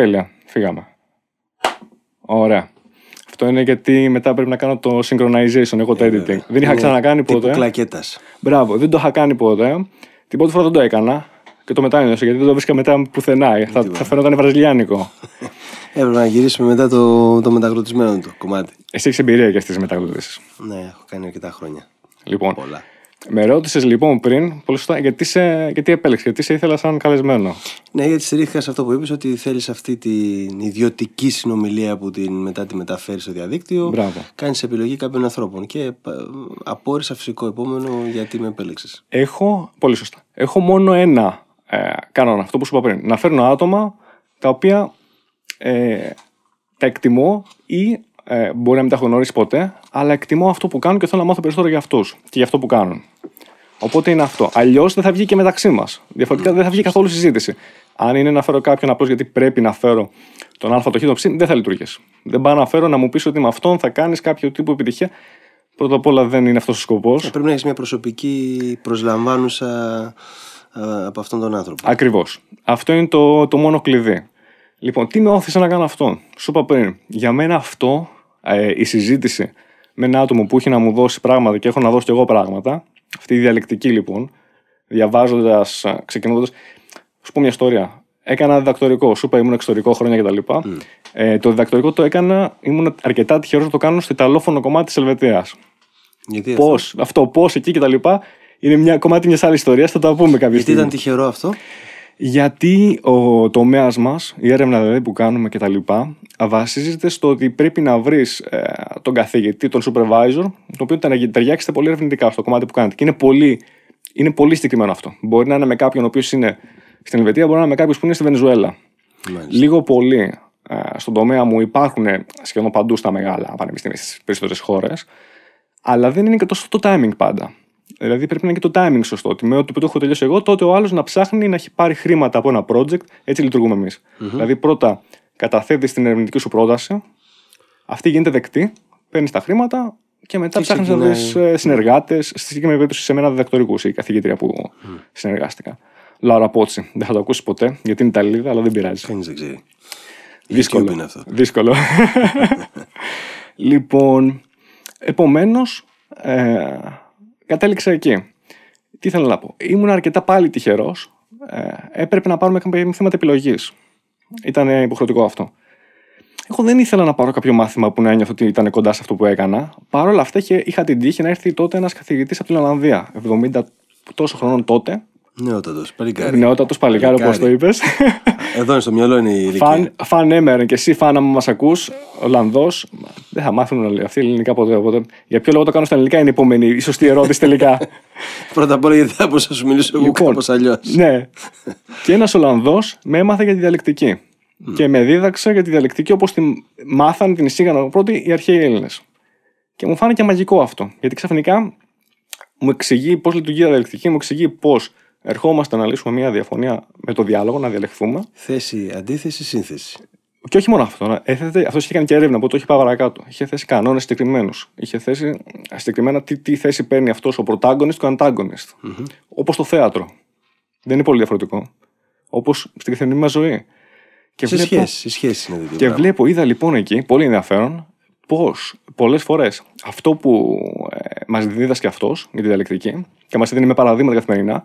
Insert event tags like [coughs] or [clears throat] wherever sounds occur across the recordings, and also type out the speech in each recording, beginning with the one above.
Τέλεια. Φύγαμε. Ωραία. Αυτό είναι γιατί μετά πρέπει να κάνω το synchronization, εγώ το Ε, editing. βέβαια. Δεν είχα Είναι ξανακάνει τύπου ποτέ. κλακέτας. Μπράβο, δεν το είχα κάνει ποτέ. Την πρώτη φορά δεν το έκανα. Και το μετάνιωσα γιατί δεν το βρίσκα μετά πουθενά. Θα, θα φαινόταν βραζιλιάνικο. [laughs] Έπρεπε να γυρίσουμε μετά το, το μεταγλωτισμένο του κομμάτι. Εσύ έχεις εμπειρία και στι μεταγλωτήσει. Ναι, έχω κάνει αρκετά χρόνια. Λοιπόν, Πολλά. Με ρώτησες λοιπόν πριν, πολύ σωστά, γιατί, σε, γιατί επέλεξες, γιατί σε ήθελα σαν καλεσμένο; Ναι, γιατί στηρίχθηκα σε αυτό που είπες ότι θέλεις αυτή την ιδιωτική συνομιλία που την μετά τη μεταφέρεις στο διαδίκτυο. Μπράβο. Κάνεις επιλογή κάποιων ανθρώπων. Και ε, απόρρισα φυσικό επόμενο γιατί με επέλεξες. Έχω, πολύ σωστά. Έχω μόνο ένα ε, κανόνα, αυτό που σου είπα πριν. Να φέρνω άτομα τα οποία ε, τα εκτιμώ ή ε, μπορεί να μην τα έχω γνωρίσει ποτέ, αλλά εκτιμώ αυτό που κάνουν και θέλω να μάθω περισσότερο για αυτούς και για αυτό που κάνουν. Οπότε είναι αυτό. Αλλιώς δεν θα βγει και μεταξύ μας. Διαφορετικά δεν θα βγει καθόλου συζήτηση. Αν είναι να φέρω κάποιον απλώς γιατί πρέπει να φέρω τον Α, το Χ, το Ψ, δεν θα λειτουργήσει. Δεν πάω να φέρω να μου πεις ότι με αυτόν θα κάνεις κάποιο τύπου επιτυχία. Πρώτα απ' όλα δεν είναι αυτός ο σκοπός. Ε, Πρέπει να έχεις μια προσωπική προσλαμβάνουσα ε, από αυτόν τον άνθρωπο. Ακριβώς. Αυτό είναι το, το μόνο κλειδί. Λοιπόν, τι με όθησε να κάνω αυτό; Σου είπα πριν, για μένα αυτό, ε, η συζήτηση με ένα άτομο που έχει να μου δώσει πράγματα και έχω να δώσω κι εγώ πράγματα, αυτή η διαλεκτική λοιπόν, διαβάζοντας, ξεκινώντας. Σου πω μια ιστορία. Έκανα διδακτορικό, σου είπα ήμουν εξωτερικό χρόνια κτλ. Ε, το διδακτορικό το έκανα, ήμουν αρκετά τυχερός να το κάνω στο ιταλόφωνο κομμάτι της Ελβετίας. Γιατί, Πώς, αυτό; αυτό, πώς εκεί κτλ. Είναι μια κομμάτι μιας άλλης ιστορίας, θα το πούμε κάποια Γιατί στιγμή. ήταν τυχερό αυτό; Γιατί ο τομέας μας, η έρευνα δηλαδή που κάνουμε κτλ., βασίζεται στο ότι πρέπει να βρεις τον καθηγητή, τον supervisor, το οποίο θα ταιριάξετε πολύ ερευνητικά στο κομμάτι που κάνετε. Και είναι πολύ, είναι πολύ συγκεκριμένο αυτό. Μπορεί να είναι με κάποιον ο οποίος είναι στην Ελβετία, μπορεί να είναι με κάποιον που είναι στη Βενεζουέλα. Μάλιστα. Λίγο πολύ ε, στον τομέα μου υπάρχουν σχεδόν παντού στα μεγάλα πανεπιστήμια στις περισσότερες χώρες, αλλά δεν είναι και τόσο το timing πάντα. Δηλαδή πρέπει να είναι και το timing σωστό. Ότι με ό,τι που το έχω τελειώσει εγώ, τότε ο άλλος να ψάχνει να έχει πάρει χρήματα από ένα project. Έτσι λειτουργούμε εμείς. Δηλαδή πρώτα καταθέτεις την ερευνητική σου πρόταση, αυτή γίνεται δεκτή, παίρνεις τα χρήματα και μετά Και ψάχνεις να βρεις ξεκινάει. συνεργάτες. Στη συγκεκριμένη περίπτωση σε μένα διδακτορικούς ή καθηγήτρια που συνεργάστηκα. Λάουρα Πότσι. Δεν θα το ακούσεις ποτέ γιατί είναι Ιταλίδα, αλλά δεν πειράζει. Κανείς δεν ξέρει. Δύσκολο. YouTube είναι αυτό. Δύσκολο. [laughs] λοιπόν, επομένως, ε, κατέληξα εκεί. Τι θέλω να πω; Ήμουν αρκετά πάλι τυχερός. Ε, έπρεπε να πάρουμε κάποια μαθήματα επιλογής. Ήταν υποχρεωτικό αυτό. Εγώ δεν ήθελα να πάρω κάποιο μάθημα που να ένιωθω ότι ήταν κοντά σε αυτό που έκανα. Παρ' όλα αυτά είχε, είχα την τύχη να έρθει τότε ένας καθηγητής από την Ολλανδία, 70 τόσο χρονών τότε. Νεότατος. Παλικάρι. Νεότατος παλικάρι, όπως το είπες. Εδώ είναι στο μυαλό είναι η ηλικία. Φαν, φαν έμερεν και εσύ, φαν, άμα μας ακούς, Ολλανδός. Δεν θα μάθουν όλοι αυτοί ελληνικά ποτέ. Οπότε, για ποιο λόγο το κάνω στα ελληνικά είναι η επόμενη, η σωστή ερώτηση τελικά. [laughs] Πρώτα απ' όλα γιατί θα μπορούσα να σου μιλήσω εγώ Λοιπόν, κάπως αλλιώς. ναι. Και ένας Ολλανδός με έμαθε για τη διαλεκτική. Και με δίδαξε για τη διαλεκτική όπως τη μάθαν, την εισήγαναν πρώτοι οι αρχαίοι Έλληνες. Και μου φάνηκε μαγικό αυτό. Γιατί ξαφνικά μου εξηγεί πώς λειτουργεί η διαλεκτική, μου εξηγεί πώς ερχόμαστε να λύσουμε μια διαφωνία με το διάλογο, να διαλεχθούμε. Θέση, αντίθεση, σύνθεση. Και όχι μόνο αυτό. Έθετε, αυτός είχε κάνει και έρευνα που το έχει πάει παρακάτω. Είχε θέσει κανόνες συγκεκριμένους. Είχε θέσει συγκεκριμένα τι, τι θέση παίρνει αυτός ο protagonist και ο antagonist. mm Όπως στο θέατρο. Δεν είναι πολύ διαφορετικό. Όπως στην καθημερινή μας ζωή. Και Σε σχέση, σε σχέση είναι τέτοιο και πράγμα. βλέπω, είδα λοιπόν εκεί, πολύ ενδιαφέρον, πώς πολλές φορές αυτό που ε, μας δίδασκε αυτός για τη διαλεκτική και μας δίνει με παραδείγματα καθημερινά,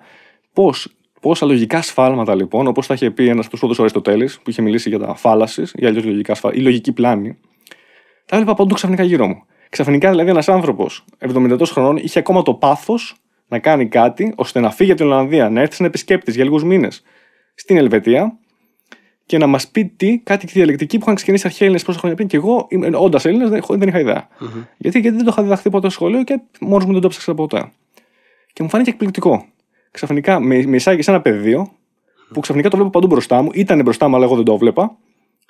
πώς πόσα λογικά σφάλματα λοιπόν, όπως τα είχε πει ένας από του πρώτου Αριστοτέλης που είχε μιλήσει για τα φάλαση ή αλλιώς λογικά σφάλματα, ή λογική πλάνη, τα έβλεπα παντού ξαφνικά γύρω μου. Ξαφνικά δηλαδή ένας άνθρωπος 70 χρονών είχε ακόμα το πάθος να κάνει κάτι ώστε να φύγει από την Ολλανδία, να έρθει σαν επισκέπτης για λίγους μήνες στην Ελβετία και να μας πει τι, κάτι διαλεκτική που είχαν ξεκινήσει αρχαίοι Έλληνες πόσα χρόνια πριν και εγώ, όντας Έλληνας, δεν, δεν είχα ιδέα. Γιατί, γιατί δεν το είχα διδαχθεί ποτέ στο σχολείο και μόνος μου δεν το ψάξα ποτέ. Και μου φάνηκε εκπληκτικό. Ξαφνικά με, με εισάγει σε ένα πεδίο που ξαφνικά το βλέπω παντού μπροστά μου, ήταν μπροστά μου, αλλά εγώ δεν το βλέπα.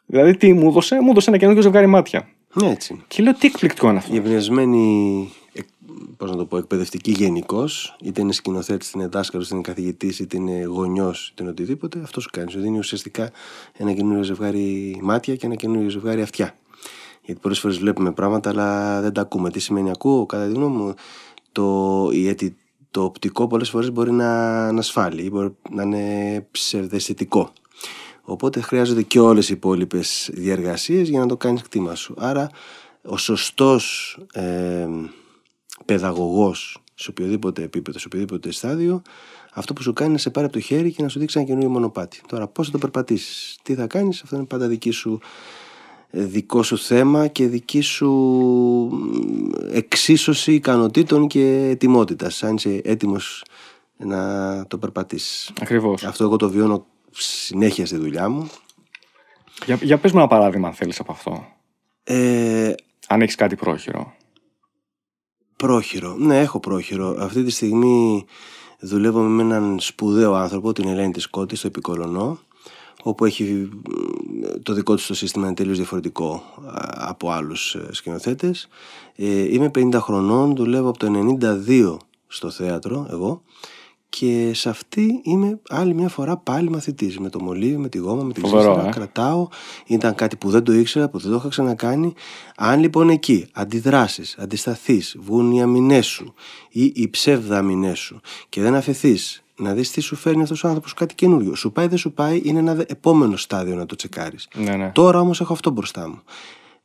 Δηλαδή, τι μου έδωσε, μου έδωσε ένα καινούργιο ζευγάρι μάτια. Ναι, έτσι. είναι. Και λέω, τι εκπληκτικό είναι αυτό. Η ευνεσμένη εκ- πώς να το πω, εκπαιδευτική γενικώ, είτε είναι σκηνοθέτης, είτε είναι δάσκαλος, είτε είναι καθηγητής, είτε είναι γονιός, είτε είναι οτιδήποτε, αυτός σου κάνει. Σου δίνει ουσιαστικά ένα καινούριο ζευγάρι μάτια και ένα καινούριο ζευγάρι αυτιά. Γιατί πολλές φορές βλέπουμε πράγματα, αλλά δεν τα ακούμε. Τι σημαίνει ακούω, κατά τη γνώμη μου, το, γιατί το οπτικό πολλές φορές μπορεί να, να σφάλει ή μπορεί να είναι ψευδαισθητικό. Οπότε χρειάζονται και όλες οι υπόλοιπες διεργασίες για να το κάνεις κτήμα σου. Άρα ο σωστός ε, παιδαγωγός σε οποιοδήποτε επίπεδο, σε οποιοδήποτε στάδιο, αυτό που σου κάνει είναι να σε πάρει από το χέρι και να σου δείξει ένα καινούριο μονοπάτι. Τώρα, πώς θα το περπατήσεις, τι θα κάνεις, αυτό είναι πάντα δική σου, ε, δικό σου θέμα και δική σου εξίσωση ικανοτήτων και ετοιμότητας. Αν είσαι έτοιμος να το περπατήσεις. Ακριβώς. Αυτό εγώ το βιώνω συνέχεια στη δουλειά μου. Για, για πες μου ένα παράδειγμα αν θέλεις από αυτό. Ε, αν έχεις κάτι πρόχειρο. Πρόχειρο. Ναι, έχω πρόχειρο. Αυτή τη στιγμή δουλεύω με έναν σπουδαίο άνθρωπο, την Ελένη της Κώτη, στο Επικολονό, όπου έχει το δικό του το σύστημα είναι τελείως διαφορετικό από άλλους ε, σκηνοθέτες. Ε, είμαι 50 χρονών, δουλεύω από το 92 στο θέατρο, εγώ, και σε αυτή είμαι άλλη μια φορά πάλι μαθητής. Με το μολύβι, με τη γόμα, με τη ξύστρα. Ε. Κρατάω. Ήταν κάτι που δεν το ήξερα, που δεν το είχα ξανακάνει. Αν λοιπόν εκεί αντιδράσεις, αντισταθείς, βγουν οι αμυνές σου ή οι ψεύδα αμυνέ σου και δεν αφαιθείς να δεις τι σου φέρνει αυτός ο άνθρωπος κάτι καινούριο. Σου πάει, δεν σου πάει, είναι ένα επόμενο στάδιο να το τσεκάρεις. Ναι, ναι. Τώρα όμως έχω αυτό μπροστά μου.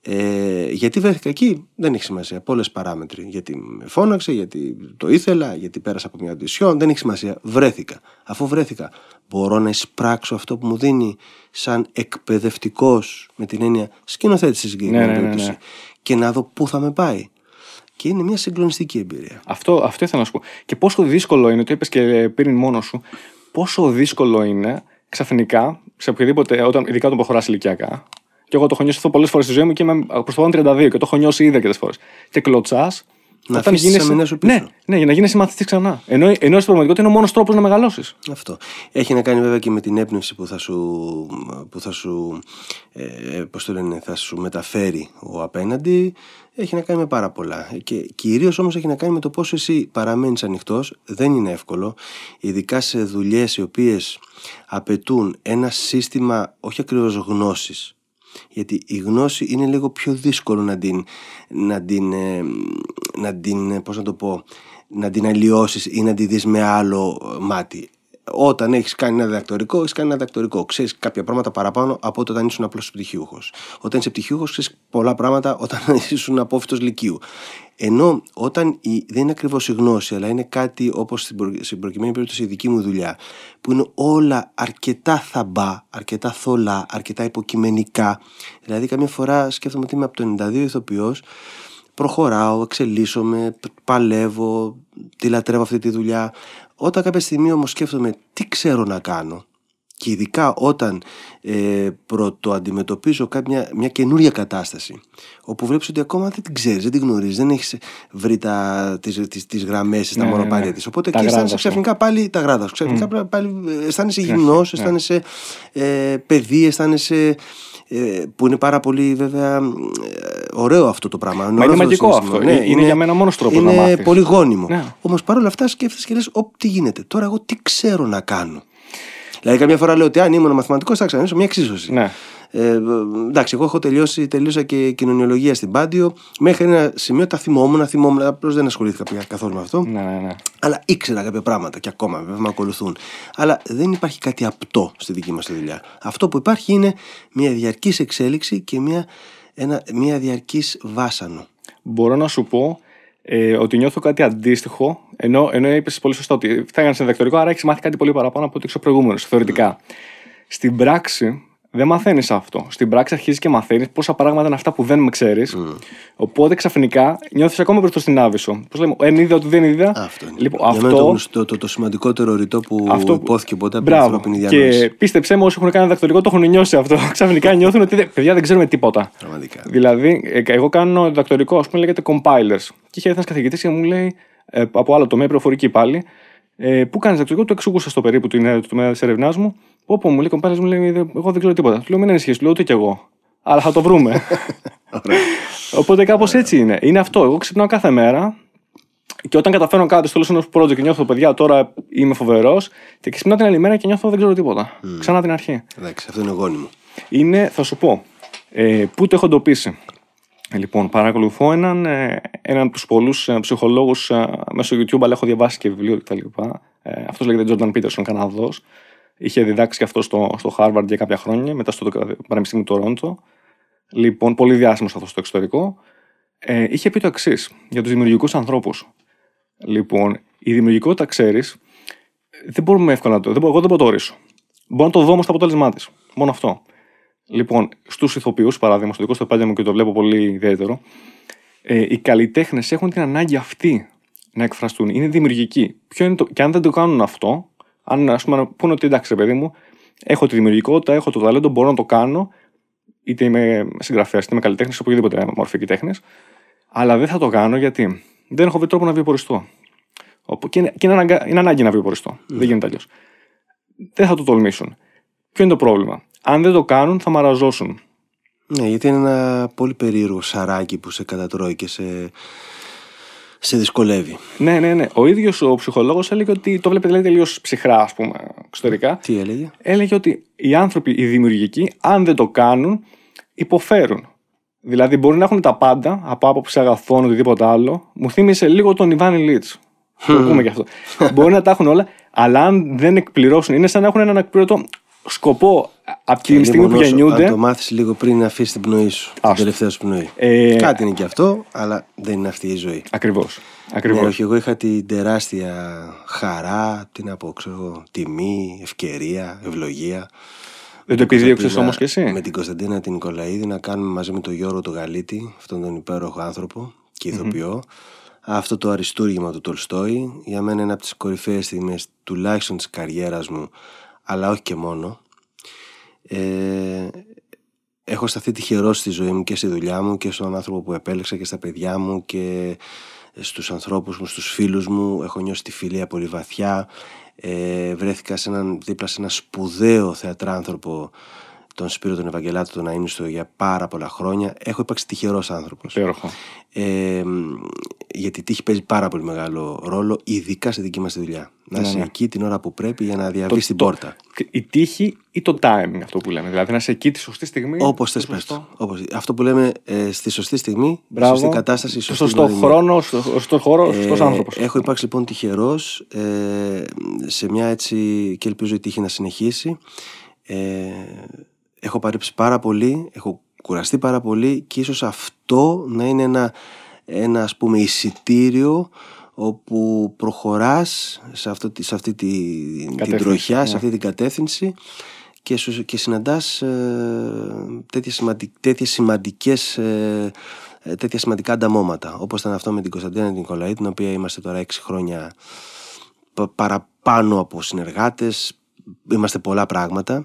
Ε, γιατί βρέθηκα εκεί δεν έχει σημασία. Πολλές παράμετροι. Γιατί με φώναξε, γιατί το ήθελα, γιατί πέρασα από μια αντισιόν. Δεν έχει σημασία. Βρέθηκα. Αφού βρέθηκα, μπορώ να εισπράξω αυτό που μου δίνει σαν εκπαιδευτικός, με την έννοια σκηνοθέτη στη συγκεκριμένη Ναι, ναι, ναι, περίπτωση, ναι. και να δω πού θα με πάει. Και είναι μια συγκλονιστική εμπειρία. Αυτό, αυτό ήθελα να σου πω. Και πόσο δύσκολο είναι, το είπες και πριν μόνος σου, πόσο δύσκολο είναι ξαφνικά, σε οποιοδήποτε, όταν, ειδικά όταν προχωράς ηλικιακά, και εγώ το έχω νιώσει αυτό πολλές φορές στη ζωή μου και είμαι προ το παρόν 32 και το έχω νιώσει ήδη αρκετές φορές. Και κλωτσάς. Να αφήσεις τις αμυνές σου πίσω. Ναι, ναι, για να γίνει μαθητής ξανά. Ενώ, ενώ στην πραγματικότητα είναι ο μόνος τρόπος να μεγαλώσεις. Αυτό. Έχει να κάνει βέβαια και με την έπνευση που θα σου, που θα σου, ε, πώς το λένε, θα σου μεταφέρει ο απέναντι. Έχει να κάνει με πάρα πολλά. Και κυρίως όμως έχει να κάνει με το πόσο εσύ παραμένεις ανοιχτός. Δεν είναι εύκολο. Ειδικά σε δουλειές οι οποίες απαιτούν ένα σύστημα όχι ακριβώς γνώσης γιατί η γνώση είναι λίγο πιο δύσκολο να την, να την, ε, να την ε, πώς να το πω, να την αλλοιώσεις ή να τη δεις με άλλο μάτι. Όταν έχεις κάνει ένα διδακτορικό, έχεις κάνει ένα διδακτορικό. Ξέρεις κάποια πράγματα παραπάνω από όταν ήσουν απλός πτυχιούχο. Όταν είσαι πτυχιούχο, ξέρεις πολλά πράγματα όταν [laughs] ήσουν απόφυτος λυκείου. Ενώ όταν η, δεν είναι ακριβώς η γνώση, αλλά είναι κάτι όπως στην, προ, στην προκειμένη περίπτωση η δική μου δουλειά, που είναι όλα αρκετά θαμπά, αρκετά θολά, αρκετά υποκειμενικά. Δηλαδή, καμιά φορά σκέφτομαι ότι είμαι από το 92 ηθοποιός, προχωράω, εξελίσσομαι, παλεύω, τη λατρεύω αυτή τη δουλειά. Όταν κάποια στιγμή όμως σκέφτομαι τι ξέρω να κάνω και ειδικά όταν ε, πρωτοαντιμετωπίζω κάποια, μια καινούρια κατάσταση όπου βλέπεις ότι ακόμα δεν την ξέρεις, δεν την γνωρίζεις, δεν έχεις βρει τα, τις, τις, τις γραμμές, τα Ναι, ναι, μονοπάτια ναι. της. Οπότε Τα εκεί αισθάνεσαι γράδα σου. ξαφνικά πάλι τα γράδα σου. Ξαφνικά πάλι ε, αισθάνεσαι Ναι, γυμνός, ναι. αισθάνεσαι ε, παιδί, αισθάνεσαι ε, που είναι πάρα πολύ βέβαια ε, ωραίο αυτό το πράγμα. είναι ωραίο μαγικό το συναισθήμα. αυτό. Είναι για μένα μόνος τρόπος να είναι μάθεις. πολύ γόνιμο. Ναι. Όμως παρόλα αυτά σκέφτεσαι και λες: Ωπ, τι γίνεται. Τώρα εγώ τι ξέρω να κάνω. Δηλαδή, καμιά φορά λέω ότι αν ήμουν μαθηματικός θα ξανανοίξω μια εξίσωση. Ναι. Ε, εντάξει, εγώ έχω τελειώσει, τελείωσα και κοινωνιολογία στην Πάντιο. Μέχρι ένα σημείο τα θυμόμουν, θυμόμουν. Απλώς δεν ασχολήθηκα πια καθόλου με αυτό. Ναι, ναι, ναι. Αλλά ήξερα κάποια πράγματα και ακόμα βέβαια με ακολουθούν. Αλλά δεν υπάρχει κάτι απτό στη δική μας δουλειά. Αυτό που υπάρχει είναι μια διαρκής εξέλιξη και μια, ένα, μια διαρκής βάσανο. Μπορώ να σου πω ε, ότι νιώθω κάτι αντίστοιχο, ενώ, ενώ είπες πολύ σωστά ότι θα έκανε διδακτορικό, άρα έχεις μάθει κάτι πολύ παραπάνω από ό,τι ξέρω προηγούμενος, θεωρητικά. Στην πράξη δεν μαθαίνεις αυτό. Στην πράξη αρχίζεις και μαθαίνεις πόσα πράγματα είναι αυτά που δεν με ξέρεις. Οπότε ξαφνικά νιώθεις ακόμα προ την άβυσο. Πώς λέμε, εν είδα ότι δεν είδα. Αυτό είναι. Λοιπόν, Για μένα αυτό, το, το, το, το σημαντικότερο ρητό που αυτό που- υπόθηκε ποτέ από την Μπράβο. ανθρώπινη διανόηση. Και πίστεψέ μου, όσοι έχουν κάνει διδακτορικό το έχουν νιώσει αυτό. [laughs] Ξαφνικά νιώθουν ότι δεν- παιδιά δεν ξέρουμε τίποτα. Πραγματικά. Δηλαδή, ε, εγώ κάνω διδακτορικό, ας πούμε, λέγεται compilers. Και είχε έρθει ένας καθηγητής και μου λέει, ε, από άλλο τομέα, πληροφορική πάλι, ε, πού κάνεις διδακτορικό, του εξηγούσα στο περίπου την, ε, το τομέα της έρευνάς μου. Όπω μου λέει, compilers μου λέει, «Δεν- εγώ δεν ξέρω τίποτα. Του λέω, μην ανησυχείς, του λέω ούτε κι εγώ. Αλλά θα το βρούμε. [laughs] Ωραία. Οπότε κάπως έτσι είναι. Είναι αυτό. Εγώ ξυπνάω κάθε μέρα και όταν καταφέρω κάτι στο τέλο ενό project και νιώθω, παιδιά, τώρα είμαι φοβερός. Και ξυπνάω την άλλη μέρα και νιώθω δεν ξέρω τίποτα. Ξανά την αρχή. Εντάξει, αυτό είναι γόνιμο. Είναι, θα σου πω, ε, πού το έχω εντοπίσει. Ε, Λοιπόν, παρακολουθώ έναν, ε, έναν από τους πολλούς ψυχολόγους μέσω YouTube, αλλά έχω διαβάσει και βιβλίο κτλ. Ε, Αυτός λέγεται Jordan Peterson, Καναδός. Είχε διδάξει και αυτό στο, στο Harvard για κάποια χρόνια, μετά στο Πανεπιστήμιο του Τωρόντο. Λοιπόν, πολύ διάσημος αυτός στο εξωτερικό. Ε, είχε πει το εξής για τους δημιουργικούς ανθρώπους. Λοιπόν, η δημιουργικότητα, ξέρεις, δεν μπορούμε εύκολα να το. Δεν, εγώ δεν μπορώ να το ορίσω. Μπορώ να το δω όμως το αποτέλεσμά της. Μόνο αυτό. Λοιπόν, στους ηθοποιούς, παράδειγμα, στο δικό στο επάγγελμα και το βλέπω πολύ ιδιαίτερο, ε, οι καλλιτέχνες έχουν την ανάγκη αυτή να εκφραστούν. Είναι δημιουργικοί. Ποιο είναι το... Και αν δεν το κάνουν αυτό, αν ας πούμε, πούνε ότι εντάξει, παιδί μου, έχω τη δημιουργικότητα, έχω το ταλέντο, μπορώ να το κάνω, είτε είμαι συγγραφέας, είτε είμαι καλλιτέχνης, οποιοδήποτε μορφή και τέχνης, αλλά δεν θα το κάνω γιατί δεν έχω βρει τρόπο να βιοποριστώ. Και είναι, και είναι, αναγκα... είναι ανάγκη να βιοποριστώ. Mm. Δεν γίνεται αλλιώς. Δεν θα το τολμήσουν. Ποιο είναι το πρόβλημα; Αν δεν το κάνουν, θα μαραζώσουν. Ναι, γιατί είναι ένα πολύ περίεργο σαράκι που σε κατατρώει και σε, σε δυσκολεύει. Ναι, ναι, ναι. Ο ίδιος ο ψυχολόγος έλεγε ότι το βλέπει δηλαδή, τελείως ψυχρά, ας πούμε, εξωτερικά. Τι έλεγε; Έλεγε ότι οι άνθρωποι, οι δημιουργικοί, αν δεν το κάνουν, υποφέρουν. Δηλαδή, μπορεί να έχουν τα πάντα από άποψη αγαθών, οτιδήποτε άλλο. Μου θύμισε λίγο τον Ιβάνι Λίτ. Το πούμε και αυτό. μπορεί να τα έχουν όλα, αλλά αν δεν εκπληρώσουν, είναι σαν να έχουν έναν εκπληρωτό σκοπό από τη στιγμή που γεννιούνται. Αν το μάθεις λίγο πριν να αφήσεις την πνοή σου. Την τελευταία σου πνοή. Ε... Κάτι είναι και αυτό, αλλά δεν είναι αυτή η ζωή. Ακριβώς. Ακριβώς. Ναι, όχι, εγώ είχα την τεράστια χαρά, τι να πω, ξέρω, τιμή, ευκαιρία, ευλογία. Δεν το επιδίωξες όμως και εσύ; Με την Κωνσταντίνα την Νικολαίδη να κάνουμε μαζί με τον Γιώργο τον Γαλίτη, αυτόν τον υπέροχο άνθρωπο και ηθοποιό, αυτό το αριστούργημα του Τολστόη. Για μένα είναι από τις κορυφαίες στιγμές τουλάχιστον της καριέρας μου, αλλά όχι και μόνο. Ε, έχω σταθεί τυχερός στη ζωή μου και στη δουλειά μου και στον άνθρωπο που επέλεξα και στα παιδιά μου και στους ανθρώπους μου, στους φίλους μου. Έχω νιώσει τη φιλία πολύ βαθιά. Ε, βρέθηκα σε έναν, δίπλα σε ένα σπουδαίο θεατράνθρωπο τον Σπύρο τον Ευαγγελάτο τον Αΐνιστο για πάρα πολλά χρόνια. Έχω υπάρξει τυχερός άνθρωπος. Ε, γιατί η τύχη παίζει πάρα πολύ μεγάλο ρόλο, ειδικά σε δική μας τη δουλειά. Να ναι, είσαι ναι. εκεί την ώρα που πρέπει για να διαβείς την πόρτα. Η τύχη ή το timing αυτό που λέμε. Δηλαδή να είσαι εκεί τη σωστή στιγμή. Όπως θες πες Αυτό που λέμε ε, στη σωστή στιγμή, στη σωστή κατάσταση, σωστή σωστό χρόνο, στο σωστό χώρο, ε, σωστός άνθρωπος. Έχω υπάρξει λοιπόν τυχερός ε, σε μια έτσι και ελπίζω η τύχη να συνεχίσει. Ε, έχω παρέψει πάρα πολύ, έχω κουραστεί πάρα πολύ και ίσως αυτό να είναι ένα, ένα ας πούμε εισιτήριο όπου προχωράς σε, αυτό, σε αυτή τη, την τροχιά, σε ναι. αυτή την κατεύθυνση και, και συναντάς ε, τέτοιες, σημαντικ, τέτοιες σημαντικές ε, ε, τέτοια σημαντικά ανταμώματα όπως ήταν αυτό με την Κωνσταντίνα Νικολαή την οποία είμαστε τώρα 6 χρόνια παραπάνω από συνεργάτες είμαστε πολλά πράγματα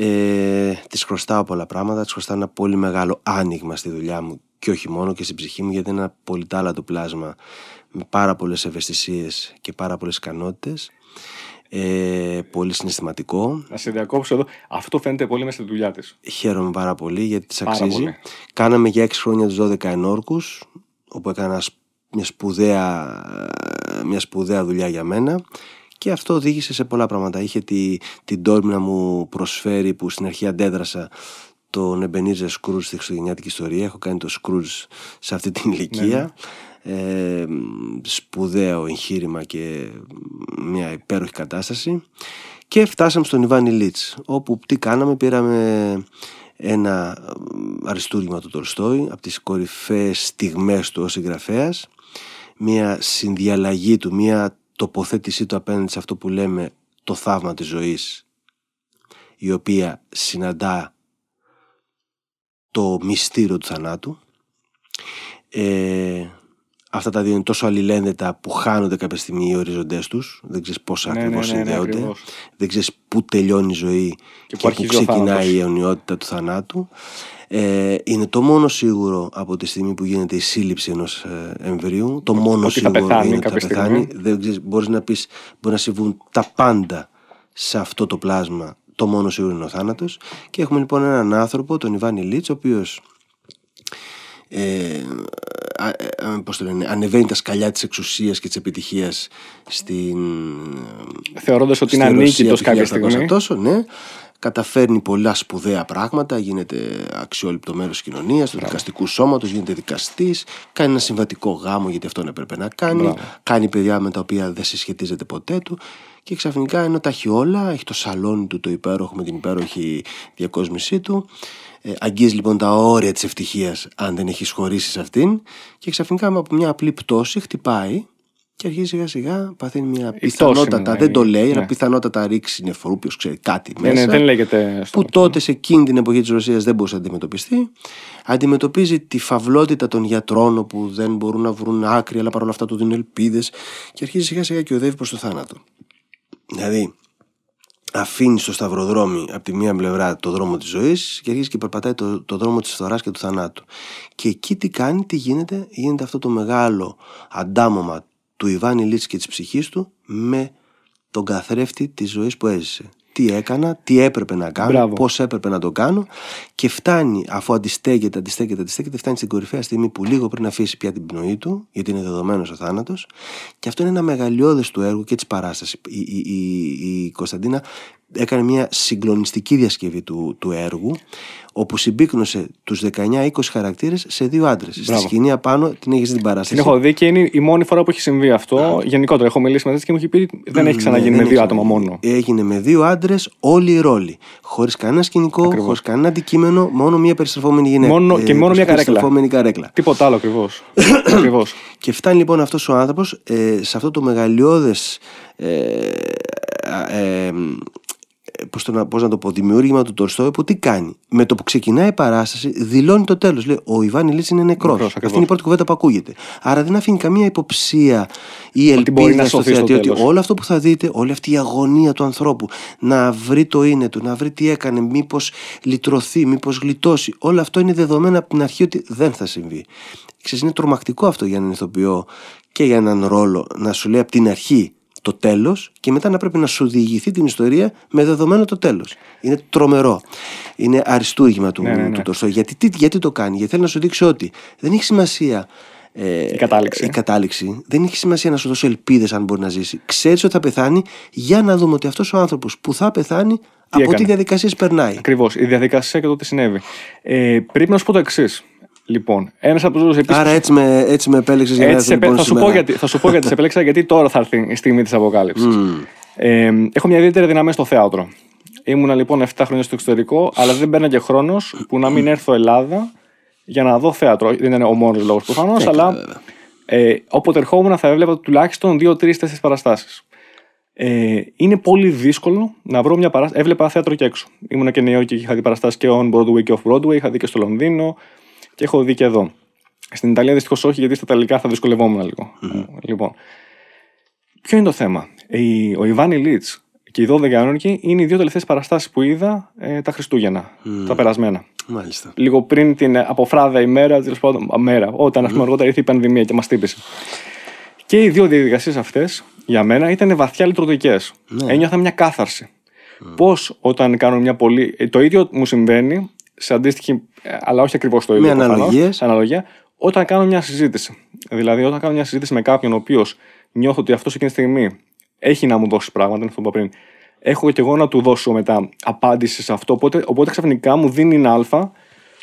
ε, της χρωστάω πολλά πράγματα, της χρωστάω ένα πολύ μεγάλο άνοιγμα στη δουλειά μου και όχι μόνο και στην ψυχή μου γιατί είναι ένα πολυτάλατο πλάσμα με πάρα πολλές ευαισθησίες και πάρα πολλές ικανότητες ε, πολύ συναισθηματικό. Να σε διακόψω εδώ. Αυτό φαίνεται πολύ μέσα στη δουλειά της. Χαίρομαι πάρα πολύ γιατί της αξίζει. Κάναμε για 6 χρόνια τους 12 ενόρκους, όπου έκανα μια σπουδαία, μια σπουδαία δουλειά για μένα. Και αυτό οδήγησε σε πολλά πράγματα. Είχε τη, την τόρμη να μου προσφέρει που στην αρχή αντέδρασα τον Εμπενίζε Σκρούζ στη Χριστουγεννιάτικη ιστορία. Έχω κάνει το Σκρούζ σε αυτή την ηλικία. Ναι, ναι. Ε, σπουδαίο εγχείρημα και μια υπέροχη κατάσταση. Και φτάσαμε στον Ιβάνι Λίτς, όπου τι κάναμε, πήραμε ένα αριστούργημα του Τολστόη από τις κορυφαίες στιγμές του ως συγγραφέας μια συνδιαλλαγή του, μια τοποθέτησή του απέναντι σε αυτό που λέμε το θαύμα της ζωής η οποία συναντά το μυστήριο του θανάτου ε, αυτά τα δύο είναι τόσο αλληλένδετα που χάνονται κάποια στιγμή οι οριζοντές τους. Δεν ξέρεις πώς ναι, ακριβώς ναι, ναι, ναι συνδέονται δεν ξέρεις πού τελειώνει η ζωή και, και πού ξεκινάει η αιωνιότητα του θανάτου ε, είναι το μόνο σίγουρο από τη στιγμή που γίνεται η σύλληψη ενός ε, εμβρίου. Το μόνο ότι σίγουρο πεθάνει, είναι ότι θα πεθάνει. Δεν μπορείς να πεις, μπορεί να συμβούν τα πάντα σε αυτό το πλάσμα. Το μόνο σίγουρο είναι ο θάνατος. Και έχουμε λοιπόν έναν άνθρωπο, τον Ιβάνι Λίτς, ο οποίος ε, α, α, πώς το λένε, ανεβαίνει τα σκαλιά της εξουσίας και της επιτυχίας στην Θεωρώντας ότι στη είναι Ρωσία ανίκητος του κάποια 1700 στιγμή. τόσο, ναι. Καταφέρνει πολλά σπουδαία πράγματα, γίνεται αξιόλυπτο μέρος της κοινωνίας, του δικαστικού σώματος, γίνεται δικαστής, κάνει ένα συμβατικό γάμο γιατί αυτόν έπρεπε να κάνει, Μπράβο. κάνει παιδιά με τα οποία δεν συσχετίζεται ποτέ του και ξαφνικά ενώ τα έχει όλα, έχει το σαλόνι του το υπέροχο με την υπέροχη διακόσμησή του. Ε, αγγίζει λοιπόν τα όρια της ευτυχίας αν δεν έχεις χωρίσει σε αυτήν και ξαφνικά από μια απλή πτώση χτυπάει και αρχίζει σιγά σιγά παθαίνει μια πτώση πιθανότατα, είναι, δεν το λέει, ναι. αλλά πιθανότατα ρίξει νεφρού, ποιος ξέρει κάτι Ναι, μέσα ναι, δεν λέγεται στο... που τότε σε εκείνη την εποχή της Ρωσίας δεν μπορούσε να αντιμετωπιστεί. Αντιμετωπίζει τη φαυλότητα των γιατρών που δεν μπορούν να βρουν άκρη αλλά παρόλα αυτά του δίνουν ελπίδες και αρχίζει σιγά σιγά και οδεύει προς το θάνατο. Δηλαδή αφήνει στο σταυροδρόμι από τη μία πλευρά το δρόμο της ζωής και αρχίζει και περπατάει το, το δρόμο της φθοράς και του θανάτου. Και εκεί τι κάνει, τι γίνεται, γίνεται αυτό το μεγάλο αντάμωμα του Ιβάνι Λίτς και της ψυχής του με τον καθρέφτη της ζωής που έζησε. Τι έκανα, τι έπρεπε να κάνω, Μπράβο. πώς έπρεπε να το κάνω και φτάνει αφού αντιστέκεται, αντιστέκεται, αντιστέκεται, φτάνει στην κορυφαία στιγμή που λίγο πριν αφήσει πια την πνοή του, γιατί είναι δεδομένος ο θάνατος και αυτό είναι ένα μεγαλειώδες του έργου και της παράστασης. Η, η, η, η Κωνσταντίνα έκανε μια συγκλονιστική διασκευή του, του έργου όπου συμπίκνωσε τους 19-20 χαρακτήρες σε δύο άντρες. Στη Μπράβο. σκηνή απάνω την έχεις δει την παράσταση. Την έχω δει και είναι η μόνη φορά που έχει συμβεί αυτό. Γενικότερα έχω μιλήσει μαζί της και μου έχει πει ότι δεν έχει ξαναγίνει Ναι, με δεν δύο έχει άτομα ξαναγίνει. μόνο. Έγινε με δύο άντρες, όλοι οι ρόλοι. Χωρίς κανένα σκηνικό, Ακριβώς. χωρίς κανένα αντικείμενο, μόνο μία περιστρεφόμενη γυναίκα. Ε, Μόνο- και μόνο μία καρέκλα. περιστρεφόμενη καρέκλα. Τίποτα άλλο ακριβώς. [coughs] ακριβώς. Και φτάνει λοιπόν αυτός ο άνθρωπος ε, σε αυτό το μεγαλειώδες ε, ε, πώς, το, να- πώς να το πω, δημιούργημα του Τολστόη που τι κάνει. Με το που ξεκινάει η παράσταση δηλώνει το τέλος. Λέει ο Ιβάνι Λίτς είναι νεκρός. Νεκρός, Αυτή ακριβώς. είναι η πρώτη κουβέντα που ακούγεται. Άρα δεν αφήνει καμία υποψία ή Ότι μπορεί ελπίδα να στο σωθεί στο θεατή ότι τέλος. όλο αυτό που θα δείτε, όλη αυτή η αγωνία του ανθρώπου να βρει το είναι του, να βρει τι έκανε, μήπως λυτρωθεί, μήπως γλιτώσει. Όλο αυτό είναι δεδομένο από την αρχή ότι δεν θα συμβεί. Ξέρεις, είναι τρομακτικό αυτό για έναν ηθοποιό και για έναν ρόλο να σου λέει από την αρχή το τέλος και μετά να πρέπει να σου διηγηθεί την ιστορία με δεδομένο το τέλος. Είναι τρομερό. Είναι αριστούργημα του, Ναι, ναι, ναι. του Τολστόη. Γιατί, τι- γιατί το κάνει, γιατί θέλει να σου δείξει ότι δεν έχει σημασία ε, Η κατάληξη. η κατάληξη. Δεν έχει σημασία να σου δώσει ελπίδες αν μπορεί να ζήσει. Ξέρεις ότι θα πεθάνει για να δούμε ότι αυτός ο άνθρωπος που θα πεθάνει από έκανε. τι διαδικασίες περνάει. Ακριβώς. Η διαδικασία και το τι συνέβη. Ε, πρέπει να σου πω το εξής. Λοιπόν, ένας από τους επίση. Άρα έτσι με, έτσι με επέλεξες για να Έτσι, έρθω επέ- λοιπόν θα, σου πω σήμερα. γιατί, θα σου πω γιατί σε επέλεξα, γιατί τώρα θα έρθει η στιγμή της αποκάλυψης. Ε, έχω μια ιδιαίτερη δυναμία στο θέατρο. Ήμουνα λοιπόν 7 χρόνια στο εξωτερικό, αλλά δεν μπαίνα και χρόνος που να μην έρθω Ελλάδα για να δω θέατρο. Δεν είναι ο μόνος λόγος προφανώς, αλλά ε, όποτε ερχόμουν θα έβλεπα τουλάχιστον 2, 3, 4 παραστάσεις. Ε, είναι πολύ δύσκολο να βρω μια παράσταση. Έβλεπα θέατρο και έξω. Ήμουνα και Νέα Υόρκη και είχα δει παραστάσεις και on Broadway και off Broadway. Είχα δει και στο Λονδίνο και έχω δει και εδώ. Στην Ιταλία δυστυχώς όχι, γιατί στα Ιταλικά θα δυσκολευόμουν λίγο. Λοιπόν, ποιο είναι το θέμα; Η- ο Ιβάνι Λίτς και οι 12 Ιανουαρική είναι οι δύο τελευταίες παραστάσεις που είδα ε, τα Χριστούγεννα, τα περασμένα. Μάλιστα. Λίγο πριν την ε, αποφράδα ημέρα, τέλος πάντων, α, μέρα, όταν ας πούμε, αργότερα ήρθε η πανδημία και μας τύπησε. Και οι δύο διαδικασίες αυτές για μένα ήταν βαθιά λειτουργικές. Ναι. Ένιωθα μια κάθαρση. Πώς όταν κάνω μια πολύ. ε, Το ίδιο μου συμβαίνει σε αντίστοιχη, ε, αλλά όχι ακριβώς το ίδιο. Με προφανώς, αναλογίες. σε αναλογία, όταν κάνω μια συζήτηση. Δηλαδή, όταν κάνω μια συζήτηση με κάποιον ο οποίος νιώθω ότι αυτός εκείνη τη στιγμή έχει να μου δώσει πράγματα, είναι αυτό που είπα πριν. Έχω και εγώ να του δώσω μετά απάντηση σε αυτό. Οπότε, οπότε ξαφνικά μου δίνει ένα Α,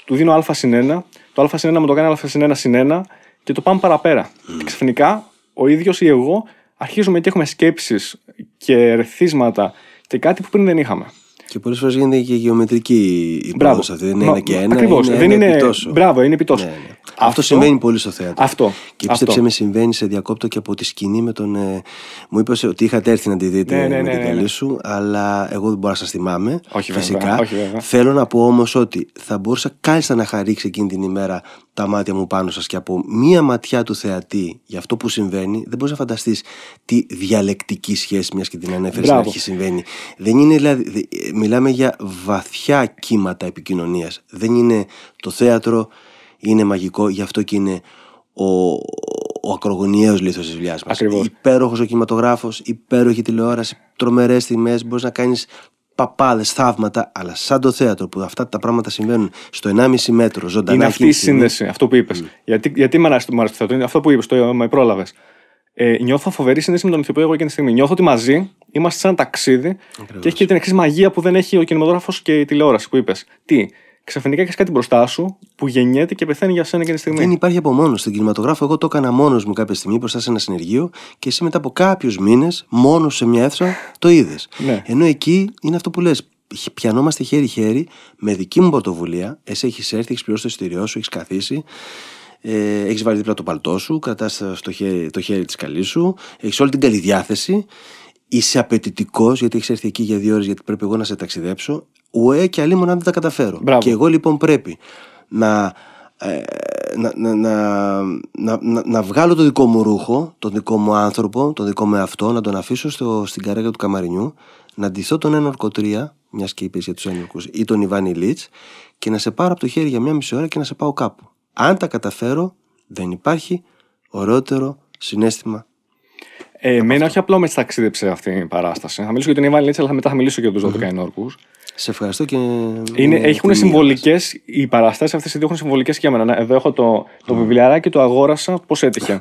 του δίνω Α συν 1, το Α συν 1 μου το κάνει Α συν 1 συν 1 και το πάμε παραπέρα. Και ξαφνικά ο ίδιος ή εγώ αρχίζουμε και έχουμε σκέψεις και ερθίσματα και κάτι που πριν δεν είχαμε. Και πολλές φορές γίνεται και γεωμετρική η Μπράβο. πρόοδος αυτή. Δεν είναι Μα- ένα και ένα. ακριβώς. Είναι Δεν ένα είναι- επιτόσο. μπράβο, είναι επιτόσο. Ναι, ναι. Αυτό, συμβαίνει πολύ στο θέατρο. Αυτό. Και πίστεψε Αυτό. με, συμβαίνει σε διακόπτω και από τη σκηνή με τον. Ε, μου είπες ότι είχατε έρθει να τη δείτε Ναι, ναι, με ναι, την ναι, καλή ναι. σου, αλλά εγώ δεν μπορώ να σας θυμάμαι. Όχι, βέβαια, φυσικά. όχι, βέβαια. Θέλω να πω όμως ότι θα μπορούσα κάλλιστα να χαρίξει εκείνη την ημέρα τα μάτια μου πάνω σας και από μία ματιά του θεατή για αυτό που συμβαίνει, δεν μπορείς να φανταστείς τι διαλεκτική σχέση, μιας και την ανέφερες στην Μπράβο. αρχή, συμβαίνει. Δεν είναι δηλαδή. Δε- μιλάμε για βαθιά κύματα επικοινωνίας. Δεν είναι το θέατρο, είναι μαγικό, γι' αυτό και είναι ο, ο ακρογωνιαίος λίθος της δουλειάς μας. Ακριβώς. Υπέροχος ο κινηματογράφος, υπέροχη τηλεόραση, τρομερές τιμές, μπορείς να κάνεις παπάδες, θαύματα, αλλά σαν το θέατρο που αυτά τα πράγματα συμβαίνουν στο 1,5 μέτρο ζωντανά. Είναι αυτή η σύνδεση, αυτό που είπες. Γιατί, γιατί με αρέσει το θέατρο, είναι αυτό που είπες, το με πρόλαβες. Ε, νιώθω φοβερή σύνδεση με τον ηθοποιό εγώ εκείνη τη στιγμή. Νιώθω ότι μαζί είμαστε σε ένα ταξίδι Ακριβώς. και έχει και την εξής μαγεία που δεν έχει ο κινηματογράφος και η τηλεόραση που είπες. Τι, ξαφνικά έχεις κάτι μπροστά σου που γεννιέται και πεθαίνει για σένα εκείνη τη στιγμή; Δεν υπάρχει από μόνο. Στην κινηματογράφο, εγώ το έκανα μόνος μου κάποια στιγμή μπροστά σε ένα συνεργείο και εσύ μετά από κάποιους μήνες, μόνος σε μια αίθουσα, το είδες. Ναι. Ενώ εκεί είναι αυτό που λες. Πιανόμαστε χέρι-χέρι με δική μου πρωτοβουλία. Εσύ έχεις έρθει, έχεις πληρώσει το εισιτήριό σου, έχεις καθίσει. Ε, έχεις βάλει δίπλα το παλτό σου, κρατάς το χέρι, το χέρι της καλής σου, έχεις όλη την καλή διάθεση. Είσαι απαιτητικός γιατί έχεις έρθει εκεί για δύο ώρες, γιατί πρέπει εγώ να σε ταξιδέψω. Ουέ και αλλήμον αν δεν τα καταφέρω. Μπράβο. Και εγώ λοιπόν πρέπει να, ε, να, να, να, να, να, βγάλω το δικό μου ρούχο, τον δικό μου άνθρωπο, τον δικό μου εαυτό, να τον αφήσω στο, στην καρέγα του καμαρινιού, να ντυθώ τον ένορκο 3, μιας και είπες για τους ένορκους, ή τον Ιβάνι Λίτς, και να σε πάρω από το χέρι για μια μισή ώρα και να σε πάω κάπου. Αν τα καταφέρω, δεν υπάρχει ωραιότερο συνέστημα. Ε, εμένα όχι απλό με ταξίδεψε αυτή η παράσταση. Θα μιλήσω για τον Ιβάνι Λίτσα, αλλά μετά θα μιλήσω και για τους 12 ενόρκου. Σε ευχαριστώ και. Είναι, έχουν συμβολικές. Οι παραστάσεις αυτές οι δύο έχουν συμβολικές και για μένα. Εδώ έχω το, το mm. βιβλιαράκι, το αγόρασα. Πώς έτυχε;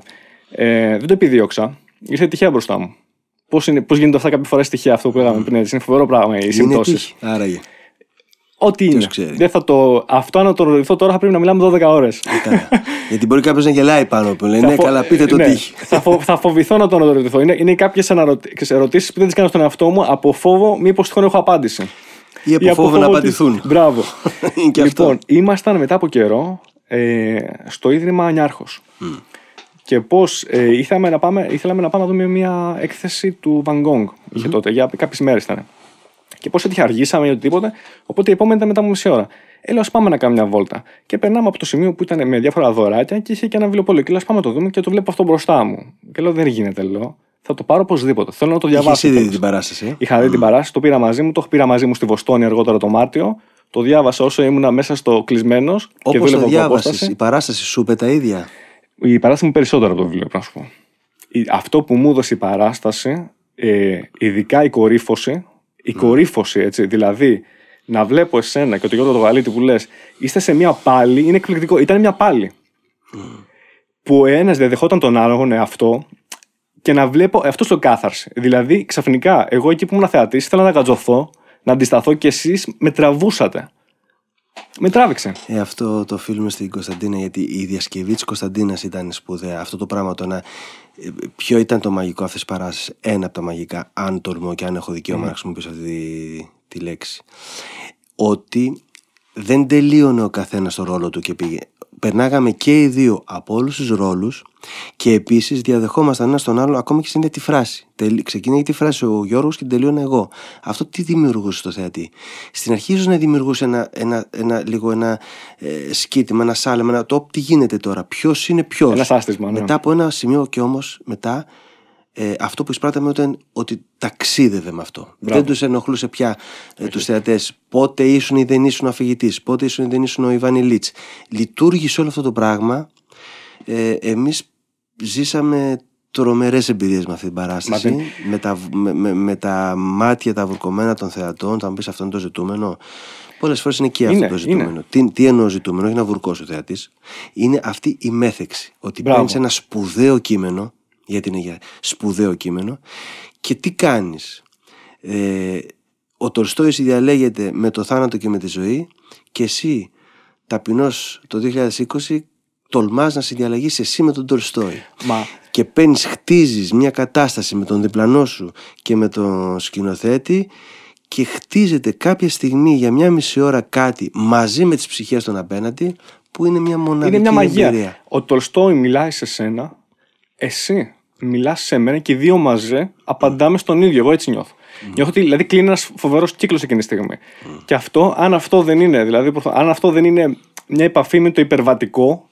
Ε, δεν το επιδίωξα. Ήρθε τυχαία μπροστά μου. Πώς γίνεται αυτά κάποιε φορέ τυχαία αυτό που λέγαμε πριν. Είναι φοβερό πράγμα οι συμπτώσεις. Άραγε. Ό,τι είναι. Δεν θα το... Αυτό να το ρωτηθώ τώρα θα πρέπει να μιλάμε 12 ώρες. Γιατί μπορεί κάποιος να γελάει πάνω από λέει, Ναι, καλά, πείτε το ναι. τύχη. θα, φο... θα φοβηθώ να το ρωτηθώ. Είναι, είναι κάποιες ερωτήσεις που δεν τις κάνω στον εαυτό μου από φόβο μήπως τυχόν έχω απάντηση. Ή από, φόβο, να απαντηθούν. Μπράβο. [laughs] λοιπόν, ήμασταν μετά από καιρό ε, στο Ίδρυμα Νιάρχος. Mm. Και πώς ε, ήθελαμε, να πάμε, ήθελαμε να πάμε να δούμε μια έκθεση του Van Gogh. Είχε τότε, για κάποιες μέρες ήταν. Και πώς έτυχε, αργήσαμε ή οτιδήποτε. Οπότε η επόμενη ήταν μετά από μισή ώρα. Έλα, ας πάμε να κάνουμε μια βόλτα. Και περνάμε από το σημείο που ήταν με διάφορα δωράκια και είχε και ένα βιβλίο Και λέω, πάμε να το δούμε και το βλέπω αυτό μπροστά μου. Και λέω, δεν γίνεται, λέω. Θα το πάρω οπωσδήποτε. Θέλω να το διαβάσω. Είχα δει την παράσταση. Είχα δει την παράσταση, το πήρα μαζί μου, το πήρα μαζί μου στη Βοστόνη αργότερα το Μάρτιο. Το διάβασα όσο ήμουν μέσα στο κλεισμένος. Όπως το διάβασες, η παράσταση σου είπε τα ίδια; Η παράσταση μου περισσότερο από το βιβλίο, να σου πω. Αυτό που μου έδωσε η παράσταση, ε, ειδικά η κορύφωση, η κορύφωση, έτσι. Δηλαδή, να βλέπω εσένα και το Γιώργο το Γαλίτη που λες, είστε σε μια πάλη, είναι εκπληκτικό. Ήταν μια πάλη. Που ο ένας δεν δεχόταν τον άλλον εαυτό και να βλέπω αυτό το κάθαρση. Δηλαδή, ξαφνικά, εγώ εκεί που ήμουν θεατής, ήθελα να γατζωθώ, να αντισταθώ και εσείς με τραβούσατε. Με τράβηξε. Ε, αυτό το φίλουμε στην Κωνσταντίνα, γιατί η διασκευή της Κωνσταντίνας ήταν σπουδαία. Αυτό το πράγμα το να. Ε, ποιο ήταν το μαγικό αυτή τη παράσταση, ένα από τα μαγικά, αν τολμώ και αν έχω δικαίωμα mm. να χρησιμοποιήσω αυτή τη, τη λέξη. Ότι δεν τελείωνε ο καθένας το ρόλο του και πήγε περνάγαμε και οι δύο από όλους τους ρόλους και επίσης διαδεχόμασταν ένα τον άλλο ακόμα και στην τη φράση. Ξεκίνησε τη φράση ο Γιώργος και την τελείωνε εγώ. Αυτό τι δημιουργούσε στο θεατή; Στην αρχή ίσως να δημιουργούσε ένα, ένα, ένα, λίγο ένα ε, σκήτημα, ένα σάλεμα, ένα το τι γίνεται τώρα, ποιος είναι ποιος. Ένας άστισμα. Ναι. Μετά από ένα σημείο και όμως μετά ε, αυτό που εισπράταμε ήταν ότι ταξίδευε με αυτό. Δεν τους ενοχλούσε πια ε, τους θεατές πότε ήσουν ή δεν ήσουν αφηγητής, πότε ήσουν ή δεν ήσουν ο Ιβάνι Λίτς. Λειτουργήσε όλο αυτό το πράγμα. Ε, Εμείς ζήσαμε τρομερές εμπειρίες με αυτή την παράσταση. Με τα, με, με, τα μάτια τα βουρκωμένα των θεατών. Θα μου πεις αυτό είναι το ζητούμενο. Πολλές φορές είναι και αυτό το ζητούμενο. Τι, τι εννοώ ζητούμενο, όχι να βουρκώσει ο θεατής. Είναι αυτή η μέθεξη. Ότι παίρνεις ένα σπουδαίο κείμενο γιατί είναι για σπουδαίο κείμενο και τι κάνεις; Ε, ο Τολστόης διαλέγεται με το θάνατο και με τη ζωή και εσύ ταπεινός το 2020 τολμάς να συνδιαλλαγείς εσύ με τον Τολστόη Μα... και παίρνεις, χτίζεις μια κατάσταση με τον διπλανό σου και με τον σκηνοθέτη και χτίζεται κάποια στιγμή για μια μισή ώρα κάτι μαζί με τις ψυχές των απέναντι που είναι μια μοναδική είναι μια μαγεία. Εμπειρία. Ο Τολστόη μιλάει σε σένα εσύ μιλάς σε μένα και οι δύο μαζί απαντάμε στον ίδιο. Εγώ έτσι νιώθω. Mm. Νιώθω ότι δηλαδή κλείνει ένας φοβερός κύκλος εκείνη τη στιγμή. Mm. Και αυτό, αν αυτό δεν είναι, δηλαδή, αν αυτό δεν είναι μια επαφή με το υπερβατικό,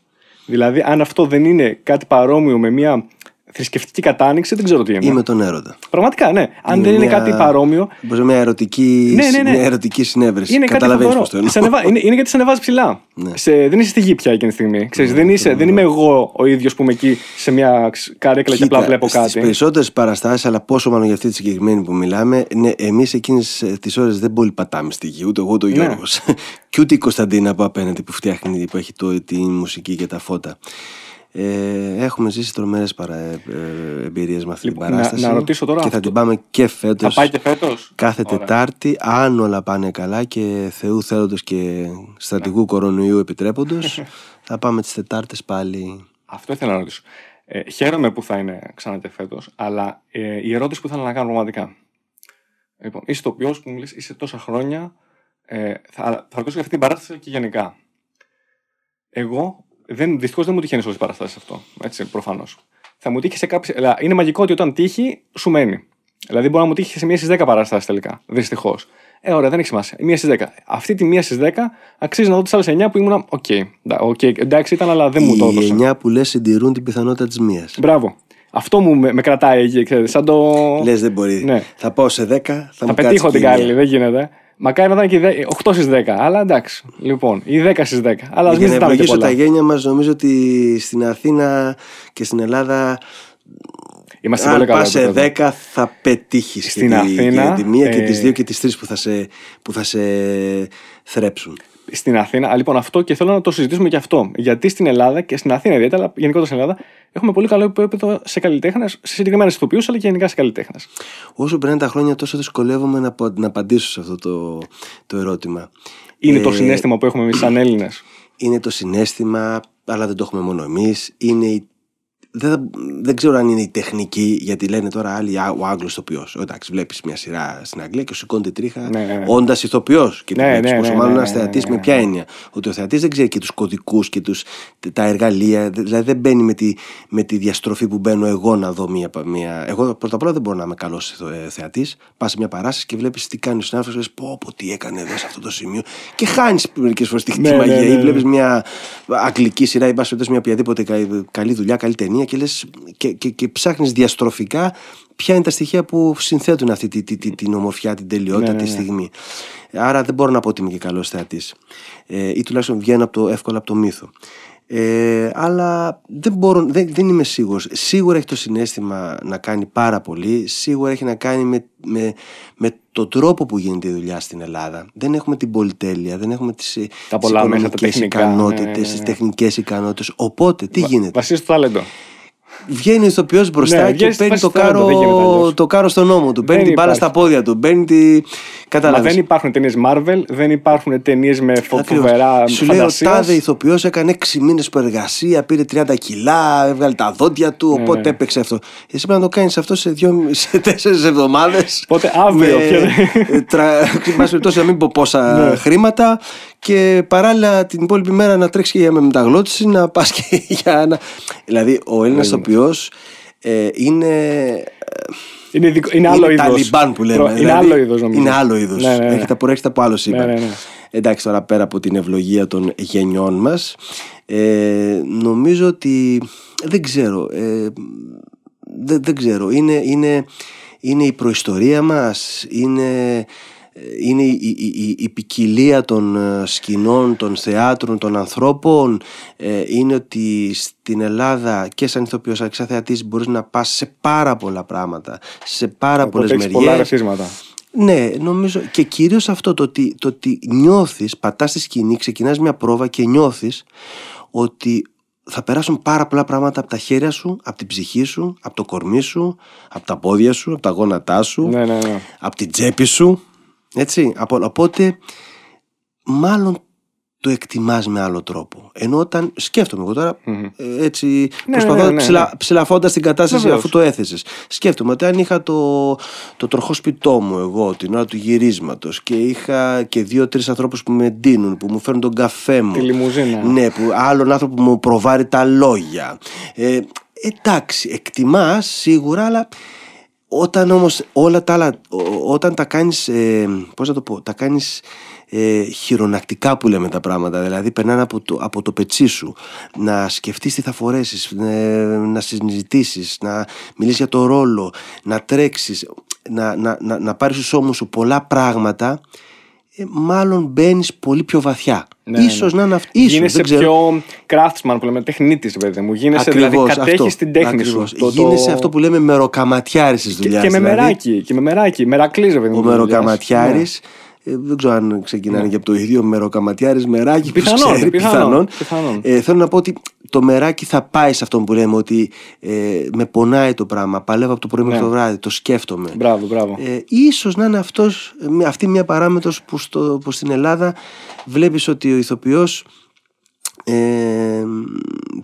δηλαδή αν αυτό δεν είναι κάτι παρόμοιο με μια θρησκευτική κατάνοιξη, δεν ξέρω τι είναι. Ή με τον έρωτα. Πραγματικά, ναι. Αν Είναι δεν είναι μια- κάτι παρόμοιο. Μπορεί μια ερωτική, Ναι, ναι, ναι. μια ερωτική συνέβρεση. Είναι κάτι Καταλαβαίνεις φοβερό. πώς το εννοώ. Σε ανεβα- είναι, είναι γιατί σε ανεβάζει ψηλά. Ναι. Σε, δεν είσαι στη γη πια εκείνη τη στιγμή. Ξέρεις, δεν, είσαι, δεν είμαι εγώ ο ίδιος που είμαι εκεί σε μια ξ- καρέκλα και απλά Κοίτα, βλέπω στις κάτι. περισσότερες παραστάσεις, αλλά πόσο μάλλον για αυτή τη συγκεκριμένη που μιλάμε, ναι, εμείς εκείνες ε, τις ώρες δεν πολύ πατάμε στη γη, ούτε εγώ ούτε ο Ναι. Γιώργος. [laughs] και ούτε η Κωνσταντίνα από απέναντι που φτιάχνει, που έχει το, τη μουσική και τα φώτα. Ε, έχουμε ζήσει τρομερές παρα, ε, ε, εμπειρίες με αυτή Λοιπόν, την να- παράσταση να ρωτήσω τώρα και θα αυτό. την πάμε και Θα φέτος πάει και φέτος; κάθε Τετάρτη αν όλα πάνε καλά και Θεού θέλοντος και στρατηγού κορονοϊού επιτρέποντος [laughs] θα πάμε τις Τετάρτες πάλι Αυτό ήθελα να ρωτήσω. Ε, χαίρομαι που θα είναι ξανά και φέτος, αλλά ε, η ερώτηση που ήθελα να κάνω πραγματικά. Λοιπόν, είσαι το που μου λες, είσαι τόσα χρόνια. Ε, θα, θα ρωτήσω για αυτή την παράσταση και γενικά. Εγώ δεν, δυστυχώς δεν μου τυχαίνει σε όλες τις παραστάσεις αυτό. Έτσι, προφανώς. Θα μου τύχει σε κάποιες. Είναι μαγικό ότι όταν τύχει, σου μένει. Δηλαδή, μπορεί να μου τύχει σε μία στις 10 παραστάσεις τελικά. Δυστυχώς. Ε, ωραία, δεν έχει σημασία. Μία στις 10. Αυτή τη μία στις 10 αξίζει να δω τις άλλες 9 που ήμουν. Οκ. ντα- οκ, εντάξει ήταν, αλλά δεν μου το Οι έδωσε. εννιά που λες συντηρούν την πιθανότητα της μίας Μπράβο. Αυτό μου με, με κρατάει εκεί, ξέρετε, σαν το. Λες δεν μπορεί. Ναι. Θα πάω σε 10, θα, θα μου πετύχω κάτσει την και η καλή, μία. δεν γίνεται. Μακάρι να ήταν και η δε- 8 στις 10. Αλλά εντάξει. Λοιπόν, ή 10 στις 10. Αλλά ας Για μην να ζητάμε και ευλογήσω πολλά. τα γένια μας νομίζω ότι στην Αθήνα και στην Ελλάδα Είμαστε πολύ αν καλά. πας σε επίπεδο. 10 θα πετύχεις Στην και, τη, Αθήνα, και τη μία και ε, τις δύο και τις τρεις που θα σε, που θα σε θρέψουν. Στην Αθήνα, α, λοιπόν, αυτό και θέλω να το συζητήσουμε και αυτό. Γιατί στην Ελλάδα και στην Αθήνα ιδιαίτερα, αλλά γενικότερα στην Ελλάδα, έχουμε πολύ καλό επίπεδο σε καλλιτέχνες, σε συγκεκριμένες ηθοποιούς, αλλά και γενικά σε καλλιτέχνες. Όσο περνάνε τα χρόνια τόσο δυσκολεύομαι να, απο- να απαντήσω σε αυτό το, το ερώτημα. Είναι Ε, το συνέστημα που έχουμε εμείς σαν Έλληνες; είναι το συνέστημα, αλλά δεν το έχουμε μόνο εμείς. Είναι η... δεν, θα- δεν ξέρω αν είναι η τεχνική, γιατί λένε τώρα άλλοι «Α, ο Άγγλος ηθοποιός. Εντάξει, βλέπεις μια σειρά στην Αγγλία και σου σηκώνεται τρίχα, Ναι, ναι, ναι. όντας ηθοποιός. Και Ναι, τη βλέπεις. ναι, Πόσο ναι, μάλλον ναι, ένας ναι, θεατής ναι, με ναι, ποια ναι. έννοια. Ότι ο θεατής δεν ξέρει και τους κωδικούς και τους, τα εργαλεία. Δηλαδή δεν μπαίνει με τη, με τη διαστροφή που μπαίνω εγώ να δω μία. μία... Εγώ πρώτα απ' όλα δεν μπορώ να είμαι καλός θεατής. Πας σε μια παράσταση και βλέπεις τι κάνει ο συνάδελφο. Λες πω, πω, τι έκανε εδώ σε αυτό το σημείο. Και χάνεις μερικές φορές τη Ναι, ναι, μαγεία. ναι, Ή ναι. βλέπεις μια αγγλική σειρά ή πας περιπτώσει μια οποιαδήποτε κα- καλή δουλειά, καλή ταινία και, λες, και, και, και ψάχνεις διαστροφικά ποια είναι τα στοιχεία που συνθέτουν αυτή τη, τη, τη- την ομορφιά, την τελειότητα, Ναι, ναι, τη ναι. στιγμή. Άρα δεν μπορώ να πω ότι είμαι και καλός θεατής. Ε, ή τουλάχιστον βγαίνω από το, εύκολα από το μύθο. Ε, αλλά δεν, μπορώ, δεν, δεν είμαι σίγουρος. Σίγουρα έχει το συνέστημα να κάνει πάρα πολύ. Σίγουρα έχει να κάνει με, με, με τον τρόπο που γίνεται η δουλειά στην Ελλάδα. Δεν έχουμε την πολυτέλεια, δεν έχουμε τις, ε, Τα τις πολλά μέσα, τα οικονομικές τεχνικά, ικανότητες, ναι, ναι, ναι, τις ναι. τεχνικές ικανότητες. Οπότε τι γίνεται; Βασίζεται στο ταλέντο. Βγαίνει ο ηθοποιός μπροστά Ναι, και βγαίνει στη παίρνει φάση το του ταλέντο, δεν γίνεται κάρο, αλλιώς. το κάρο στον νόμο του. Παίρνει Δεν την μπάλα υπάρχει. στα πόδια του. Παίρνει τη. Μα Κατάλαβες. δεν υπάρχουν ταινίες Marvel, δεν υπάρχουν ταινίες με φο- Ακριβώς. φοβερά Σου λέει ο φαντασία. τάδε ηθοποιός έκανε 6 μήνες προεργασία, πήρε 30 κιλά, έβγαλε τα δόντια του, οπότε ναι. έπαιξε αυτό. Εσύ πρέπει να το κάνεις αυτό σε, δύο, σε τέσσερις εβδομάδες. Οπότε αύριο, ποιο δεν- Εν πάση περιπτώσει, να μην πω πόσα [laughs] Ναι. χρήματα και παράλληλα την υπόλοιπη μέρα να τρέξεις και για μεταγλώτηση, να πας και για να. Δηλαδή, ο Έλληνας ηθοποιός ε, είναι. Είναι, ειδικό- είναι άλλο είναι είδος. Ταλιμπάν που λέμε. Είναι δηλαδή, άλλο είδος, νομίζω. Είναι άλλο είδος. Ναι, ναι, ναι. Έχετε, προέρχεται από άλλο σήμερα. Ναι, ναι, ναι. Εντάξει, τώρα πέρα από την ευλογία των γενιών μας, ε, νομίζω ότι. Δεν ξέρω. Ε, δεν, δεν ξέρω. Είναι, είναι, είναι η προϊστορία μας, είναι, ε, είναι η, η, η, η ποικιλία των ε, σκηνών, των θεάτρων, των ανθρώπων. Ε, είναι ότι στην Ελλάδα και σαν ηθοποιός αλλά και σαν θεατής μπορείς να πας σε πάρα πολλά πράγματα, σε πάρα πολλές Οπότε έχει μεριές. πολλά ρεθίσματα. Ναι, νομίζω και κυρίως αυτό το ότι, το ότι νιώθεις, πατάς στη σκηνή, ξεκινάς μια πρόβα και νιώθεις ότι θα περάσουν πάρα πολλά πράγματα από τα χέρια σου, από την ψυχή σου, από το κορμί σου, από τα πόδια σου, από τα γόνατά σου, Ναι, ναι, ναι. από την τσέπη σου. Έτσι, από, οπότε μάλλον το εκτιμάς με άλλο τρόπο. Ενώ όταν σκέφτομαι εγώ τώρα, Μμμ. ε, έτσι Ναι, προσπαθώ ναι, ναι, ναι. ψηλα, ψηλαφώντας την κατάσταση Βεβαίως. αφού το έθεσες. Σκέφτομαι ότι αν είχα το, το τροχόσπιτό μου εγώ την ώρα του γυρίσματος και είχα και δύο-τρεις ανθρώπους που με ντύνουν, που μου φέρνουν τον καφέ μου. Τη λιμουζίνα. Ναι, που άλλον άνθρωπο που μου προβάρει τα λόγια. Ε, εντάξει, εκτιμάς σίγουρα, αλλά όταν όμως όλα τα άλλα, ό- όταν τα κάνεις, ε, πώς να το πω, τα κάνεις ε, χειρονακτικά που λέμε τα πράγματα. Δηλαδή, περνάνε από το, από το πετσί σου. Να σκεφτείς τι θα φορέσεις, ε, να συζητήσεις, να μιλήσεις για το ρόλο, να τρέξεις, να, να, να, να πάρεις στους ώμους σου πολλά πράγματα. Ε, μάλλον μπαίνεις πολύ πιο βαθιά. Ναι, ίσως ναι. να είναι αυτό. Γίνεσαι πιο craftsman που λέμε, τεχνίτης, βέβαια μου. Γίνεσαι δηλαδή, κατέχεις την τέχνη ακριβώς. σου. Το, Γίνεσαι το... αυτό που λέμε μεροκαματιάρης της δουλειάς. Και, και με δηλαδή. μεράκι, και με μεράκι, μερακλή, βέβαια. Ο μεροκαματιάρης. Ε, δεν ξέρω αν ξεκινάνε Ναι. και από το ίδιο μεροκαματιάρης, μεράκι. ποιος Πιθανόν, ξέρει, πιθανόν, πιθανόν. Ε, θέλω να πω ότι το μεράκι θα πάει σε αυτό που λέμε ότι ε, με πονάει το πράγμα. Παλεύω από το πρωί μέχρι Ναι. το βράδυ, το σκέφτομαι. Μπράβο, μπράβο. Ε, ίσως να είναι αυτός, ε, αυτή μια παράμετρος που, στο, που στην Ελλάδα βλέπεις ότι ο ηθοποιός ε,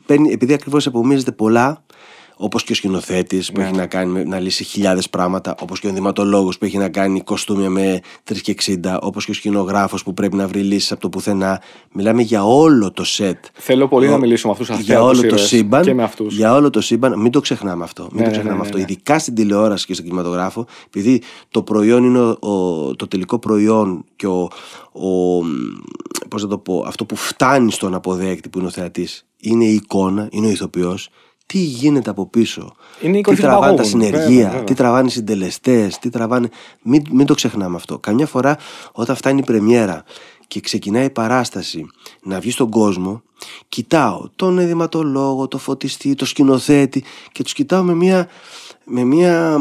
παίρνει, επειδή ακριβώς επομίζεται πολλά όπως και ο σκηνοθέτης που Ναι. έχει να κάνει με- να λύσει χιλιάδες πράγματα όπως και ο ενδυματολόγος που έχει να κάνει κοστούμια με 3 και 60 όπως και ο σκηνογράφος που πρέπει να βρει λύσεις από το πουθενά μιλάμε για όλο το σετ Θέλω πολύ ο- να μιλήσω με αυτούς τους για όλο το σύμπαν. Και με αυτούς. Για όλο το σύμπαν, μην το ξεχνάμε αυτό. Μην Ναι, το ναι, ξεχνάμε ναι, αυτό. ναι, ναι. Ειδικά στην τηλεόραση και στον κινηματογράφο, επειδή το προϊόν είναι ο, ο- το τελικό προϊόν και ο, ο, πώς να το πω, αυτό που φτάνει στον αποδέκτη που είναι ο θεατής είναι η εικόνα, είναι ο ηθοποιός. Τι γίνεται από πίσω; Είναι η τι κορυφή του τραβάνε τα παγόβουνου, συνεργεία, βέβαια, βέβαια. τι τραβάνε οι συντελεστές, τι τραβάνε. Μην, μην το ξεχνάμε αυτό. Καμιά φορά όταν φτάνει η πρεμιέρα και ξεκινάει η παράσταση να βγει στον κόσμο, κοιτάω τον ενδυματολόγο, το φωτιστή, το σκηνοθέτη και τους κοιτάω με μια. Με μια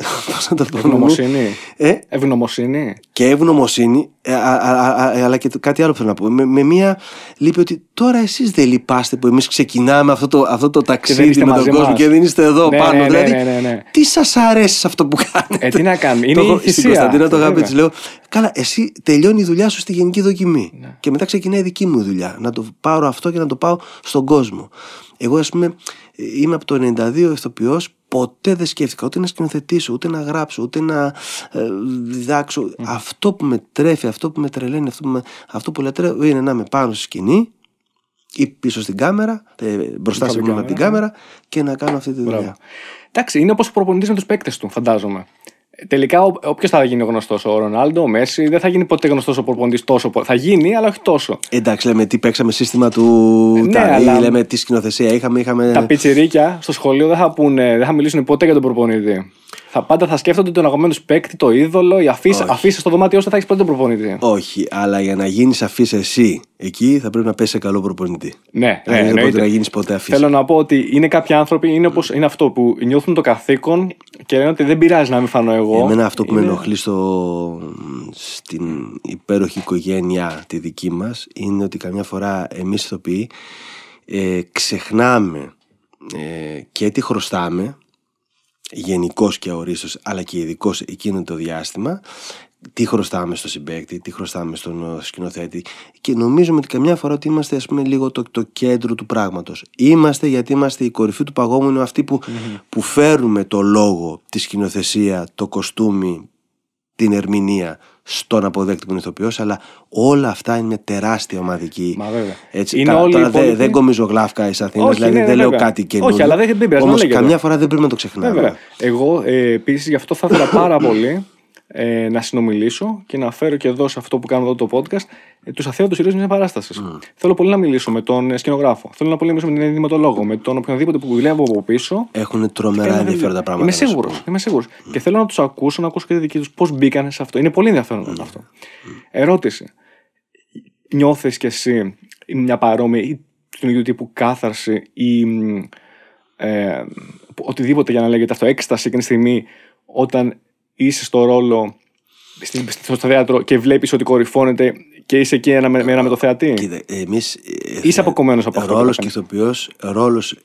μ, πώς να το πω, Ευγνωμοσύνη. Ε, Ευγνωμοσύνη. και ευγνωμοσύνη, ε, α, α, α, αλλά και το- κάτι άλλο που θέλω να πω. Με, με μία λύπη ότι τώρα εσείς δεν λυπάστε που εμείς ξεκινάμε αυτό το, αυτό το δεν ταξίδι είστε με τον μαζί κόσμο μας. και δεν είστε εδώ Ναι, πάνω. ναι, ναι, δηλαδή, ναι, ναι, ναι. τι σας αρέσει σε αυτό που κάνετε; Ε, τι να κάνουμε; Είναι Το η έχω- Στην θυσία. Κωνσταντίνα το Βέβαια. γάμπη της λέω. Καλά, εσύ τελειώνει η δουλειά σου στη γενική δοκιμή. Ναι. Και μετά ξεκινάει η δική μου δουλειά. Να το πάρω αυτό και να το πάω στον κόσμο. Εγώ, ας πούμε, είμαι από το 92 ηθοποιός. Ποτέ δεν σκέφτηκα ούτε να σκηνοθετήσω, ούτε να γράψω, ούτε να ε, διδάξω. Αυτό που με τρέφει, αυτό που με τρελαίνει, αυτό που, με, αυτό που λατρεύω είναι να είμαι πάνω στη σκηνή ή πίσω στην κάμερα, ε, μπροστά Πίσω σε από μια την από την κάμερα, κάμερα και να κάνω αυτή τη δουλειά. Μπράβο. Εντάξει, είναι όπως ο προπονητή με τους παίκτες του, φαντάζομαι. Ε, Τελικά, όποιος θα γίνει γνωστός, ο Ρονάλντο, ο Μέση, δεν θα γίνει ποτέ γνωστός ο προπονητής τόσο. πο- Θα γίνει, αλλά όχι τόσο. Εντάξει, λέμε τι παίξαμε σύστημα του Ναι, Ταρί, αλλά- λέμε τι σκηνοθεσία είχαμε. είχαμε... Τα πιτσιρίκια στο σχολείο δεν θα, πούνε, δεν θα μιλήσουν ποτέ για τον προπονητή. Θα πάντα θα σκέφτονται τον αγαπημένο του παίκτη, το είδωλο, η αφήσα, Όχι. αφήσεις στο δωμάτιό σου δεν θα έχεις ποτέ τον προπονητή. Όχι, αλλά για να γίνεις αφή εσύ εκεί θα πρέπει να πέσει σε καλό προπονητή. Ναι, ναι, Αν δεν εννοείται. μπορεί να γίνεις ποτέ αφή. Θέλω να πω ότι είναι κάποιοι άνθρωποι, είναι, όπως, είναι αυτό που νιώθουν το καθήκον και λένε ότι δεν πειράζει να μην φανώ εγώ. Εμένα αυτό που με Είναι- ενοχλεί στο, στην υπέροχη οικογένεια τη δική μας είναι ότι καμιά φορά εμείς ηθοποιοί ε, ξεχνάμε ε, και τι χρωστάμε γενικώ και ορίστος αλλά και ειδικώ εκείνο το διάστημα τι χρωστάμε στο συμπέκτη, τι χρωστάμε στον ε, σκηνοθέτη και νομίζουμε ότι καμιά φορά ότι είμαστε ας πούμε λίγο το, το κέντρο του πράγματος. Είμαστε γιατί είμαστε η κορυφή του παγόμενου αυτοί που, που φέρνουμε το λόγο, τη σκηνοθεσία, το κοστούμι, την ερμηνεία στον αποδέκτη που είναι ηθοποιός, αλλά όλα αυτά είναι μια τεράστια ομαδική. Μα βέβαια. Έτσι, Είναι καλά, όλοι οι τώρα δεν υπόλοιποι- δεν κομίζω γλάφκα εις Αθήνας, Όχι, δηλαδή ναι, δεν ναι, λέω βέβαια. κάτι καινούργιο. Όχι, αλλά δεν- δεν πειράζει, Όμως να λέγεται. καμιά φορά δεν πρέπει να το ξεχνάμε. Βέβαια. Εγώ ε, επίσης γι' αυτό θα ήθελα πάρα πολύ ε, να συνομιλήσω και να φέρω και εδώ σε αυτό που κάνω εδώ το podcast ε, τους αθέατους ήρωες μιας παράστασης. Θέλω πολύ να μιλήσω με τον ε, σκηνογράφο. Θέλω να πολύ να μιλήσω με την ενδυματολόγο, με τον οποιονδήποτε που δουλεύει από πίσω. Έχουν τρομερά Ένα ενδιαφέροντα βιβλίο. πράγματα. Είμαι να σου σίγουρος. πω. Είμαι σίγουρος. Και θέλω να τους ακούσω, να ακούσω και τη δική τους πώς μπήκαν σε αυτό. Είναι πολύ ενδιαφέρον αυτό. Ερώτηση. Νιώθεις κι εσύ μια παρόμοια ή του ίδιου τύπου κάθαρση ή μ, ε, οτιδήποτε για να λέγεται αυτό, έκσταση εκείνη τη στιγμή όταν είσαι στο ρόλο στη- στο στο θέατρο και βλέπεις ότι κορυφώνεται και είσαι εκεί ένα με, με ένα με το θεατή; Κοίτα, εμείς, ε, Είσαι αποκομμένος από αυτό που Ρόλος και έκανες. ηθοποιός, ρόλος,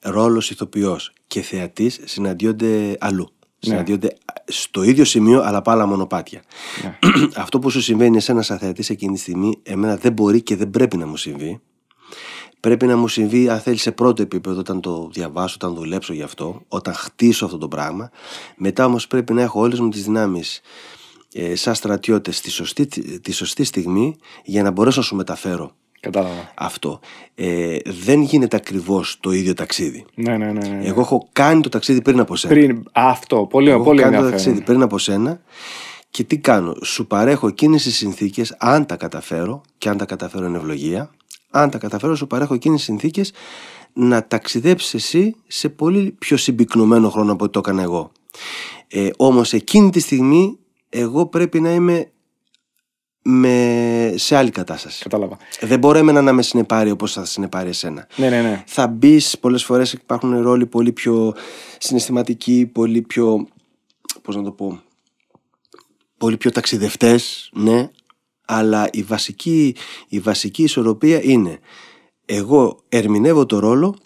ρόλος ηθοποιός και θεατής συναντιόνται αλλού. Ναι. Συναντιόνται στο ίδιο σημείο αλλά από άλλα μονοπάτια. Ναι. [clears throat] Αυτό που σου συμβαίνει εσένα σαν θεατής εκείνη τη στιγμή εμένα δεν μπορεί και δεν πρέπει να μου συμβεί. Πρέπει να μου συμβεί, αν θέλεις, σε πρώτο επίπεδο, όταν το διαβάσω, όταν δουλέψω γι' αυτό, όταν χτίσω αυτό το πράγμα. Μετά όμως πρέπει να έχω όλες μου τις δυνάμεις ε, σαν στρατιώτες τη σωστή, τη σωστή στιγμή για να μπορέσω να σου μεταφέρω Κατάλαβα. αυτό. Ε, δεν γίνεται ακριβώς το ίδιο ταξίδι. Ναι, ναι, ναι. ναι. Εγώ έχω κάνει το ταξίδι πριν από σένα. Πριν, αυτό, πολύ, Εγώ πολύ έχω κάνει το ενδιαφέρον. ταξίδι πριν από σένα και τι κάνω. Σου παρέχω εκείνες τις συνθήκες, αν τα καταφέρω, και αν τα καταφέρω είναι ευλογία, αν τα καταφέρω σου παρέχω εκείνες τις συνθήκες να ταξιδέψεις εσύ σε πολύ πιο συμπυκνωμένο χρόνο από ό,τι το έκανα εγώ. Ε, όμως εκείνη τη στιγμή εγώ πρέπει να είμαι με, σε άλλη κατάσταση. Κατάλαβα. Δεν μπορώ εμένα να με συνεπάρει όπως θα συνεπάρει εσένα. Ναι, ναι, ναι. Θα μπεις πολλές φορές υπάρχουν ρόλοι πολύ πιο συναισθηματικοί, πολύ πιο, πώς να το πω, πολύ πιο ταξιδευτές, ναι, αλλά η βασική, η βασική ισορροπία είναι εγώ ερμηνεύω το ρόλο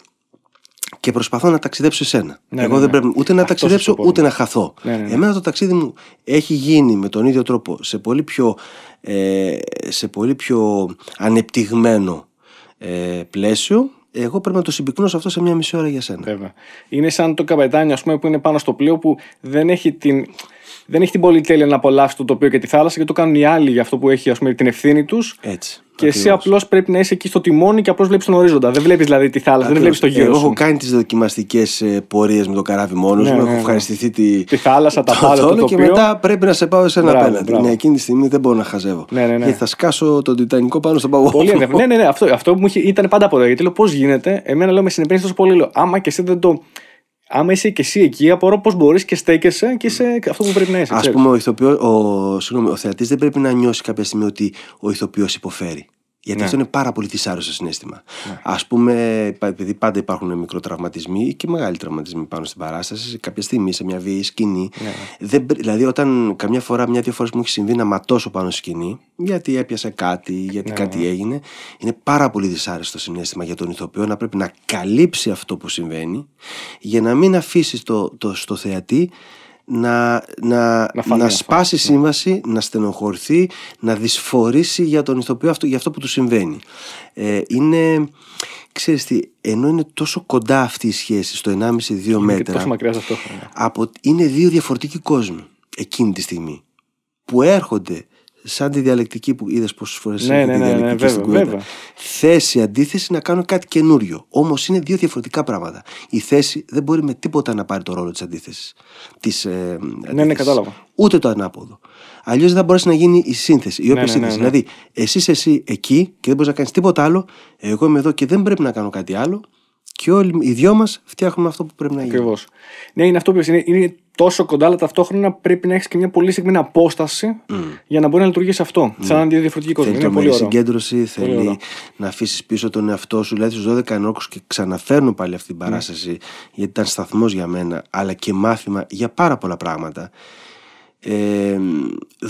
και προσπαθώ να ταξιδέψω εσένα. Ναι, Εγώ ναι, δεν ναι. πρέπει ούτε να Αυτός ταξιδέψω σου το πω. ούτε να χαθώ. Ναι, ναι, ναι. Εμένα το ταξίδι μου έχει γίνει με τον ίδιο τρόπο σε πολύ πιο, ε, σε πολύ πιο ανεπτυγμένο ε, πλαίσιο. Εγώ πρέπει να το συμπυκνώσω αυτό σε μια μισή ώρα για σένα. Βέβαια. Είναι σαν το καπετάνιο, ας πούμε, που είναι πάνω στο πλοίο που δεν έχει την, δεν έχει την πολυτέλεια να απολαύσει το τοπίο και τη θάλασσα και το κάνουν οι άλλοι για αυτό που έχει ας πούμε, την ευθύνη τους. Έτσι. Και εσύ ακριβώς. απλώς πρέπει να είσαι εκεί στο τιμόνι και απλώς βλέπεις τον ορίζοντα. Δεν βλέπεις δηλαδή τη θάλασσα, δεν βλέπεις το γύρο Εγώ σου. έχω κάνει τις δοκιμαστικές πορείες με το καράβι μόνος Ναι, μου. ναι, Έχω ναι. ευχαριστηθεί τη, Τη θάλασσα, τα το πάντα, το τόνο και τοπίο. μετά πρέπει να σε πάω σε ένα Μπράβο, απέναντι. μπράβο. Ναι, εκείνη τη στιγμή δεν μπορώ να χαζεύω. Ναι, ναι, ναι. Γιατί θα σκάσω τον Τιτανικό πάνω στον παγό. Πολύ ενδιαφέρον. ναι, ναι, ναι. Αυτό, αυτό που μου είχε, ήταν πάντα από εδώ. Γιατί λέω πώς γίνεται, εμένα λέω με συνεπένει τόσο πολύ. Λέω, άμα και εσύ δεν το. Άμα είσαι και εσύ εκεί, απορώ πώς μπορείς και στέκεσαι και είσαι αυτό που πρέπει να είσαι. Α ξέρεις. πούμε, ο, ηθοποιός, ο, συγγνώμη, ο θεατής δεν πρέπει να νιώσει κάποια στιγμή ότι ο ηθοποιός υποφέρει. Γιατί Ναι. αυτό είναι πάρα πολύ δυσάρεστο συνέστημα. Α πούμε, υπά- επειδή πάντα υπάρχουν μικροτραυματισμοί και μεγάλοι τραυματισμοί πάνω στην παράσταση, σε κάποια στιγμή, σε μια βίαιη σκηνή. Ναι, Δεν, πρέ- δηλαδή, όταν καμιά φορά, μια-δύο φορές μου έχει συμβεί να ματώσω πάνω στη σκηνή, γιατί έπιασε κάτι, γιατί Ναι, κάτι έγινε, είναι πάρα πολύ δυσάρεστο συνέστημα για τον ηθοποιό να πρέπει να καλύψει αυτό που συμβαίνει για να μην αφήσει το, το, στο θεατή να, να, Να φανεί να αυτό. σπάσει σύμβαση, να στενοχωρηθεί, να δυσφορήσει για τον ηθοποιό αυτό, για αυτό που του συμβαίνει. Ε, είναι, ξέρεις τι, ενώ είναι τόσο κοντά αυτή η σχέση στο 1,5-2 Και μέτρα, τόσο μακριά ταυτόχρονα. από, είναι δύο διαφορετικοί κόσμοι εκείνη τη στιγμή που έρχονται σαν τη διαλεκτική που είδες πόσες φορές Ναι, έχει ναι, τη ναι, ναι, διαλεκτική βέβαια, στην κουβέντα. βέβαια. Θέση, αντίθεση να κάνουν κάτι καινούριο. Όμως είναι δύο διαφορετικά πράγματα. Η θέση δεν μπορεί με τίποτα να πάρει το ρόλο της αντίθεσης. Της, ε, αντίθεσης. ναι, κατάλαβα. Ούτε το ανάποδο. Αλλιώς δεν θα μπορέσει να γίνει η σύνθεση, η όποια ναι, ναι, σύνθεση. ναι. Δηλαδή, εσύ είσαι εσύ εκεί και δεν μπορείς να κάνεις τίποτα άλλο. Εγώ είμαι εδώ και δεν πρέπει να κάνω κάτι άλλο. Και όλοι οι δυο μας φτιάχνουμε αυτό που πρέπει να γίνει. Ακριβώς. Ναι, είναι αυτό που είπες, είναι, είναι τόσο κοντά, αλλά ταυτόχρονα πρέπει να έχεις και μια πολύ συγκεκριμένη απόσταση για να μπορεί να λειτουργήσει αυτό. Σαν να είναι δύο διαφορετικοί κόσμοι. Θέλει Είναι πολύ τρομερή ωραίο. συγκέντρωση, θέλει ωραίο. να αφήσεις πίσω τον εαυτό σου. Δηλαδή, στους 12 ενόρκου και ξαναφέρνω πάλι αυτή την Ναι. παράσταση, γιατί ήταν σταθμός για μένα, αλλά και μάθημα για πάρα πολλά πράγματα. Ε,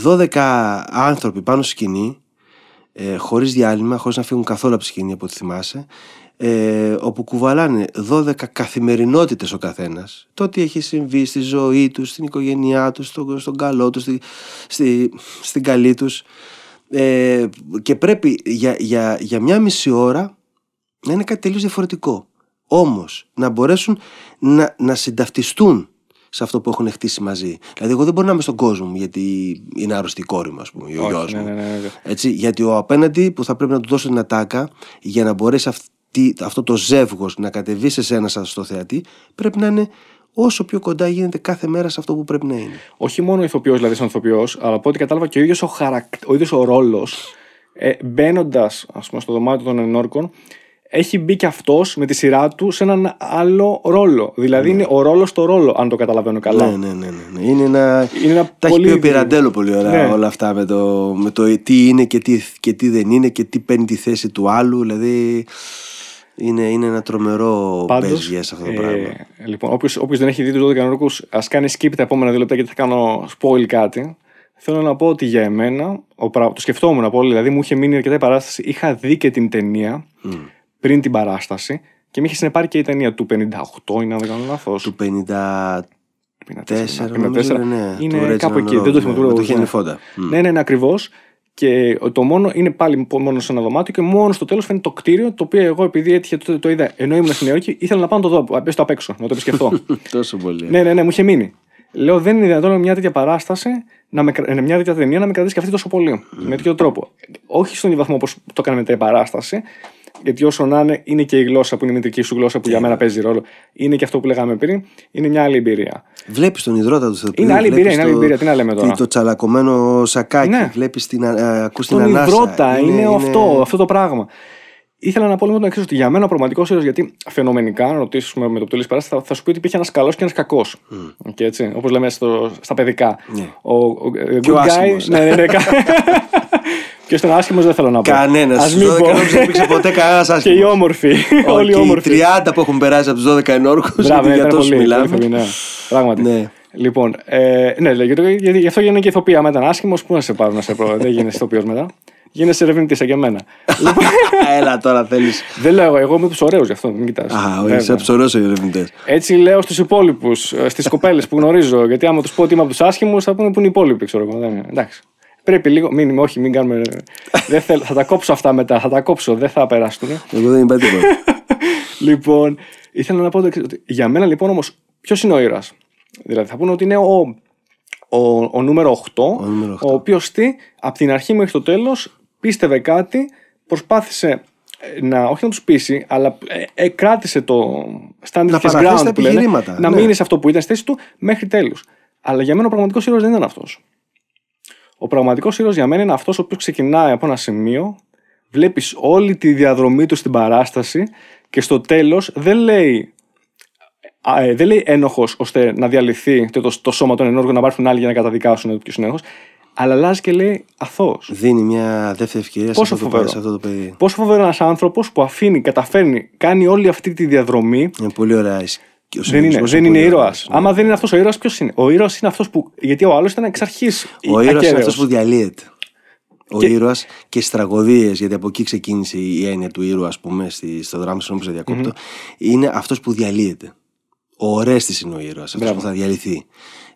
12 άνθρωποι πάνω στη σκηνή, ε, χωρίς διάλειμμα, χωρίς να φύγουν καθόλου από τη σκηνή, από ό,τι θυμάσαι. Ε, όπου κουβαλάνε 12 καθημερινότητες ο καθένας το τι έχει συμβεί στη ζωή τους, στην οικογένειά τους, στον, στον καλό τους, στη, στη, στην καλή τους ε, και πρέπει για, για, για μια μισή ώρα να είναι κάτι τελείως διαφορετικό όμως να μπορέσουν να, να συνταυτιστούν σε αυτό που έχουν χτίσει μαζί. Δηλαδή, εγώ δεν μπορώ να είμαι στον κόσμο μου γιατί είναι άρρωστη η κόρη μου, ας πούμε, ή ο Όχι, γιος ναι, μου. ναι, ναι, ναι. Έτσι, γιατί ο απέναντι που θα πρέπει να του δώσω την ατάκα για να μπορέσει αυτή, αυτό το ζεύγος να κατεβεί σε σένα σαν στο θεατή, πρέπει να είναι όσο πιο κοντά γίνεται κάθε μέρα σε αυτό που πρέπει να είναι. Όχι μόνο ο ηθοποιός, δηλαδή σαν ηθοποιός, αλλά από ό,τι κατάλαβα και ο ίδιος ο, χαρακ... ο, ίδιος ο ρόλος, ε, μπαίνοντας στο δωμάτιο των ενόρκων, έχει μπει και αυτός με τη σειρά του σε έναν άλλο ρόλο. Δηλαδή είναι ο ρόλος στο ρόλο, αν το καταλαβαίνω καλά. Ναι, ναι, ναι, ναι, ναι. Είναι ένα. Είναι ένα Τα πολύ έχει πει ο δι- Πυραντέλο πολύ ωραία Ναι. όλα αυτά με το, με το τι είναι και τι, και τι δεν είναι και τι παίρνει τη θέση του άλλου. Δηλαδή είναι, είναι ένα τρομερό Πάντως, παίζιε αυτό το πράγμα. Ε, λοιπόν, όποιος δεν έχει δει τους 12 κανονικού, ας κάνει skip τα επόμενα δύο λεπτά γιατί θα κάνω spoil κάτι. Θέλω να πω ότι για εμένα, ο, πρα- το σκεφτόμουν πολύ, δηλαδή μου είχε μείνει αρκετά η παράσταση. Είχα δει και την ταινία πριν την παράσταση και με είχε συνεπάρει και η ταινία του 58, είναι αν δεν κάνω λάθος. Του 54 54, νομίζω είναι, ναι, του είναι Reginald κάπου εκεί, Rose, δεν το ναι, θυμάμαι. με το ναι. Henry Fonda. Μμ. Ναι, ναι, ναι, ακριβώς. Και το μόνο είναι πάλι μόνο σε ένα δωμάτιο και μόνο στο τέλος φαίνεται το κτίριο το οποίο εγώ επειδή έτυχε τότε το είδα ενώ ήμουν στην Νέα Υόρκη ήθελα να πάω να το δω. Πες το απ' έξω, να το επισκεφτώ. [laughs] Τόσο πολύ. ναι, ναι, ναι, μου είχε μείνει. Λέω δεν είναι δυνατόν με μια τέτοια παράσταση, να με, κρα- μια τέτοια ταινία να με κρατήσει και αυτή τόσο πολύ. Με τέτοιο τρόπο. Όχι στον ίδιο βαθμό όπως το έκανε μετά η παράσταση, Γιατί όσο να είναι, είναι και η γλώσσα που είναι η μητρική σου γλώσσα που για μένα παίζει ρόλο. Είναι και αυτό που λέγαμε πριν. Είναι μια άλλη εμπειρία. Βλέπεις τον υδρότα του Θεού. Είναι άλλη εμπειρία, είναι άλλη εμπειρία. Τι να λέμε τώρα; Το τσαλακωμένο σακάκι. Ναι. Βλέπεις την, α- ακούς την Τον ανάσα. υδρότα, είναι, αυτό, αυτό το πράγμα. Ήθελα να πω λίγο το εξής: Ότι για μένα ο πραγματικός ήρωας, γιατί φαινομενικά, αν ρωτήσουμε με το πτωλή παράσταση, θα, θα σου πει ότι υπήρχε ένας καλός και ένας κακός. Και έτσι, όπως λέμε στο, στα παιδικά. Ναι. Ο, ο, ο Και ο good guy. άσχημος. Ναι, ναι, ναι. Ποιο [laughs] ήταν άσχημος δεν θέλω να πω. Κανένας. Ας Στους μην 12 πω. ενόρκου δεν υπήρξε ποτέ κανένας άσχημο. [laughs] Και οι όμορφοι. Όλοι οι και οι όμορφοι. 30 που έχουν περάσει από τους 12 ενόρκου. Μπράβο, ναι, για ήταν τόσους πολύ, μιλάμε. πολύ φοβερή, ναι. Πράγματι. Ναι. Λοιπόν, ε, ναι, λέει, γιατί, γιατί, γι' αυτό γίνανε και ηθοποιοί. Άμα ήταν άσχημος, πού να σε πάρουν να σε προ... δεν γίνεσαι ηθοποιός μετά. Γίνεσαι ερευνητή, σαν και εμένα. λοιπόν, [laughs] Έλα τώρα θέλεις. δεν λέω εγώ, εγώ είμαι τους ωραίους γι' αυτό, μην κοιτάς. Α, όχι, είσαι ψωρό οι ερευνητέ. Έτσι λέω στους υπόλοιπους, στις κοπέλες που γνωρίζω. Γιατί άμα τους πω ότι είμαι από τους άσχημους, θα πούνε που είναι οι υπόλοιποι, ξέρω εγώ. Δεν είναι. Εντάξει. Πρέπει λίγο. Μην, όχι, μην κάνουμε. δεν θέλω, θα τα κόψω αυτά μετά. Θα τα κόψω, δεν θα περάσουν. Εγώ δεν είπα τίποτα. [laughs] λοιπόν, ήθελα να πω το εξής, ότι Για μένα λοιπόν όμως, ποιος είναι ο ήρωας; Δηλαδή θα πούνε ότι είναι ο, ο, ο νούμερο 8, ο, νούμερο 8. οποίος τι, από την αρχή μέχρι το τέλος πίστευε κάτι, προσπάθησε ε, να, όχι να τους πείσει, αλλά ε, ε, κράτησε το standard Να his παραθέσει ground τα που λένε, επιχειρήματα, να ναι. μείνει σε αυτό που ήταν στη θέση του μέχρι τέλους. Αλλά για μένα ο πραγματικός ήρωας δεν ήταν αυτός. Ο πραγματικός ήρωας για μένα είναι αυτός ο οποίος ξεκινάει από ένα σημείο, βλέπεις όλη τη διαδρομή του στην παράσταση και στο τέλος δεν λέει. Α, ε, δεν λέει ένοχος ώστε να διαλυθεί το, το, το σώμα των ενόργων να πάρθουν άλλοι για να καταδικάσουν ποιο είναι ένοχο, αλλά αλλάζει και λέει αθώος. Δίνει μια δεύτερη ευκαιρία σε Πόσο αυτό, το, φοβερό. σε αυτό το παιδί. Πόσο φοβερό ένας άνθρωπος που αφήνει, καταφέρνει, κάνει όλη αυτή τη διαδρομή. Είναι πολύ ωραία. η σκ- ο Δεν είναι, συμβολισμός δεν είναι πολύ ήρωας. ωραίος. Ναι. Άμα δεν είναι αυτός ο ήρωας, ποιος είναι; Ο ήρωας είναι αυτός που. Γιατί ο άλλος ήταν εξ αρχής. Ο ήρωας είναι αυτός που διαλύεται. Ο Και- ήρωας και στις τραγωδίες, γιατί από εκεί ξεκίνησε η έννοια του ήρωα, ας πούμε, στη, στο δράμα, συγγνώμη που σε διακόπτω, είναι αυτός που διαλύεται. Ο Ορέστης είναι ο ήρωας, αυτός Μπράβο. που θα διαλυθεί.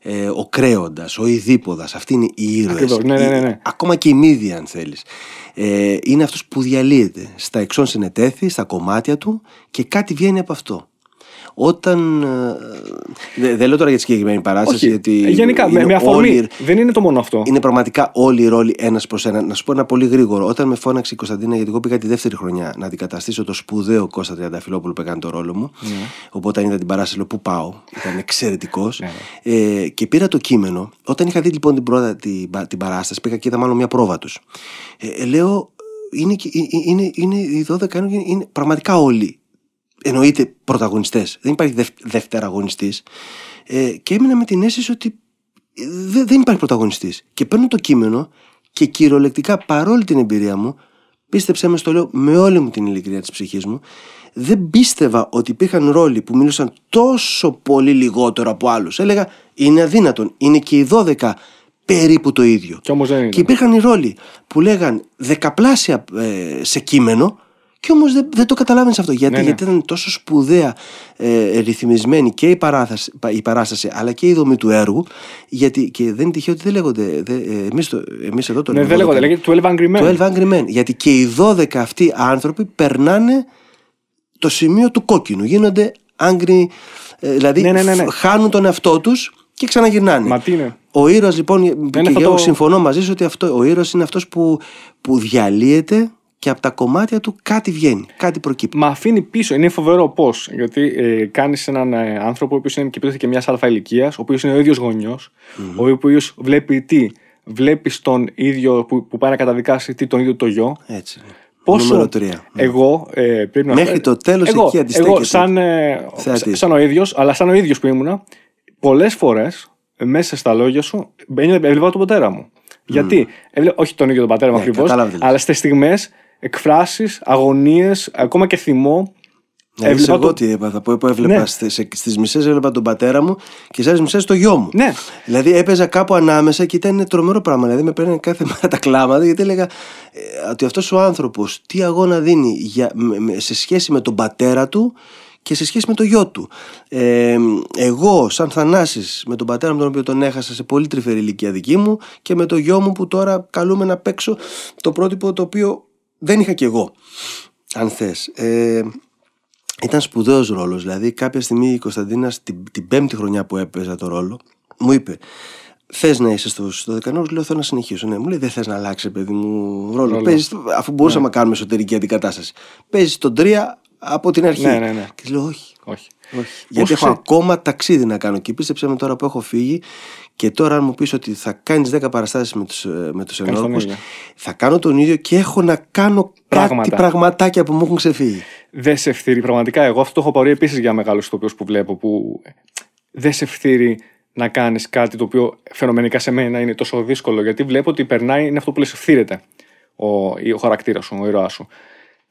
Ε, ο Κρέοντας, ο Ιδίποδας, αυτοί είναι οι ήρωες. Ακριβώς, ναι, ναι, ναι, ναι. Ακόμα και η μύδια, αν θέλεις. Ε, είναι αυτός που διαλύεται. Στα εξών συνετέθη, στα κομμάτια του και κάτι βγαίνει από αυτό. Όταν. ε, δε- δεν λέω τώρα για τη συγκεκριμένη παράσταση, Όχι. γιατί. Ε, Γενικά, με, είναι με αφορμή. όλοι- Δεν είναι το μόνο αυτό. είναι πραγματικά όλοι οι ρόλοι ένας προς ένα. Να σου πω ένα πολύ γρήγορο. Όταν με φώναξε η Κωνσταντίνα, γιατί εγώ πήγα τη δεύτερη χρονιά να αντικαταστήσω το σπουδαίο Κώστα Τριανταφυλόπουλο που έκανε το ρόλο μου. Ναι. Οπότε αν είδα την παράσταση, λέω Πού πάω; Ήταν εξαιρετικός. ε, και πήρα το κείμενο. Όταν είχα δει λοιπόν την, πρώτα, την, πα- την παράσταση, πήγα και είδα μάλλον μια πρόβα τους. Ε, ε, λέω, είναι, και- ε, ε, είναι, είναι οι 12 είναι, είναι πραγματικά όλοι. Εννοείται πρωταγωνιστές. Δεν υπάρχει δευ, δευτεραγωνιστής. Ε, και έμεινα με την αίσθηση ότι δε- δεν υπάρχει πρωταγωνιστής. Και παίρνω το κείμενο και κυριολεκτικά παρόλη την εμπειρία μου, πίστεψέ με στο λέω με όλη μου την ειλικρίνεια της ψυχής μου, δεν πίστευα ότι υπήρχαν ρόλοι που μίλησαν τόσο πολύ λιγότερο από άλλους. Έλεγα είναι αδύνατον, είναι και οι 12 περίπου το ίδιο. Κι όμως δεν είναι. Και υπήρχαν οι ρόλοι που λέγαν δεκαπλάσια ε, σε κείμενο και όμως δεν, δεν το καταλάβαινες αυτό. Γιατί, Ναι, ναι. γιατί ήταν τόσο σπουδαία ε, ρυθμισμένη και η, παράθαση, η παράσταση αλλά και η δομή του έργου. Γιατί και δεν είναι τυχαίο ότι δεν λέγονται. Δε, ε, εμείς, το, εμείς εδώ το Ναι, λέμε. δεν λέγονται. Λέγεται 12 Angry Men. 12 Angry Men. Γιατί και οι 12 αυτοί άνθρωποι περνάνε το σημείο του κόκκινου. Γίνονται angry, ε, δηλαδή Ναι, ναι, ναι, ναι. φ- χάνουν τον εαυτό τους και ξαναγυρνάνε. Μα τι είναι. Ο ήρωας λοιπόν, και αυτό εγώ το- συμφωνώ μαζί σου ότι αυτό, ο ήρωας είναι αυτός που, που διαλύεται και από τα κομμάτια του κάτι βγαίνει, κάτι προκύπτει. Μα αφήνει πίσω. Είναι φοβερό πώς. Γιατί ε, κάνεις έναν ε, άνθρωπο ο οποίος είναι και πίσω και μιας αλφα ηλικίας, ο οποίος είναι ο ίδιος ο οποίος βλέπει τι. Βλέπεις τον ίδιο που, που πάει να καταδικάσει τι τον ίδιο το γιο. Έτσι. Πόσο Νούμερο τρία. εγώ ε, πρέπει να Μέχρι το τέλος εγώ, εκεί αντιστέκεται. Εγώ, σαν, ε, Θεατής. σαν ο ίδιος, αλλά σαν ο ίδιος που ήμουνα, πολλές φορές μέσα στα λόγια σου έβλεπα έβλεπα τον πατέρα μου. Γιατί, έβλεπα, όχι τον ίδιο τον πατέρα μου Ναι, ακριβώς, κατάλαβα τι λες. αλλά στις στιγμές εκφράσεις, αγωνίες, ακόμα και θυμό. Δηλαδή, έβλεπα εγώ το- τι έπαθα, που, που έβλεπα Ναι. στις, στις μισές έβλεπα τον πατέρα μου και στις άλλες μισές το γιο μου. Ναι. Δηλαδή έπαιζα κάπου ανάμεσα και ήταν τρομερό πράγμα. Δηλαδή με παίρνανε κάθε [laughs] μέρα τα κλάματα γιατί έλεγα ε, ότι αυτός ο άνθρωπος τι αγώνα δίνει για, με- με- σε σχέση με τον πατέρα του και σε σχέση με το γιο του. Ε, εγώ, σαν Θανάσης, με τον πατέρα μου τον οποίο τον έχασα σε πολύ τρυφερή ηλικία δική μου και με το γιο μου που τώρα καλούμε να παίξω το πρότυπο το οποίο δεν είχα κι εγώ. Αν θες. Ε, ήταν σπουδαίος ρόλος. Δηλαδή κάποια στιγμή η Κωνσταντίνα στην την πέμπτη χρονιά που έπαιζα το ρόλο μου είπε Θες να είσαι στο, στο δεκανός, λέω θέλω να συνεχίσω. Ναι, μου λέει δεν θες να αλλάξει, παιδί μου, ρόλο. Ρόλο. Παίζεις, αφού μπορούσαμε Ναι. να κάνουμε εσωτερική αντικατάσταση. Παίζεις τον τρία από την αρχή. Ναι, ναι, ναι. Και λέω όχι. Όχι. Όχι. Γιατί έχω ξε- ακόμα ταξίδι να κάνω. Και πίστεψε με τώρα που έχω φύγει και τώρα αν μου πεις ότι θα κάνεις 10 παραστάσεις με τους, ε, με τους Κάνεις τον ενόρκους ίδιο. θα κάνω τον ίδιο και έχω να κάνω Πράγματα. κάτι πραγματάκια που μου έχουν ξεφύγει. Δεν σε ευθύρει. Πραγματικά, εγώ αυτό το έχω πάρει επίσης για μεγάλους ηθοποιού που βλέπω. Που δεν σε ευθύρει να κάνεις κάτι το οποίο φαινομενικά σε μένα είναι τόσο δύσκολο. Γιατί βλέπω ότι περνάει, είναι αυτό που λες, ευθύρεται ο, ο χαρακτήρας σου, ο ήρωάς σου.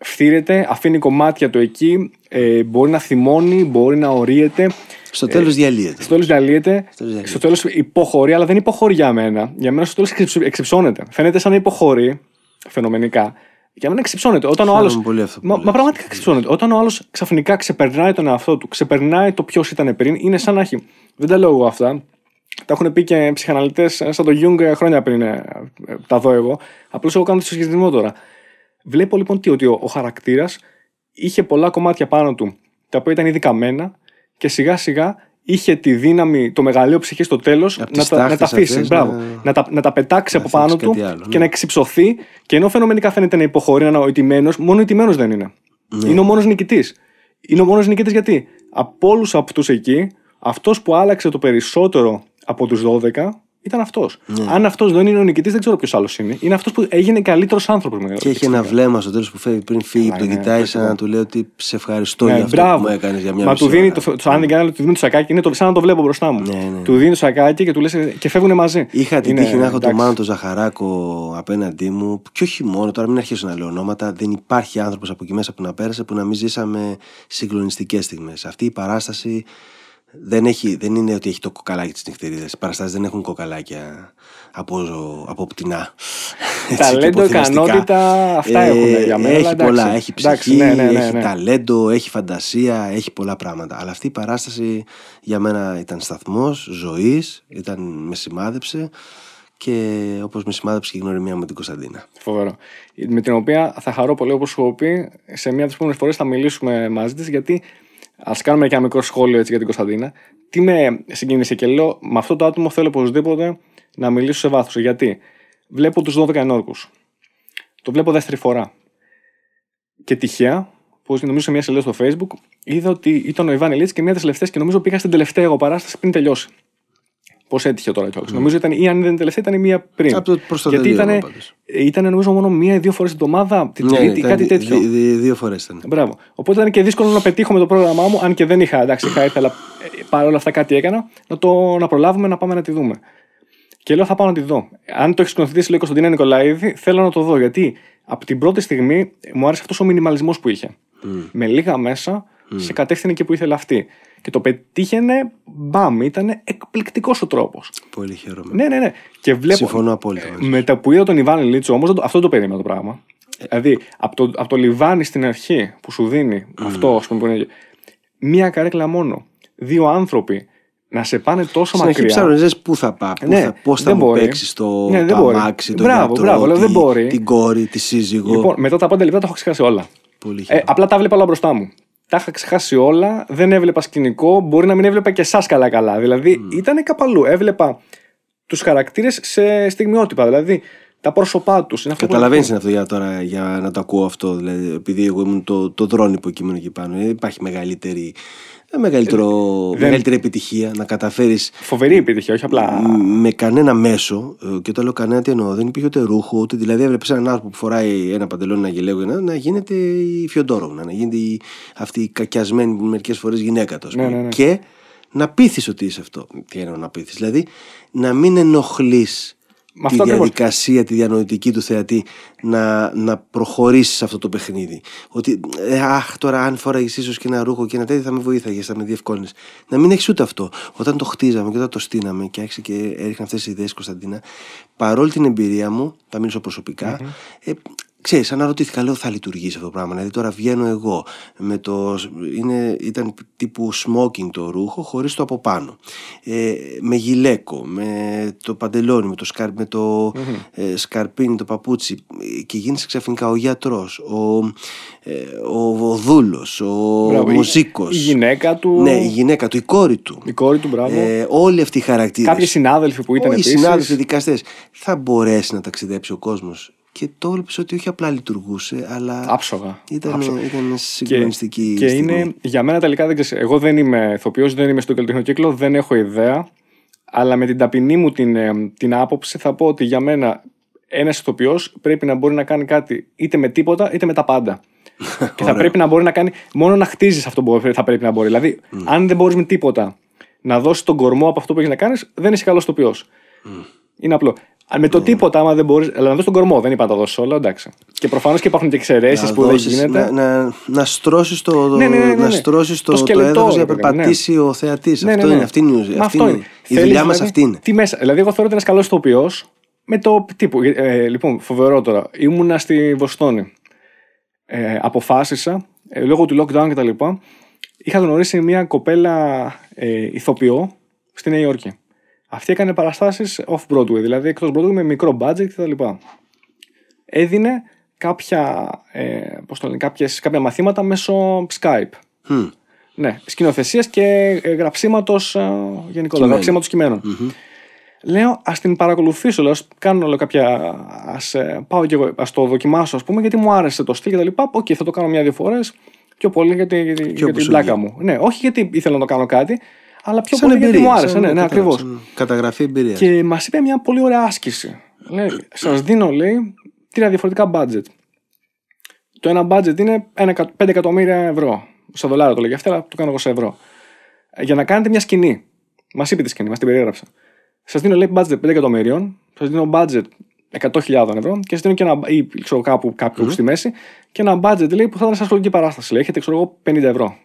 Φθείρεται, αφήνει κομμάτια του εκεί, ε, μπορεί να θυμώνει, μπορεί να ωρύεται. Στο τέλος διαλύεται. Στο τέλος διαλύεται, Στο τέλος στο τέλος υποχωρεί, αλλά δεν υποχωρεί για μένα. Για μένα στο τέλος εξυψώνεται. Φαίνεται σαν να υποχωρεί φαινομενικά. Για μένα εξυψώνεται. Όταν ο Χαίρομαι άλλο. πολύ αυτό που Μα, λες. μα πραγματικά εξυψώνεται. Όταν ο άλλος ξαφνικά ξεπερνάει τον εαυτό του, ξεπερνάει το ποιος ήταν πριν, είναι σαν να έχει. Δεν τα λέω εγώ αυτά. Τα έχουν πει και ψυχαναλυτές σαν τον Γιουνγκ χρόνια πριν ε, ε, τα δω εγώ. Απλώς εγώ κάνω το συσχετισμό τώρα. Βλέπω λοιπόν τι, ότι ο, ο χαρακτήρας είχε πολλά κομμάτια πάνω του τα οποία ήταν ήδη καμένα και σιγά σιγά είχε τη δύναμη, το μεγαλείο ψυχής στο τέλος Απ' να, τις τα- να τα τάχτες αφήσει. αυτές Μπράβο. να- Να... τα, να τα πετάξει να από πάνω φτιάξει του κάτι άλλο, και ναι. να εξυψωθεί. Και ενώ φαινομενικά φαίνεται να υποχωρεί, να είναι ο ηττημένο, μόνο ο ηττημένο δεν είναι. Ναι. Είναι ο μόνος νικητής. Είναι ο μόνος νικητής γιατί; Από όλους αυτούς εκεί, αυτός που άλλαξε το περισσότερο από τους 12 ήταν αυτός. Ναι. Αν αυτός δεν είναι ο νικητής, δεν ξέρω ποιος άλλος είναι. Είναι αυτός που έγινε καλύτερος άνθρωπος. Και έχει ένα βλέμμα στο τέλος που φεύγει πριν φύγει, που τον είναι κοιτάει σαν εκπληκτικό. να του λέει ότι σε ευχαριστώ Ναι, για αυτό μπράβο. που μου έκανες για μια Μα μισή του δίνει, ώρα. το, το, αν δεν κάνει, του δίνει το σακάκι, είναι το, σαν να το βλέπω μπροστά μου. Ναι, ναι. Του δίνει το σακάκι και του λες και φεύγουν μαζί. Είχα την Είναι, τύχη να έχω τον εντάξει. Μάνο τον Ζαχαράκο απέναντί μου. Και όχι μόνο, τώρα μην αρχίσω να λέω ονόματα. Δεν υπάρχει άνθρωπος από εκεί μέσα που να πέρασε που να μην ζήσαμε συγκλονιστικές στιγμές. Αυτή η παράσταση δεν, έχει, δεν είναι ότι έχει το κοκαλάκι της νυχτερίδας. Οι παραστάσεις δεν έχουν κοκαλάκια από, από πτηνά. [laughs] Έτσι, και Ταλέντο, αποθυμαστικά. ικανότητα, αυτά Ε, έχουν για μένα. Έχει εντάξει. πολλά. Έχει ψυχή, Εντάξει, ναι, ναι, ναι, έχει ναι. ταλέντο, έχει φαντασία, έχει πολλά πράγματα. Αλλά αυτή η παράσταση για μένα ήταν σταθμός ζωής, ήταν, με σημάδεψε και όπως με σημάδεψε και η γνωριμία με την Κωνσταντίνα. Φοβερό. Με την οποία θα χαρώ πολύ, όπως σου έχω πει, σε μία από τις επόμενες φορές θα μιλήσουμε μαζί της, γιατί ας κάνουμε και ένα μικρό σχόλιο έτσι για την Κωνσταντίνα. Τι με συγκίνησε και λέω, με αυτό το άτομο θέλω οπωσδήποτε να μιλήσω σε βάθος. Γιατί; Βλέπω τους 12 ενόρκου. Το βλέπω δεύτερη φορά. Και τυχαία, που νομίζω σε μια σελίδα στο Facebook, είδα ότι ήταν ο Ιβάν Ελίτς και μία από τις τελευταίες και νομίζω πήγα στην τελευταία εγώ παράσταση πριν τελειώσει. Πώς έτυχε τώρα κιόλας. Νομίζω ήταν ή αν δεν ήταν τελευταία, ήταν η μία πριν. Από το προς το Γιατί τελείωμα, ήταν, πάντως. ήταν νομίζω μόνο μία ή δύο φορές την εβδομάδα, την Ναι, Τρίτη, ήταν κάτι δι- τέτοιο. δι- δι- δύο φορές ήταν. Μπράβο. Οπότε ήταν και δύσκολο να πετύχω με το πρόγραμμά μου, αν και δεν είχα, εντάξει, είχα έρθει, αλλά ε, παρόλα αυτά κάτι έκανα, να, το, να προλάβουμε να πάμε να τη δούμε. Και λέω θα πάω να τη δω. Αν το έχει σκηνοθετήσει, λέει Κωνσταντίνα Νικολαίδη, θέλω να το δω. Γιατί από την πρώτη στιγμή μου άρεσε αυτός ο μινιμαλισμός που είχε. Με λίγα μέσα σε κατεύθυνε εκεί που ήθελε αυτή. Και το πετύχαινε, μπαμ, ήταν εκπληκτικός ο τρόπος. Πολύ χαίρομαι. Ναι, ναι, ναι. Και βλέπω. Συμφωνώ απόλυτα. μαζί σου. Με τα που είδα τον Ιβάν Λίτσο, όμως αυτό το περίμενα το πράγμα. Δηλαδή, από το, από το λιβάνι στην αρχή που σου δίνει αυτό, ας πούμε, που είναι. Μία καρέκλα μόνο. Δύο άνθρωποι να σε πάνε τόσο Στην αρχή μακριά. ψάχνεις πού θα πάει, πού Ναι, θα, πώς θα δεν μου μπορεί. παίξεις το, Ναι, δεν το μπορεί. αμάξι, το Μπράβο, γιατρό, μπράβο, λέω, τη- δεν μπορεί. την κόρη, τη σύζυγο. Λοιπόν, μετά τα πέντε λεπτά τα έχω ξεχάσει όλα. Πολύ Ε, χαίρομαι. απλά τα βλέπα όλα μπροστά μου. Τα είχα ξεχάσει όλα, δεν έβλεπα σκηνικό, μπορεί να μην έβλεπα και εσάς καλά-καλά. Δηλαδή ήταν κάπου Έβλεπα τους χαρακτήρες σε στιγμιότυπα. Δηλαδή τα πρόσωπά τους. Καταλαβαίνεις αυτό για τώρα για να το ακούω αυτό. Δηλαδή, επειδή εγώ ήμουν το, το δρόνυπο κείμενο εκεί πάνω. Δεν υπάρχει μεγαλύτερη, ε, μεγαλύτερο, μεγαλύτερη επιτυχία να καταφέρεις Φοβερή επιτυχία, όχι απλά. με κανένα μέσο. ε, Και όταν λέω κανένα, τι εννοώ, δεν υπήρχε ούτε ρούχο, ούτε δηλαδή έβλεπες έναν άνθρωπο που φοράει ένα παντελόνι, ένα γελέο να, να γίνεται η Φιοντόροβνα, να γίνεται η, αυτή η κακιασμένη μερικές φορές γυναίκα του. ας Ναι, πούμε. ναι, ναι. Και να πείθεις ότι είσαι αυτό. Τι εννοώ να πείθεις. Δηλαδή να μην ενοχλείς Μα τη αυτό ακριβώς. διαδικασία, τη διανοητική του θεατή να, να προχωρήσεις σε αυτό το παιχνίδι. Ότι, ε, αχ, τώρα αν φοράγεις ίσως και ένα ρούχο και ένα τέτοιο θα με βοήθαγες, θα με διευκόλυνες. Να μην έχεις ούτε αυτό. Όταν το χτίζαμε και όταν το στείναμε και άρχισε και έριχναν αυτές τι ιδέες Κωνσταντίνα, παρόλη την εμπειρία μου, θα μιλήσω προσωπικά, ε, ξέρεις, αναρωτήθηκα, λέω θα λειτουργήσει αυτό το πράγμα. Δηλαδή τώρα βγαίνω εγώ με το. Είναι, ήταν τύπου smoking το ρούχο, χωρίς το από πάνω. Ε, με γυλαίκο, με το παντελόνι, με το, σκαρ, με το ε, σκαρπίνι, το παπούτσι. Και γίνεσαι ξαφνικά ο γιατρός, ο, ε, ο, ο δούλο, ο Μπράβο, η- μουσικό. Η γυναίκα του. Ναι, η γυναίκα του, η κόρη του. η κόρη του, μπράβο. Ε, όλοι αυτοί οι χαρακτήρες. Κάποιοι συνάδελφοι που ήταν οι επίσης. συνάδελφοι δικαστές. Θα μπορέσει να ταξιδέψει ο κόσμος. Και το έβλεπε ότι όχι απλά λειτουργούσε, αλλά. Άψογα. Ήταν, Άψογα. ήταν συγκλονιστική. Και στιγμή. είναι για μένα τελικά δεν ξέρω. Εγώ δεν είμαι ηθοποιός, δεν είμαι στο καλλιτεχνικό κύκλο, δεν έχω ιδέα. Αλλά με την ταπεινή μου την, ε, την άποψη θα πω ότι για μένα ένας ηθοποιός πρέπει να μπορεί να κάνει κάτι είτε με τίποτα είτε με τα πάντα. [laughs] και θα Ωραίο. πρέπει να μπορεί να κάνει. Μόνο να χτίζεις αυτό που θα πρέπει να μπορεί. Δηλαδή, αν δεν μπορείς με τίποτα να δώσεις τον κορμό από αυτό που έχεις να κάνεις, δεν είσαι καλός ηθοποιός. Είναι απλό. Αν με το Ναι. τίποτα, άμα δεν μπορεί. Αλλά να δώσει τον κορμό, δεν είπα να τα δώσει όλα, εντάξει. Και προφανώς και υπάρχουν και εξαιρέσεις Να που δεν δώσεις- γίνεται. Να, να, να στρώσεις το, Ναι, ναι, ναι, ναι, να ναι. στρώσεις το, Το το, σκελετό, έδαφος για ρε να παιδί, ναι. περπατήσει ο θεατής. Ναι, αυτό ναι, ναι. είναι, αυτή είναι, η ουσία, Μα αυτή αυτό είναι. είναι. Η Θέλεις, δουλειά μας δηλαδή, αυτή είναι. Τι μέσα. Δηλαδή, εγώ θεωρώ ότι ένας καλός ηθοποιό με το τύπο. Ε, λοιπόν, φοβερό τώρα. Ήμουνα στη Βοστόνη. Ε, αποφάσισα, ε, λόγω του lockdown κτλ. Είχα γνωρίσει μια κοπέλα ε, ηθοποιό στη Νέα Υόρκη. Αυτή έκανε παραστάσεις off-Broadway, δηλαδή εκτός Broadway με μικρό budget κτλ. Έδινε κάποια, ε, πώς το λένε, κάποιες, κάποια μαθήματα μέσω Skype. Μμ. Ναι, σκηνοθεσίας και ε, γραψίματος γενικότερα. Κειμένου. Γραψίματος κειμένων. Λέω, ας την παρακολουθήσω, λέω, ας κάνω λέω, κάποια. Α πάω και εγώ, ας το δοκιμάσω, ας πούμε, γιατί μου άρεσε το στυλ και τα λοιπά. Οκ, θα το κάνω μια-δύο φορές. Πιο πολύ γιατί, γιατί, για όπου την σου πλάκα βγει. μου. Ναι, όχι γιατί ήθελα να το κάνω κάτι, αλλά πιο Σαν πολύ γιατί εμπειρία, μου άρεσε. σαν- Ναι, ναι, κατάλαβα, ακριβώς. σαν Καταγραφή εμπειρίας. Και μας είπε μια πολύ ωραία άσκηση. Λέει, σας δίνω, λέει, τρία διαφορετικά budget. Το ένα budget είναι 5 εκατομμύρια ευρώ. Σε δολάρια το λέγει αυτό, αλλά το κάνω εγώ σε ευρώ. Ε, Για να κάνετε μια σκηνή. Μας είπε τη σκηνή, μας την περιέγραψε. Σας δίνω, λέει, budget 5 εκατομμύριων, σας δίνω budget 100.000 ευρώ και σας δίνω και ένα. ή ξέρω κάπου, κάπου στη μέση και ένα budget λέει, που θα ήταν σαν σχολική παράσταση. Λέει, έχετε, ξέρω εγώ, 50 ευρώ.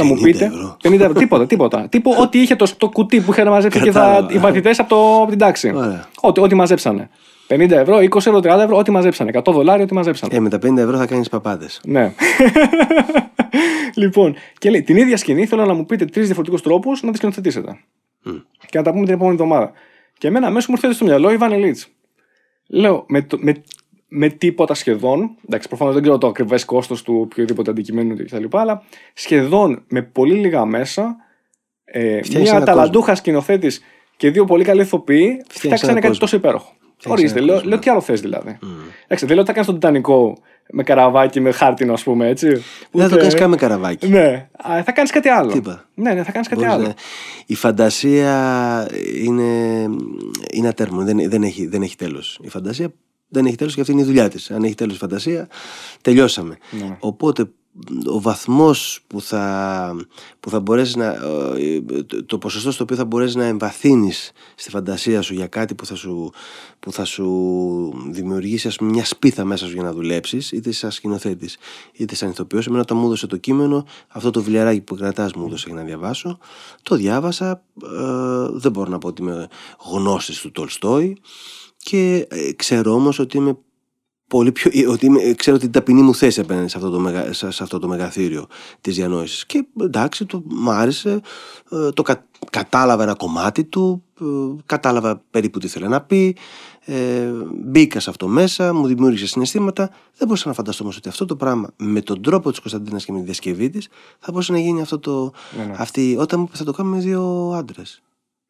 Θα μου 50 πείτε. ευρώ. 50 ευρώ. τίποτα, τίποτα. Τύπου [laughs] ό,τι είχε το, το κουτί που είχαν μαζέψει και θα, Κατάλαβα. οι μαθητές από, το- από την τάξη. Ωραία. Ό,τι, ό,τι μαζέψανε. 50 ευρώ, 20 ευρώ, 30 ευρώ, ό,τι μαζέψανε. 100 δολάρια, ό,τι μαζέψανε. Ε, με τα 50 ευρώ θα κάνεις παπάδες. Ναι. [laughs] λοιπόν, και λέει: Την ίδια σκηνή θέλω να μου πείτε τρεις διαφορετικούς τρόπους να τη σκηνοθετήσετε. Και να τα πούμε την επόμενη εβδομάδα. Και εμένα αμέσως μου έρχεται στο μυαλό η Βανελίτ. Λέω: με, το- με, με τίποτα σχεδόν. Εντάξει, προφανώς δεν ξέρω το ακριβές κόστος του οποιοδήποτε αντικειμένου κτλ. Αλλά σχεδόν με πολύ λίγα μέσα. Ε, Φτιάξεις μια ένα ταλαντούχα σκηνοθέτης και δύο πολύ καλοί ηθοποιοί φτιάξανε ένα κάτι κόσμο. τόσο υπέροχο. Φτιάξεις Ορίστε, ένα λέω, κόσμο. λέω τι άλλο θες δηλαδή. Εντάξει, δεν λέω ότι θα κάνεις τον Τιτανικό με καραβάκι, με χάρτινο, ας πούμε έτσι. Δεν θα Ούτε- το κάνεις καν με καραβάκι. Ναι, Α, θα κάνεις κάτι άλλο. Τι είπα; Ναι, ναι, θα κάνεις κάτι Μπορείς άλλο. να- Η φαντασία είναι, είναι ατέρμονη, δεν, δεν, έχει, δεν έχει τέλος. Η φαντασία δεν έχει τέλος και αυτή είναι η δουλειά της. Αν έχει τέλος η φαντασία, τελειώσαμε. Ναι. Οπότε ο βαθμός που θα, που θα μπορέσεις να, ε, το- το ποσοστό στο οποίο θα μπορέσεις να εμβαθύνεις στη φαντασία σου για κάτι που θα σου, που θα σου δημιουργήσει ας πούμε, μια σπίθα μέσα σου για να δουλέψεις είτε σαν σκηνοθέτης είτε σαν ηθοποιός εμένα όταν μου έδωσε το κείμενο αυτό το βιβλιαράκι που κρατάς μου έδωσε για να διαβάσω το διάβασα ε, δεν μπορώ να πω ότι είμαι γνώστης του Τολστόη και ε, ξέρω όμως ότι είμαι πολύ πιο, ε, ότι είμαι, ξέρω την ταπεινή μου θέση απέναντι σε αυτό το, μεγα, σε, σε αυτό το μεγαθύριο της διανόησης. Και εντάξει το, μ' άρεσε ε, το κα, κατάλαβα ένα κομμάτι του ε, κατάλαβα περίπου τι θέλει να πει ε, μπήκα σε αυτό μέσα μου δημιούργησε συναισθήματα. Δεν μπορούσα να φανταστώ όμως ότι αυτό το πράγμα με τον τρόπο της Κωνσταντίνας και με τη διασκευή της θα μπορούσε να γίνει αυτό το Ναι, ναι. αυτή, όταν μου είπε θα το κάνουμε με δύο άντρες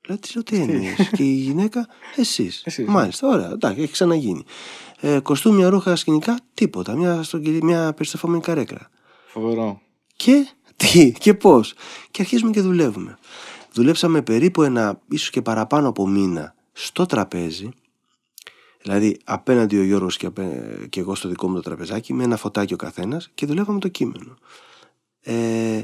Λέω τι, τι εννοείς και η γυναίκα εσείς, Εσείς, ναι. μάλιστα ωραία εντάξει έχει ξαναγίνει. Ε, κοστούμια ρούχα σκηνικά τίποτα μια, στρογγυλή- μια περιστεφόμενη καρέκλα. Φοβερό. και τι και πώς. Και αρχίζουμε και δουλεύουμε. Δουλέψαμε περίπου ένα ίσως και παραπάνω από μήνα στο τραπέζι. Δηλαδή απέναντι ο Γιώργος και, απέ- και εγώ στο δικό μου το τραπεζάκι με ένα φωτάκι ο καθένας και δουλεύαμε το κείμενο. Ε,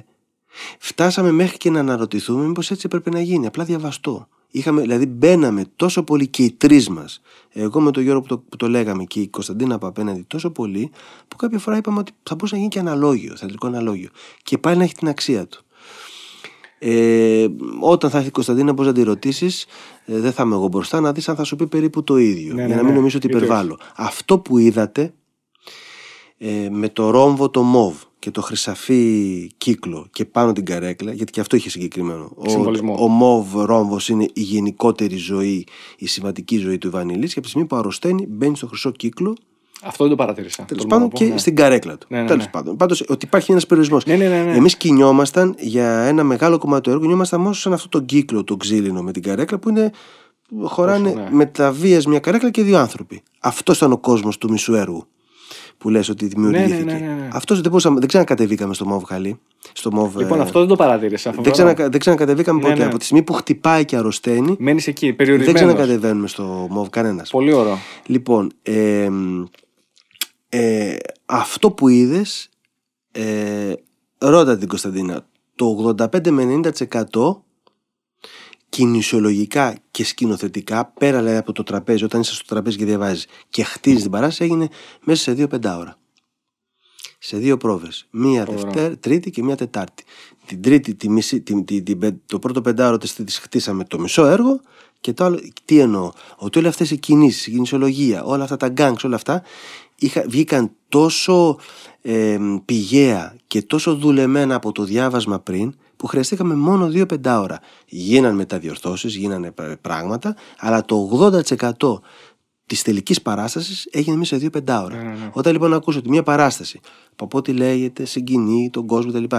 φτάσαμε μέχρι και να αναρωτηθούμε μήπως έτσι έπρεπε να γίνει απλά διαβαστό Είχαμε, δηλαδή μπαίναμε τόσο πολύ και οι τρεις μας, εγώ με τον Γιώργο που το, που το λέγαμε και η Κωνσταντίνα από απέναντι τόσο πολύ, που κάποια φορά είπαμε ότι θα μπορούσε να γίνει και αναλόγιο, θεατρικό αναλόγιο. Και πάλι να έχει την αξία του. Ε, όταν θα έρθει η Κωνσταντίνα, μπορείς να τη ρωτήσεις, ε, δεν θα είμαι εγώ μπροστά, να δεις αν θα σου πει περίπου το ίδιο. Ναι, για ναι, να μην ναι. νομίζω ότι Είτε υπερβάλλω. Αυτό που είδατε ε, με το ρόμβο το μοβ και το χρυσαφί κύκλο και πάνω την καρέκλα, γιατί και αυτό είχε συγκεκριμένο. Ο, Συμβολισμό. ο μοβ ρόμβος είναι η γενικότερη ζωή, η συμβατική ζωή του Ιβανιλή και από τη στιγμή που αρρωσταίνει μπαίνει στο χρυσό κύκλο Αυτό δεν το παρατήρησα. Τέλος τολμώ να πάντων πω, και ναι. στην καρέκλα του. Ναι, ναι, Τέλος ναι. πάντων. Πάντως ότι υπάρχει ένας περιορισμός. Ναι, ναι, ναι, ναι. Εμείς κινιόμασταν για ένα μεγάλο κομμάτι του έργου, κινιόμασταν μόνο σαν αυτό το κύκλο, το ξύλινο με την καρέκλα που είναι. Χωράνε Όσο, ναι. με τα βία μια καρέκλα και δύο άνθρωποι. Αυτός ήταν ο κόσμος του μισού έργου που λες ότι δημιουργήθηκε. Ναι, ναι, ναι, ναι. Αυτός δεν, μπορούσαμε, δεν ξανακατεβήκαμε στο Μόβ Χαλί. Στο Μόβ, Λοιπόν, ε, αυτό δεν το παρατήρησα. δεν, ξανακα, δεν ξανακατεβήκαμε Ναι, ποτέ. ναι. Από τη στιγμή που χτυπάει και αρρωσταίνει, Μένεις εκεί, δεν περιορισμένος. ξανακατεβαίνουμε στο Μόβ κανένας. Πολύ ωραίο. Λοιπόν, ε, ε, αυτό που είδες, ε, ρώτα την Κωνσταντίνα, το 85 με 90% κινησιολογικά και σκηνοθετικά, πέρα δηλαδή από το τραπέζι, όταν είσαι στο τραπέζι και διαβάζεις και χτίζεις την παράσταση, έγινε μέσα σε δύο πεντάωρα. Σε δύο πρόβες. Μία Ωραία. Δευτέρα, Τρίτη και μία Τετάρτη. Την Τρίτη, τη μισή, τη, τη, την πεν- το πρώτο πεντάωρο της Τρίτης χτίσαμε το μισό έργο και το άλλο, τι εννοώ, ότι όλες αυτές οι κινήσεις, η κινησιολογία, όλα αυτά τα γκάγκς, όλα αυτά, είχα, βγήκαν τόσο ε, πηγαία και τόσο δουλεμένα από το διάβασμα πριν που χρειαστήκαμε μόνο δύο πεντάωρα. Γίναν μεταδιορθώσεις, γίνανε πρα- πράγματα, αλλά το 80% της τελικής παράστασης έγινε μέσα σε δύο πεντάωρα. Ναι, ναι, ναι. Όταν λοιπόν ακούσω ότι μια παράσταση, από ό,τι λέγεται, συγκινεί τον κόσμο κτλ.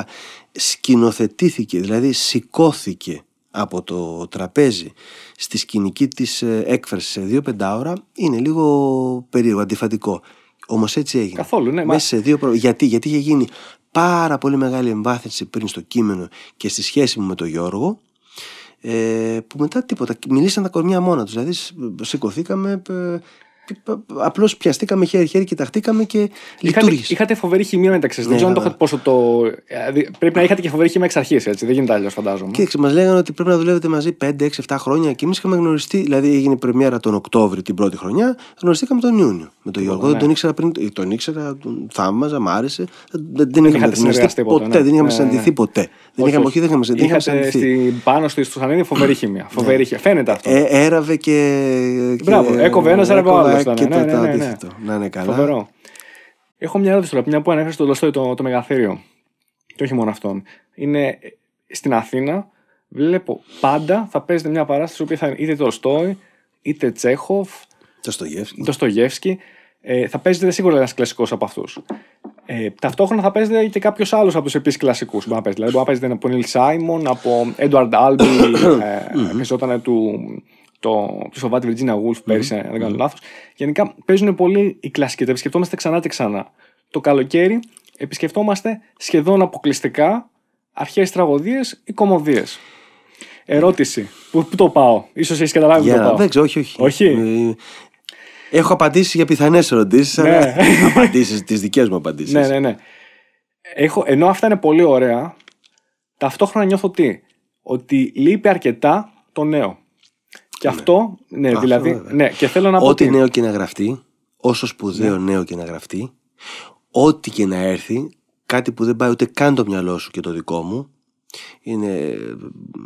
Σκηνοθετήθηκε, δηλαδή σηκώθηκε από το τραπέζι στη σκηνική της ε, έκφρασης σε δύο πεντάωρα, είναι λίγο περίεργο, αντιφατικό. Όμως έτσι έγινε. Καθόλου, ναι, μα- Μέσα σε δύο προ... Γιατί, γιατί είχε γίνει πάρα πολύ μεγάλη εμβάθυνση πριν στο κείμενο και στη σχέση μου με τον Γιώργο, ε, που μετά τίποτα. Μιλήσαν τα κορμιά μόνα τους. Δηλαδή, σ- σηκωθήκαμε, ε, απλώς πιαστήκαμε χέρι-χέρι, κοιταχτήκαμε και Είχατε, λειτουργήσε. είχατε φοβερή χημεία μεταξύ σας. Ναι, δεν ξέρω αν το βέβαια. είχατε πόσο το. δηλαδή, Πρέπει να είχατε και φοβερή χημεία εξ αρχής, έτσι. Δεν γίνεται αλλιώς, φαντάζομαι. Κοίταξε, μας λέγανε ότι πρέπει να δουλεύετε μαζί 5, 6, 7 χρόνια και εμείς είχαμε γνωριστεί. Δηλαδή, έγινε η πρεμιέρα τον Οκτώβριο την πρώτη χρονιά, γνωριστήκαμε τον Ιούνιο με τον Γιώργο. ναι. Δεν τον ήξερα πριν, ε, τον ήξερα, τον θαύμαζα, μ' άρεσε. Δεν, δεν είχαμε είχατε γνωριστεί συνεργαστεί ποτέ, ποτέ, ναι. δεν είχαμε Ναι, συναντηθεί ναι. ποτέ. Δεν είχαμε, όχι, δεν είχαμε, δεν είχαμε Είχατε συναντηθεί. στην, πάνω στη Στουσανίδη φοβερή χημεία. Φοβερή χημεία. Φαίνεται αυτό. Ε, έραβε και. Μπράβο, και- έκοβε ένας, έραβε ο έκοβα άλλος ήταν. Και Ναι, το, ναι, το ναι, ναι. αντίθετο. Να είναι καλά. Φοβερό. Έχω μια ερώτηση τώρα, μια που ανέφερες το Λοστόι, το, το μεγαθύριο. Και όχι μόνο αυτόν. Είναι ε, στην Αθήνα, βλέπω πάντα θα παίζετε μια παράσταση, η οποία θα είναι είτε Τολστόι, είτε Τσέχοφ, Το στο Γεύσκι. το Στογεύσκι. Ε, θα παίζετε σίγουρα ένας κλασικός από αυτούς. Ε, ταυτόχρονα θα παίζετε και κάποιος άλλος από τους επίσης κλασικούς. Μπορεί να παίζετε. Δηλαδή, μπορεί να παίζετε από Νίλ Σάιμον, από Έντουαρντ Άλμπι, [coughs] ε, παίζονταν του. Το, του Σοβάτη Βιρτζίνια Γουλφ πέρυσι, αν δεν κάνω λάθος. Γενικά παίζουν πολύ οι κλασικοί. Τα επισκεφτόμαστε ξανά και ξανά. Το καλοκαίρι επισκεφτόμαστε σχεδόν αποκλειστικά αρχαίε τραγωδίες ή κομμωδίες. Ερώτηση. Πού, πού το πάω, ίσως έχεις καταλάβει πού Για το να πάω. δεν ξέρω, όχι, όχι. Όχι; Ε, Έχω απαντήσει για πιθανές ερωτήσεις, Ναι. αλλά [laughs] απαντήσεις, τις δικές μου απαντήσεις. Ναι, ναι, ναι. Έχω, ενώ αυτά είναι πολύ ωραία, ταυτόχρονα νιώθω τι; Ότι λείπει αρκετά το νέο. Και αυτό, ναι, Αυτό δηλαδή. βέβαια. Ναι, και θέλω να πω. Ό,τι τι. νέο και να γραφτεί, όσο σπουδαίο Ναι. νέο και να γραφτεί, ό,τι και να έρθει, κάτι που δεν πάει ούτε καν το μυαλό σου και το δικό μου, είναι ε,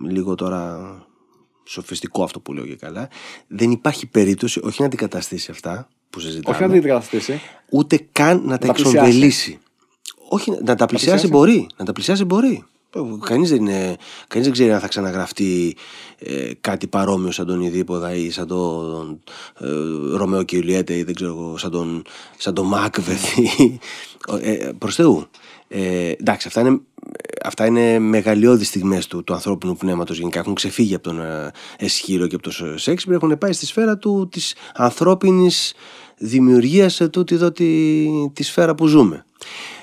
λίγο τώρα σοφιστικό αυτό που λέω και καλά, δεν υπάρχει περίπτωση όχι να αντικαταστήσει αυτά που συζητάμε, Όχι να την αντικαταστήσει. ούτε καν να τα τα πλησιάσει. εξομβελήσει. Όχι, να τα πλησιάσει πλησιάσει. μπορεί. Να τα πλησιάσει μπορεί. Κανείς δεν, είναι, κανείς δεν ξέρει αν θα ξαναγραφτεί ε, κάτι παρόμοιο σαν τον Ιδίποδα ή σαν τον ε, Ρωμαίο και Ιουλιέτε ή δεν ξέρω εγώ, σαν τον, σαν τον Μάκβεθ. ή- ε, προς Θεού. Ε, εντάξει, αυτά είναι, αυτά είναι μεγαλειώδεις στιγμές του, του ανθρώπινου πνεύματος γενικά. Έχουν ξεφύγει από τον ε, Εσχύρο και από τον Σέξπιρ, έχουν πάει στη σφαίρα του της ανθρώπινης δημιουργίας σε τούτη εδώ τη, τη σφαίρα που ζούμε.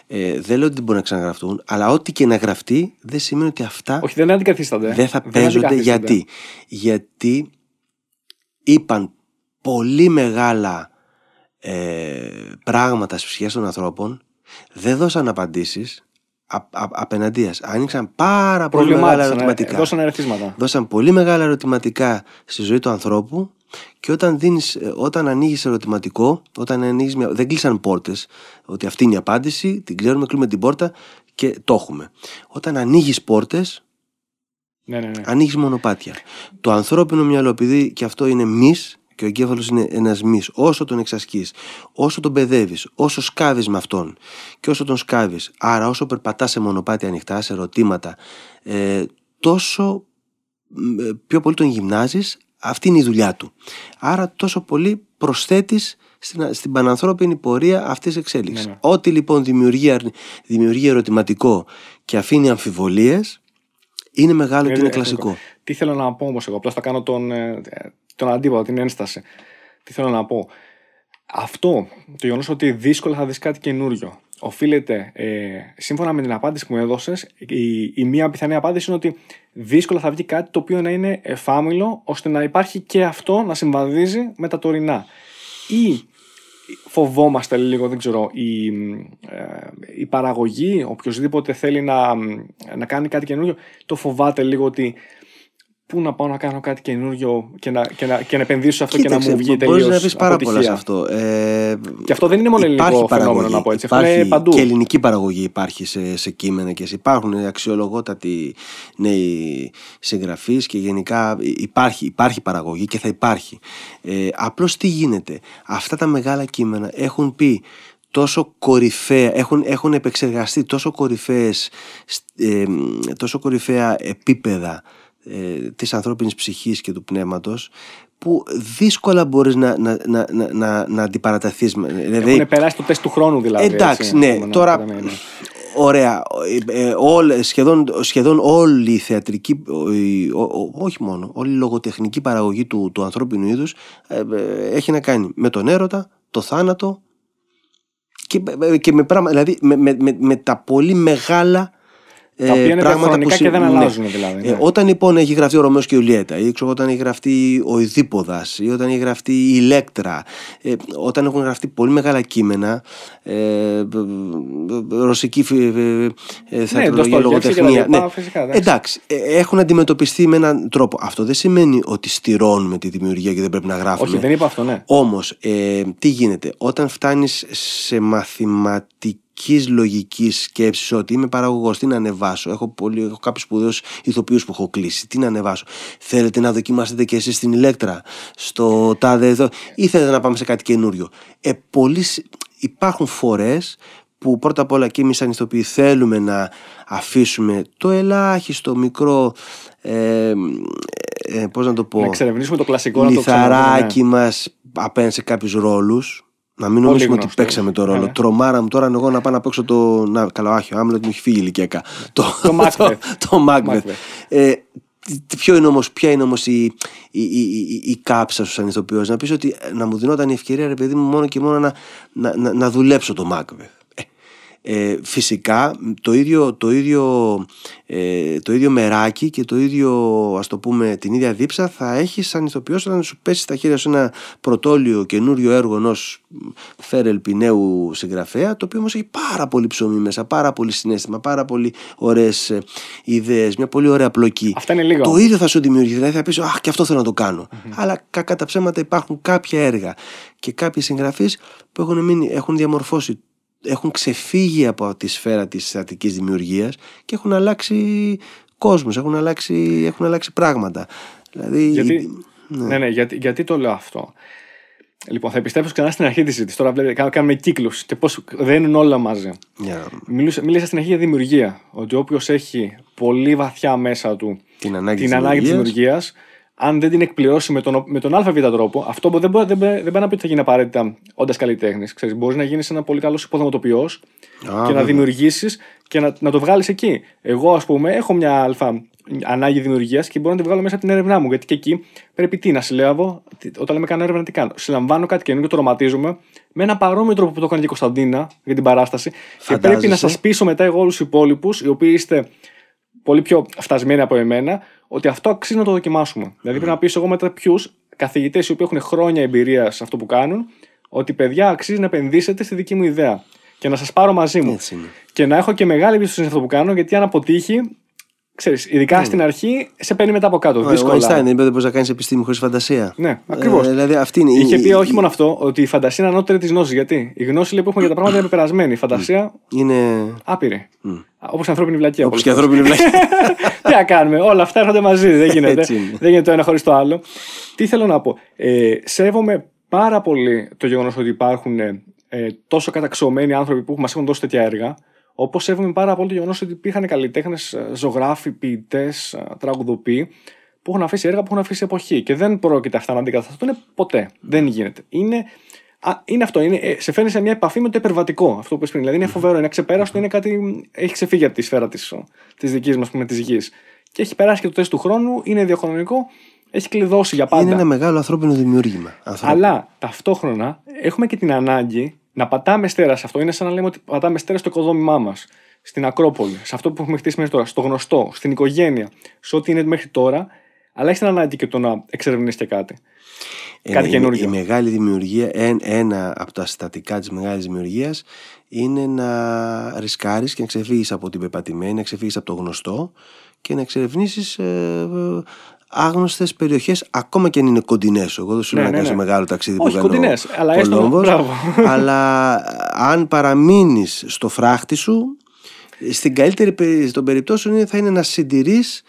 Ε, δεν λέω ότι δεν μπορεί να ξαναγραφτούν, αλλά ό,τι και να γραφτεί δεν σημαίνει ότι αυτά Όχι, δεν αντικαθίστανται. δεν θα παίζονται. αντικαθίστανται. Γιατί; Γιατί είπαν πολύ μεγάλα ε, πράγματα στις ψυχές των ανθρώπων, δεν δώσαν απαντήσεις, α, α, απέναντίας. Άνοιξαν πάρα πολύ μεγάλα Προβλημάτισαν, ε, ερωτηματικά. Δώσαν ερεθίσματα. Δώσαν πολύ μεγάλα ερωτηματικά στη ζωή του ανθρώπου και όταν, δίνεις, ε, όταν ανοίγεις ερωτηματικό, όταν ανοίγεις μια, δεν κλείσαν πόρτες, ότι αυτή είναι η απάντηση, την ξέρουμε, κλείνουμε την πόρτα και το έχουμε. Όταν ανοίγεις πόρτες, Ναι, ναι, ναι. Ανοίγεις μονοπάτια. Το ανθρώπινο μυαλό, επειδή και αυτό είναι μη και ο εγκέφαλος είναι ένας μη, όσο τον εξασκείς, όσο τον παιδεύεις, όσο σκάβεις με αυτόν και όσο τον σκάβεις, άρα όσο περπατάς σε μονοπάτια ανοιχτά, σε ερωτήματα, ε, τόσο ε, πιο πολύ τον γυμνάζεις, αυτή είναι η δουλειά του. Άρα τόσο πολύ προσθέτεις στην, στην πανανθρώπινη πορεία αυτή τη εξέλιξη. Ναι, ναι. Ό,τι λοιπόν δημιουργεί, αρνη- δημιουργεί ερωτηματικό και αφήνει αμφιβολίες είναι μεγάλο και είναι κλασικό. Τι θέλω να πω όμως εγώ, απλώ θα κάνω τον, ε, τον αντίποδο, την ένσταση. Τι θέλω να πω. Αυτό, το γεγονός ότι δύσκολα θα δεις κάτι καινούριο, οφείλεται, ε, σύμφωνα με την απάντηση που μου έδωσες, η, η μία πιθανή απάντηση είναι ότι δύσκολα θα βγει κάτι το οποίο να είναι εφάμιλο, ώστε να υπάρχει και αυτό να συμβαδίζει με τα τωρινά. Ή φοβόμαστε λίγο, δεν ξέρω, η, ε, η παραγωγή, οποιοδήποτε θέλει να, να κάνει κάτι καινούριο, το φοβάται λίγο ότι πού να πάω να κάνω κάτι καινούριο και να, και να, και να επενδύσω σε αυτό και να μου βγει τελείως μπορείς να πεις πάρα πολλά σε αποτυχία. αυτό. Ε, Και αυτό δεν είναι μόνο ελληνικό υπάρχει φαινόμενο, παραγωγή, να πω έτσι. Αυτό Υπάρχει είναι παντού. Και ελληνική παραγωγή υπάρχει σε, σε κείμενα και σε- υπάρχουν αξιολογότατοι νέοι συγγραφείς και γενικά υπάρχει, υπάρχει παραγωγή και θα υπάρχει. Ε, απλώς τι γίνεται; Αυτά τα μεγάλα κείμενα έχουν πει τόσο κορυφαία, έχουν, έχουν επεξεργαστεί τόσο κορυφαίες, ε, τόσο κορυφαία επίπεδα ε, της ανθρώπινης ψυχής και του πνεύματος που δύσκολα μπορείς να, να, να, να, να, να αντιπαραταθείς. με- Δηλαδή, Έχουν περάσει το τεστ του χρόνου δηλαδή. Εντάξει, έτσι, ναι. έχουμε να Τώρα, λέμε, ναι. ωραία. Ε, ε, όλ- σχεδόν, σχεδόν όλη η θεατρική, ο- η- ο- ο- όχι μόνο, όλη η λογοτεχνική παραγωγή του, του ανθρώπινου είδους ε, ε, έχει να κάνει με τον έρωτα, το θάνατο και, ε, και με πράγματα, δηλαδή με, με, με, με τα πολύ μεγάλα ε, Τα οποία είναι διαχρονικά συ- και δεν ναι. αλλάζουν δηλαδή. Ε, ναι. όταν λοιπόν έχει γραφτεί ο Ρωμαίος και η Ιουλιέτα ή ξέρω, όταν έχει γραφτεί ο Ιδίποδας ή όταν έχει γραφτεί η Ηλέκτρα ε, όταν έχουν γραφτεί πολύ μεγάλα κείμενα ε, ε, ε, ρωσική φι- ε, ε, θεατρολογία, Ντοστογεύσκη και λογοτεχνία τα λοιπά, φυσικά, εντάξει. εντάξει, ε, έχουν αντιμετωπιστεί με έναν τρόπο αυτό δεν σημαίνει ότι στηρώνουμε τη δημιουργία και δεν πρέπει να γράφουμε Όχι, δεν είπα αυτό, ναι. όμως, ε, τι γίνεται, όταν φτάνεις σε μαθηματικής λογικής σκέψης ότι είμαι παραγωγός, τι να ανεβάσω, έχω, πολύ, έχω κάποιους σπουδαίους ηθοποιούς που έχω κλείσει, τι να ανεβάσω, θέλετε να δοκιμάσετε και εσείς στην ηλέκτρα, στο τάδε εδώ, ή θέλετε να πάμε σε κάτι καινούριο. Ε, πολλοί σ- υπάρχουν φορές που πρώτα απ' όλα και εμείς σαν ηθοποιοί θέλουμε να αφήσουμε το ελάχιστο μικρό ε, ε, πώς να το πω Να εξερευνήσουμε το κλασικό να το λιθαράκι μας απέναντι σε κάποιους ρόλους. Να μην νομίζουμε ότι γνωστός. παίξαμε το ρόλο. Ναι, ναι. Τρομάρα μου τώρα εγώ να πάω να παίξω το. Να, καλά, όχι, ο Άμλετ μου έχει φύγει ηλικιακά. Το, Το Macbeth. το Macbeth. Macbeth. Ε, τι- τι- ποιο είναι όμως, ποια είναι όμως η, η, η, η, η κάψα σου σαν ηθοποιός να πεις ότι ε, να μου δινόταν η ευκαιρία ρε παιδί μου μόνο και μόνο να, να, να, να δουλέψω το Macbeth ε, ε, φυσικά το ίδιο, το, ίδιο, ε, το ίδιο μεράκι και το ίδιο ας το πούμε την ίδια δίψα θα έχεις σαν ηθοποιός όταν σου πέσει στα χέρια σου ένα πρωτόλιο καινούριο έργο ενός Φέρελ Πινέου συγγραφέα το οποίο όμως έχει πάρα πολύ ψωμί μέσα, πάρα πολύ συνέστημα, πάρα πολύ ωραίες ε, ιδέες, μια πολύ ωραία πλοκή. Αυτά είναι λίγα Το όμως. ίδιο θα σου δημιουργεί, δηλαδή θα πεις «Αχ, και αυτό θέλω να το κάνω». Αλλά κακά τα ψέματα υπάρχουν κάποια έργα και κάποιοι συγγραφείς που έχουν, μείνει, έχουν διαμορφώσει έχουν ξεφύγει από τη σφαίρα της θεατρικής δημιουργίας και έχουν αλλάξει κόσμους, έχουν αλλάξει, έχουν αλλάξει πράγματα. Δηλαδή, Γιατί, ναι. Ναι, γιατί, γιατί το λέω αυτό; Λοιπόν, θα επιστρέψω ξανά στην αρχή της συζήτηση. Τώρα βλέπετε, κάνουμε- κάνουμε κύκλους και πώς δένουν όλα μαζί. για Μιλούσα, μίλησα στην αρχή για δημιουργία. Ότι όποιος έχει πολύ βαθιά μέσα του την ανάγκη την της ανάγκη της δημιουργίας. δημιουργίας, αν δεν την εκπληρώσει με τον, με τον ΑΒ τρόπο, αυτό δεν μπορεί, δεν, μπορεί- δεν μπορεί να πει ότι θα γίνει απαραίτητα όντας καλλιτέχνης. Μπορείς να γίνεις ένα πολύ καλός υποδοματοποιό Α, και να βέβαια. δημιουργήσεις και να, να το βγάλεις εκεί. Εγώ, ας πούμε, έχω μια αλφα ανάγκη δημιουργίας και μπορώ να τη βγάλω μέσα από την έρευνά μου. Γιατί και εκεί πρέπει τι να συλλέγω, τι- όταν λέμε κάνω έρευνα, τι κάνω. Συλλαμβάνω κάτι καινούργιο, το ρωματίζουμε με ένα παρόμοιο τρόπο που το έκανε και η Κωνσταντίνα για την παράσταση. Και Φαντάζεσαι; πρέπει να σας πείσω μετά εγώ όλους τους υπόλοιπους, οι οποίοι είστε πολύ πιο φτασμένοι από εμένα, ότι αυτό αξίζει να το δοκιμάσουμε. Δηλαδή πρέπει να πείσω εγώ μετά ποιους καθηγητές οι οποίοι έχουν χρόνια εμπειρία σε αυτό που κάνουν, ότι παιδιά αξίζει να επενδύσετε στη δική μου ιδέα. Και να σας πάρω μαζί μου. Έτσι είναι. Και να έχω και μεγάλη εμπιστοσύνη σε αυτό που κάνω, γιατί αν αποτύχει, ξέρεις, ειδικά στην αρχή, σε παίρνει μετά από κάτω. Ο δύσκολα. Einstein δεν είπε ότι μπορεί να κάνεις επιστήμη χωρίς φαντασία. Ναι, ακριβώς. Ε, δηλαδή αυτή είναι. Είχε η- πει η- όχι μόνο αυτό, ότι η φαντασία είναι ανώτερη της γνώσης. Γιατί η γνώση λέει, που έχουμε για τα πράγματα είναι πεπερασμένη. Η φαντασία Είναι. άπειρη. Όπως η ανθρώπινη βλακία. Όπως πολλές και φορές. ανθρώπινη βλακία. [laughs] Τι να κάνουμε, όλα αυτά έρχονται μαζί. Δεν γίνεται. Έτσι είναι. δεν γίνεται το ένα χωρίς το άλλο. Τι θέλω να πω. Ε, σέβομαι πάρα πολύ το γεγονός ότι υπάρχουν ε, ε, τόσο καταξιωμένοι άνθρωποι που μας έχουν δώσει τέτοια έργα. Όπως σέβομαι πάρα πολύ το γεγονός ότι υπήρχαν καλλιτέχνες, ζωγράφοι, ποιητές, τραγουδοποιοί που έχουν αφήσει έργα που έχουν αφήσει εποχή. Και δεν πρόκειται αυτά να αντικατασταθούν ποτέ. Δεν γίνεται. Είναι, α, είναι αυτό. Είναι, ε, σε φέρνει σε μια επαφή με το υπερβατικό. Αυτό που είπες πριν. Δηλαδή είναι φοβερό, είναι αξεπέραστο, είναι κάτι. Έχει ξεφύγει από τη σφαίρα της της δικής μας, της γης. Και έχει περάσει και το τεστ του χρόνου, είναι διαχρονικό, έχει κλειδώσει για πάντα. είναι ένα μεγάλο ανθρώπινο δημιούργημα. Ανθρώπινο. Αλλά ταυτόχρονα έχουμε και την ανάγκη να πατάμε στέρας σε αυτό. Είναι σαν να λέμε ότι πατάμε στέρας στο οικοδόμημά μας. Στην Ακρόπολη, σε αυτό που έχουμε χτίσει μέχρι τώρα, στο γνωστό, στην οικογένεια, σε ό,τι είναι μέχρι τώρα, αλλά έχει την ανάγκη και το να εξερευνήσεις και κάτι. Ε, κάτι η- καινούργιο. Η μεγάλη δημιουργία, εν- ένα από τα συστατικά της μεγάλης δημιουργίας είναι να ρισκάρεις και να ξεφύγεις από την πεπατημένη, να ξεφύγεις από το γνωστό και να εξερευνήσεις ε, ε, άγνωστες περιοχές ακόμα και αν είναι κοντινές. Εγώ δεν σου Ναι, λέω να ναι, κάνεις ναι. το μεγάλο ταξίδι Όχι, που κάνει κοντινές, ο αλλά έστω- Κολόμβος, μπράβο. αλλά αν παραμείνεις στο φράχτη σου στην καλύτερη περι- των περιπτώσεων είναι- θα είναι να συντηρείς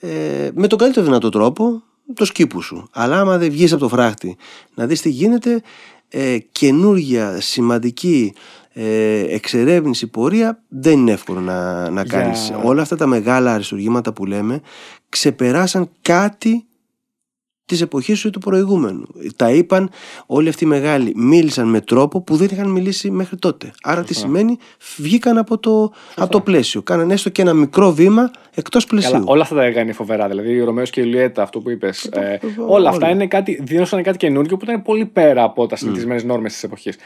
ε, με τον καλύτερο δυνατό τρόπο το σκήπου σου. Αλλά άμα δεν βγεις από το φράχτη να δεις τι γίνεται, ε, καινούργια σημαντική ε, εξερεύνηση πορεία δεν είναι εύκολο να, να Για- κάνεις. Όλα αυτά τα μεγάλα αριστουργήματα που λέμε ξεπεράσαν κάτι της εποχής σου ή του προηγούμενου. Τα είπαν όλοι αυτοί οι μεγάλοι, μίλησαν με τρόπο που δεν είχαν μιλήσει μέχρι τότε. Άρα τι σημαίνει, βγήκαν από το, από το πλαίσιο. Κάναν έστω και ένα μικρό βήμα εκτός πλαισίου. Καλά, όλα αυτά τα έργα είναι φοβερά. Δηλαδή, ο Ρωμαίος και η Ιουλιέτα, αυτό που είπες. Ε, όλα αυτά είναι κάτι, δίνωσαν κάτι καινούργιο που ήταν πολύ πέρα από τα συνηθισμένες mm. νόρμες της εποχής.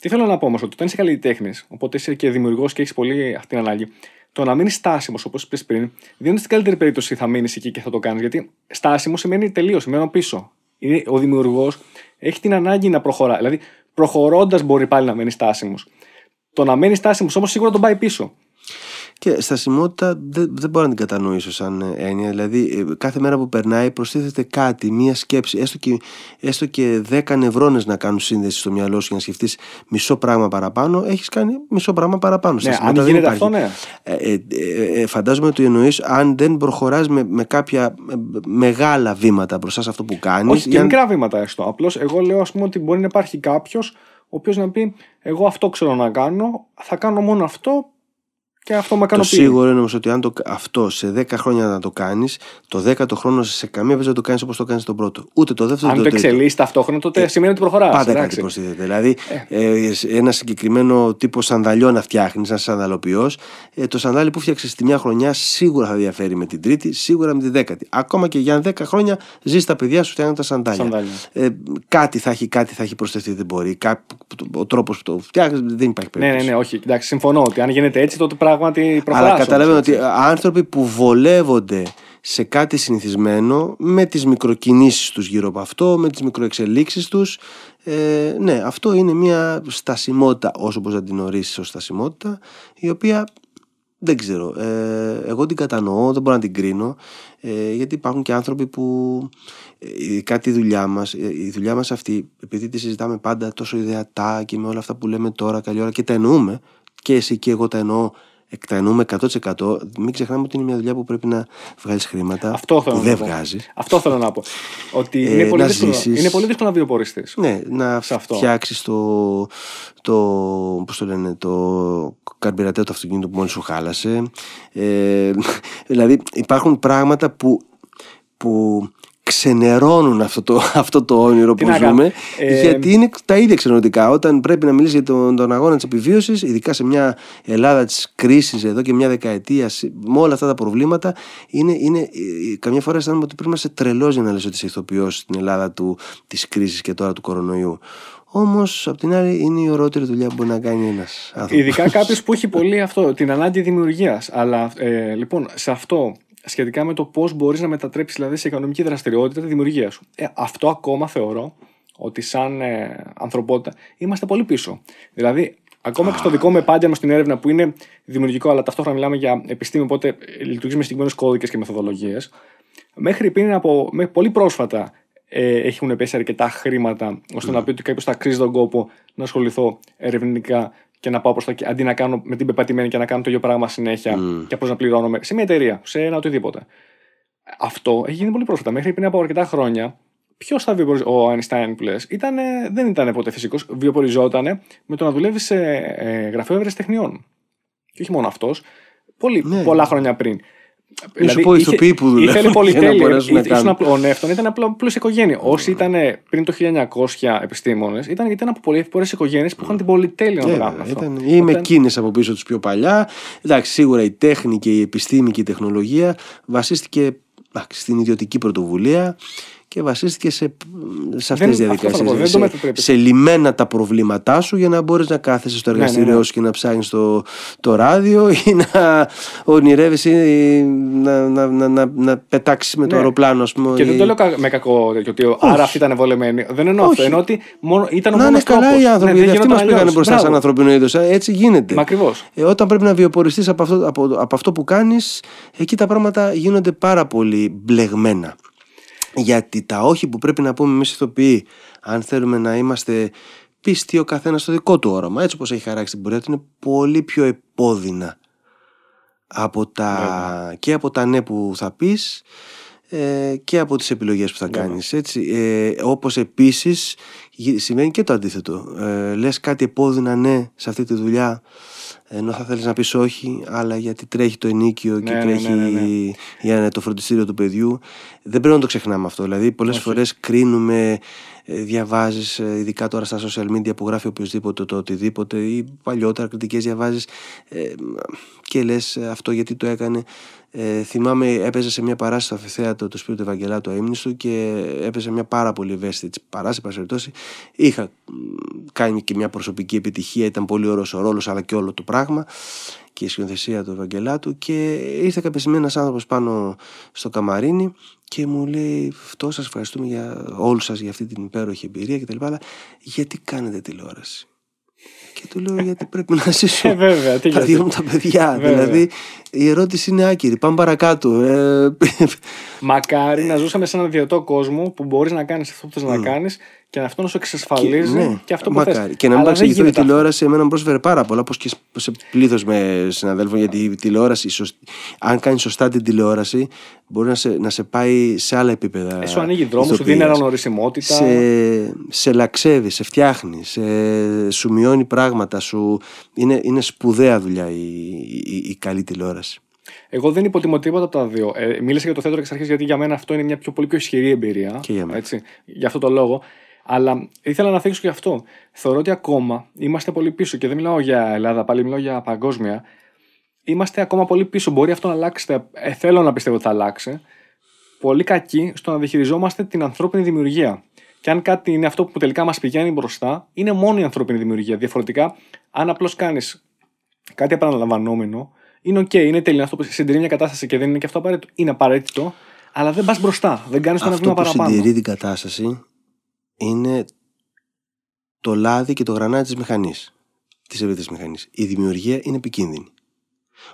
Τι θέλω να πω όμως, ότι όταν είσαι καλλιτέχνης, οπότε είσαι και δημιουργός και έχεις πολύ αυτή την ανάγκη, το να μείνεις στάσιμος, όπως είπες πριν, δεν είναι στην καλύτερη περίπτωση θα μείνεις εκεί και θα το κάνεις. Γιατί στάσιμος σημαίνει τελείως, μένω πίσω. Είναι, ο δημιουργός έχει την ανάγκη να προχωρά. Δηλαδή, προχωρώντας μπορεί πάλι να μένει στάσιμος. Το να μένει στάσιμος όμως σίγουρα τον πάει πίσω. Και στασιμότητα δεν, δεν μπορώ να την κατανοήσω σαν ε, έννοια. Δηλαδή, ε, κάθε μέρα που περνάει προστίθεται κάτι, μία σκέψη, έστω και, έστω και 10 νευρώνες να κάνουν σύνδεση στο μυαλό σου για να σκεφτείς μισό πράγμα παραπάνω, έχεις κάνει μισό πράγμα παραπάνω. Ναι, Στασιμότητα αν δεν γίνεται υπάρχει. αυτό, ναι. Ε, ε, ε, ε, φαντάζομαι ότι εννοείς αν δεν προχωράς με, με κάποια ε, μεγάλα βήματα μπροστά σε αυτό που κάνεις. Όχι, και μικρά βήματα έστω. Απλώς εγώ λέω ας πούμε, ότι μπορεί να υπάρχει κάποιος ο οποίος να πει: Εγώ αυτό ξέρω να κάνω, θα κάνω μόνο αυτό και αυτό με Το ικανοποιεί. σίγουρο είναι όμως ότι αν το, αυτό σε 10 χρόνια να το κάνεις, το 10ο χρόνο σε καμία περίπτωση δεν το κάνεις όπως το κάνεις τον πρώτο. Ούτε το δεύτερο, Αν ούτε το το τρίτο. εξελίσσει ταυτόχρονα, τότε σημαίνει ότι προχωράς. Πάντα κάτι προστίθεται. Δηλαδή, ε, ένα συγκεκριμένο τύπο σανδαλιών να φτιάχνεις, ένας σανδαλοποιός, ε, το σανδάλι που φτιάξες τη μια χρονιά σίγουρα θα διαφέρει με την τρίτη, σίγουρα με την δέκατη. Ακόμα και για 10 χρόνια ζεις τα παιδιά σου φτιάχνουν τα σαντάλια. Σαντάλια. Ε, κάτι θα έχει, κάτι θα έχει προσθεθεί, δεν μπορεί. Κά, ο τρόπος που το φτιάχνεις δεν υπάρχει Ναι, περίπτωση. ναι, ναι, όχι. Εντάξει, συμφωνώ ότι αν γίνεται έτσι, τότε πράγματι προχωρά. Αλλά καταλαβαίνω ότι άνθρωποι που βολεύονται σε κάτι συνηθισμένο με τις μικροκινήσεις τους γύρω από αυτό, με τις μικροεξελίξεις τους ε, ναι, αυτό είναι μια στασιμότητα όσο μπορείς να την ορίσεις ως στασιμότητα η οποία δεν ξέρω, ε, εγώ την κατανοώ, δεν μπορώ να την κρίνω ε, γιατί υπάρχουν και άνθρωποι που ε, ειδικά τη δουλειά μας ε, η δουλειά μας αυτή επειδή τη συζητάμε πάντα τόσο ιδεατά και με όλα αυτά που λέμε τώρα καλή ώρα και τα εννοούμε και εσύ και εγώ τα εννοώ εκ τα εννοούμε 100% μην ξεχνάμε ότι είναι μια δουλειά που πρέπει να βγάλεις χρήματα Αυτό θέλω που να δεν πω. βγάζεις Αυτό θέλω να πω. Ότι Ε, είναι, πολύ να δύσκολο, ζήσεις. είναι πολύ δύσκολο να βιοποριστεί. ναι, να Σε αυτό. φτιάξεις το, το, πώς το λένε, το καρμπυρατέο του αυτοκίνητου που μόλις σου χάλασε. Ε, δηλαδή υπάρχουν πράγματα που, που ξενερώνουν αυτό το, [laughs] αυτό το όνειρο Τι που να ζούμε κάνουμε. Ε, γιατί είναι τα ίδια ξενερωτικά όταν πρέπει να μιλήσει για τον, τον αγώνα της επιβίωσης ειδικά σε μια Ελλάδα της κρίσης εδώ και μια δεκαετία σε- με όλα αυτά τα προβλήματα είναι, είναι, ε, καμιά φορά αισθάνομαι ότι πρέπει να είσαι τρελός για να λες ότι είσαι ηθοποιός στην Ελλάδα του, της κρίσης και τώρα του κορονοϊού Όμως, απ' την άλλη, είναι η ωραιότερη δουλειά που μπορεί να κάνει ένας άνθρωπος. Ειδικά κάποιος [laughs] που έχει πολύ αυτό, την ανάγκη δημιουργίας. Αλλά ε, λοιπόν, σε αυτό, σχετικά με το πώς μπορείς να μετατρέψεις δηλαδή, σε οικονομική δραστηριότητα τη δημιουργία σου. Ε, αυτό ακόμα θεωρώ ότι σαν ε, ανθρωπότητα είμαστε πολύ πίσω. Δηλαδή, Ακόμα και στο δικό μου επάγγελμα στην έρευνα που είναι δημιουργικό, αλλά ταυτόχρονα μιλάμε για επιστήμη, οπότε λειτουργεί με συγκεκριμένους κώδικες και μεθοδολογίες. Μέχρι πριν από μέχρι πολύ πρόσφατα ε, έχουν πέσει αρκετά χρήματα ώστε να πει ότι κάποιος θα αξίζει τον κόπο να ασχοληθώ ερευνητικά και να πάω προς τα εκεί, αντί να κάνω με την πεπατημένη και να κάνω το ίδιο πράγμα συνέχεια και απλώς να πληρώνομαι σε μια εταιρεία, σε ένα οτιδήποτε. Αυτό έχει γίνει πολύ πρόσφατα. Μέχρι πριν από αρκετά χρόνια, ποιος θα βιοποριζόταν, ο Einstein που λες, δεν ήταν ποτέ φυσικός, βιοποριζόταν με το να δουλεύει σε ε, γραφείο ευρεσιτεχνιών. Και όχι μόνο αυτός, Ναι. πολλά χρόνια πριν. Μη σου πω ηθοποιοί που δουλεύουν Ήθελε για να πολυτέλεια. μπορέσουν να Ήσουν κάνουν. απλό- Ο Νεύτων ήταν απλό πλούσια οικογένεια. Όσοι ήταν πριν το 1900 επιστήμονες, ήταν γιατί ήταν από πολλέ οικογένειες που είχαν την πολυτέλεια να το Ε, κάνουν αυτό. ήταν, ή με Οπότε- εκείνε από πίσω τους πιο παλιά. Εντάξει, σίγουρα η τέχνη και η επιστήμη και η τεχνολογία βασίστηκε εντάξει, στην ιδιωτική πρωτοβουλία και βασίστηκε σε, σε αυτές Δεν- τις αυτό θα πω, διαδικασίες. δεν το Σε, μετατρέπεις. σε λιμένα τα προβλήματά σου για να μπορείς να κάθεσαι στο Ναι, ναι, εργαστήριό ναι. σου και να ψάχνεις το, το ράδιο ή να ονειρεύεσαι ή να, να, να, να, να πετάξεις με το Ναι. αεροπλάνο, ας πούμε. Και δεν ή- το λέω κα- με κακό τέτοιο, ότι άρα αυτοί ήταν βολεμένοι. Δεν εννοώ αυτό. Όχι. Εννοώ ότι μόνο, ήταν ο να είναι μόνος καλά τρόπος. οι άνθρωποι, Ναι, δεν γιατί αυτοί μας γινόταν πήγανε αλλιώς. μπροστά Μπράβο. σαν ανθρωπινό είδο. Έτσι γίνεται. Μα ακριβώς. Ε, όταν πρέπει να βιοποριστείς από αυτό, από, από αυτό που κάνεις εκεί τα πράγματα γίνονται πάρα πολύ μπλεγμένα γιατί τα όχι που πρέπει να πούμε εμείς ηθοποιοί αν θέλουμε να είμαστε πίστοι ο καθένας στο δικό του όραμα έτσι όπως έχει χαράξει την πορεία του είναι πολύ πιο επώδυνα από τα, και από τα ναι που θα πεις ε, και από τις επιλογές που θα Βέβαια. κάνεις έτσι. Ε, όπως επίσης γι- σημαίνει και το αντίθετο ε, λες κάτι επώδυνα ναι σε αυτή τη δουλειά ενώ θα θέλεις να πεις όχι αλλά γιατί τρέχει το ενίκιο και Ναι, ναι, τρέχει ναι, ναι, ναι. για το φροντιστήριο του παιδιού δεν πρέπει να το ξεχνάμε αυτό δηλαδή πολλές Όχι. φορές κρίνουμε ε, διαβάζεις ε, ειδικά τώρα στα social media που γράφει οποιοδήποτε το οτιδήποτε ή παλιότερα κριτικές διαβάζεις ε, και λες ε, αυτό γιατί το έκανε ε, θυμάμαι έπαιζε σε μια παράσταση στο Αφιθέατο του Σπύρου του Ευαγγελάτου Αίμνηστου και έπαιζε μια πάρα πολύ ευαίσθητη έτσι, παράσταση πάση περιπτώσει. είχα μ, κάνει και μια προσωπική επιτυχία ήταν πολύ ωραίος ο ρόλος αλλά και όλο το πράγμα και η σκηνοθεσία του Ευαγγελάτου και ήρθε κάποια στιγμή ένας άνθρωπος πάνω στο καμαρίνι και μου λέει αυτό σας ευχαριστούμε για όλους σας για αυτή την υπέροχη εμπειρία κτλ. Αλλά γιατί κάνετε τηλεόραση; Και του λέω γιατί πρέπει να ζήσω Ε, βέβαια, τι τα γιατί. δύο μου τα παιδιά. Βέβαια. Δηλαδή η ερώτηση είναι άκυρη. Πάμε παρακάτω. Ε, Μακάρι να ζούσαμε σε έναν ιδιωτικό κόσμο που μπορείς να κάνεις αυτό που θες να κάνεις και αυτό να σου εξασφαλίζει και, ναι, αυτό που μακάρι. θες. Και να μην Αλλά δεν παρεξηγηθώ, η γίνεται αυτό. τηλεόραση εμένα μου πρόσφερε πάρα πολλά, όπως και σε πλήθος με συναδέλφων. Γιατί η τηλεόραση, η σωσ- αν κάνεις σωστά την τηλεόραση, μπορεί να σε, να σε πάει σε άλλα επίπεδα. Ε, Σου ανοίγει δρόμο, σου ηθοποιίας. δίνει αναγνωρισιμότητα. σε, σε λαξεύεις, σε φτιάχνεις, σε, σου μειώνει πράγματα. Σου, είναι, είναι σπουδαία δουλειά η, η, η καλή τηλεόραση. Εγώ δεν υποτιμώ τίποτα από τα δύο. Ε, μίλησα για το θέατρο εξ αρχής γιατί για μένα αυτό είναι μια πιο, πολύ πιο ισχυρή εμπειρία. Και για μένα. Έτσι, για αυτό το λόγο. Αλλά ήθελα να θίξω και αυτό. Θεωρώ ότι ακόμα είμαστε πολύ πίσω και δεν μιλάω για Ελλάδα, πάλι μιλάω για παγκόσμια. Είμαστε ακόμα πολύ πίσω. Μπορεί αυτό να αλλάξει. Ε, θέλω να πιστεύω ότι θα αλλάξει. Πολύ κακοί στο να διαχειριζόμαστε την ανθρώπινη δημιουργία. Και αν κάτι είναι αυτό που τελικά μας πηγαίνει μπροστά, είναι μόνο η ανθρώπινη δημιουργία. Διαφορετικά, αν απλώς κάνεις κάτι επαναλαμβανόμενο, είναι οκ, είναι τέλειο. Αυτό που συντηρεί μια κατάσταση και δεν είναι και αυτό απαραίτητο. Είναι απαραίτητο, αλλά δεν πας μπροστά. Δεν κάνεις το ένα Αυτό βήμα που παραπάνω. συντηρεί την κατάσταση είναι το λάδι και το γρανάτι της μηχανής, της ευρύτερης μηχανής. Η δημιουργία είναι επικίνδυνη.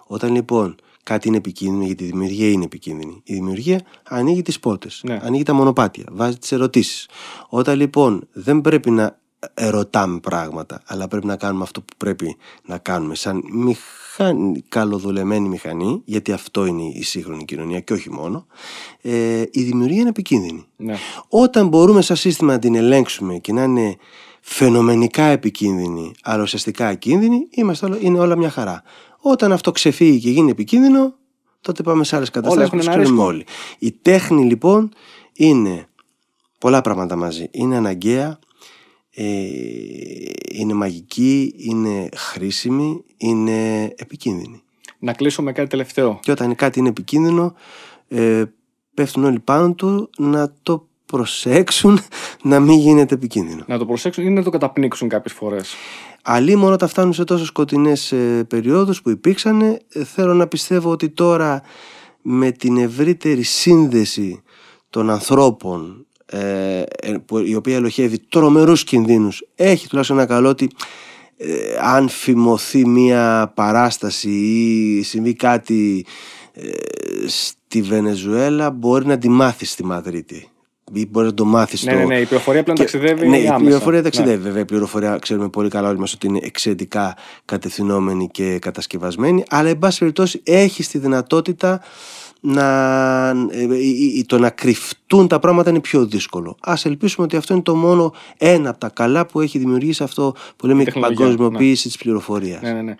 Όταν λοιπόν κάτι είναι επικίνδυνο, γιατί η δημιουργία είναι επικίνδυνη, η δημιουργία ανοίγει τις πόρτες, Ναι. ανοίγει τα μονοπάτια, βάζει τις ερωτήσεις. Όταν λοιπόν δεν πρέπει να ερωτάμε πράγματα, αλλά πρέπει να κάνουμε αυτό που πρέπει να κάνουμε σαν μηχανή, καλοδουλεμένη μηχανή, γιατί αυτό είναι η σύγχρονη κοινωνία και όχι μόνο, ε, η δημιουργία είναι επικίνδυνη. Ναι. Όταν μπορούμε σαν σύστημα να την ελέγξουμε και να είναι φαινομενικά επικίνδυνη, αλλά ουσιαστικά ακίνδυνη, είμαστε όλα, είναι όλα μια χαρά. Όταν αυτό ξεφύγει και γίνει επικίνδυνο, τότε πάμε σε άλλες καταστάσεις έχουν που ένα ξέρουμε ρίσκο. όλοι. Η τέχνη λοιπόν είναι πολλά πράγματα μαζί. Είναι αναγκαία, ε, είναι μαγική, είναι χρήσιμη, είναι επικίνδυνη. Να κλείσω με κάτι τελευταίο. Και όταν κάτι είναι επικίνδυνο, ε, πέφτουν όλοι πάνω του να το προσέξουν [laughs] να μην γίνεται επικίνδυνο. Να το προσέξουν ή να το καταπνίξουν κάποιες φορές. Αλλή μόνο όταν φτάνουν σε τόσο σκοτεινές ε, περιόδους που υπήρξαν, ε, θέλω να πιστεύω ότι τώρα με την ευρύτερη σύνδεση των ανθρώπων ε, ε, που, η οποία ελοχεύει τρομερούς κινδύνους έχει τουλάχιστον ένα καλό ότι ε, αν φημωθεί μια παράσταση ή συμβεί κάτι ε, στη Βενεζουέλα μπορεί να τη μάθεις στη Μαδρίτη ή μπορεί να το μάθεις ναι, ναι, ναι, η πληροφορία πλέον ταξιδεύει ναι, άμεσα. η πληροφορία ταξιδεύει. Ναι. Βέβαια, η πληροφορία ξέρουμε πολύ καλά όλοι μας ότι είναι εξαιρετικά κατευθυνόμενη και κατασκευασμένη, αλλά εν πάση περιπτώσει έχει τη δυνατότητα να, ε, το να κρυφτούν τα πράγματα είναι πιο δύσκολο. Ας ελπίσουμε ότι αυτό είναι το μόνο ένα από τα καλά που έχει δημιουργήσει αυτό που λέμε η παγκοσμιοποίηση ναι. της πληροφορίας. Ναι, ναι, ναι.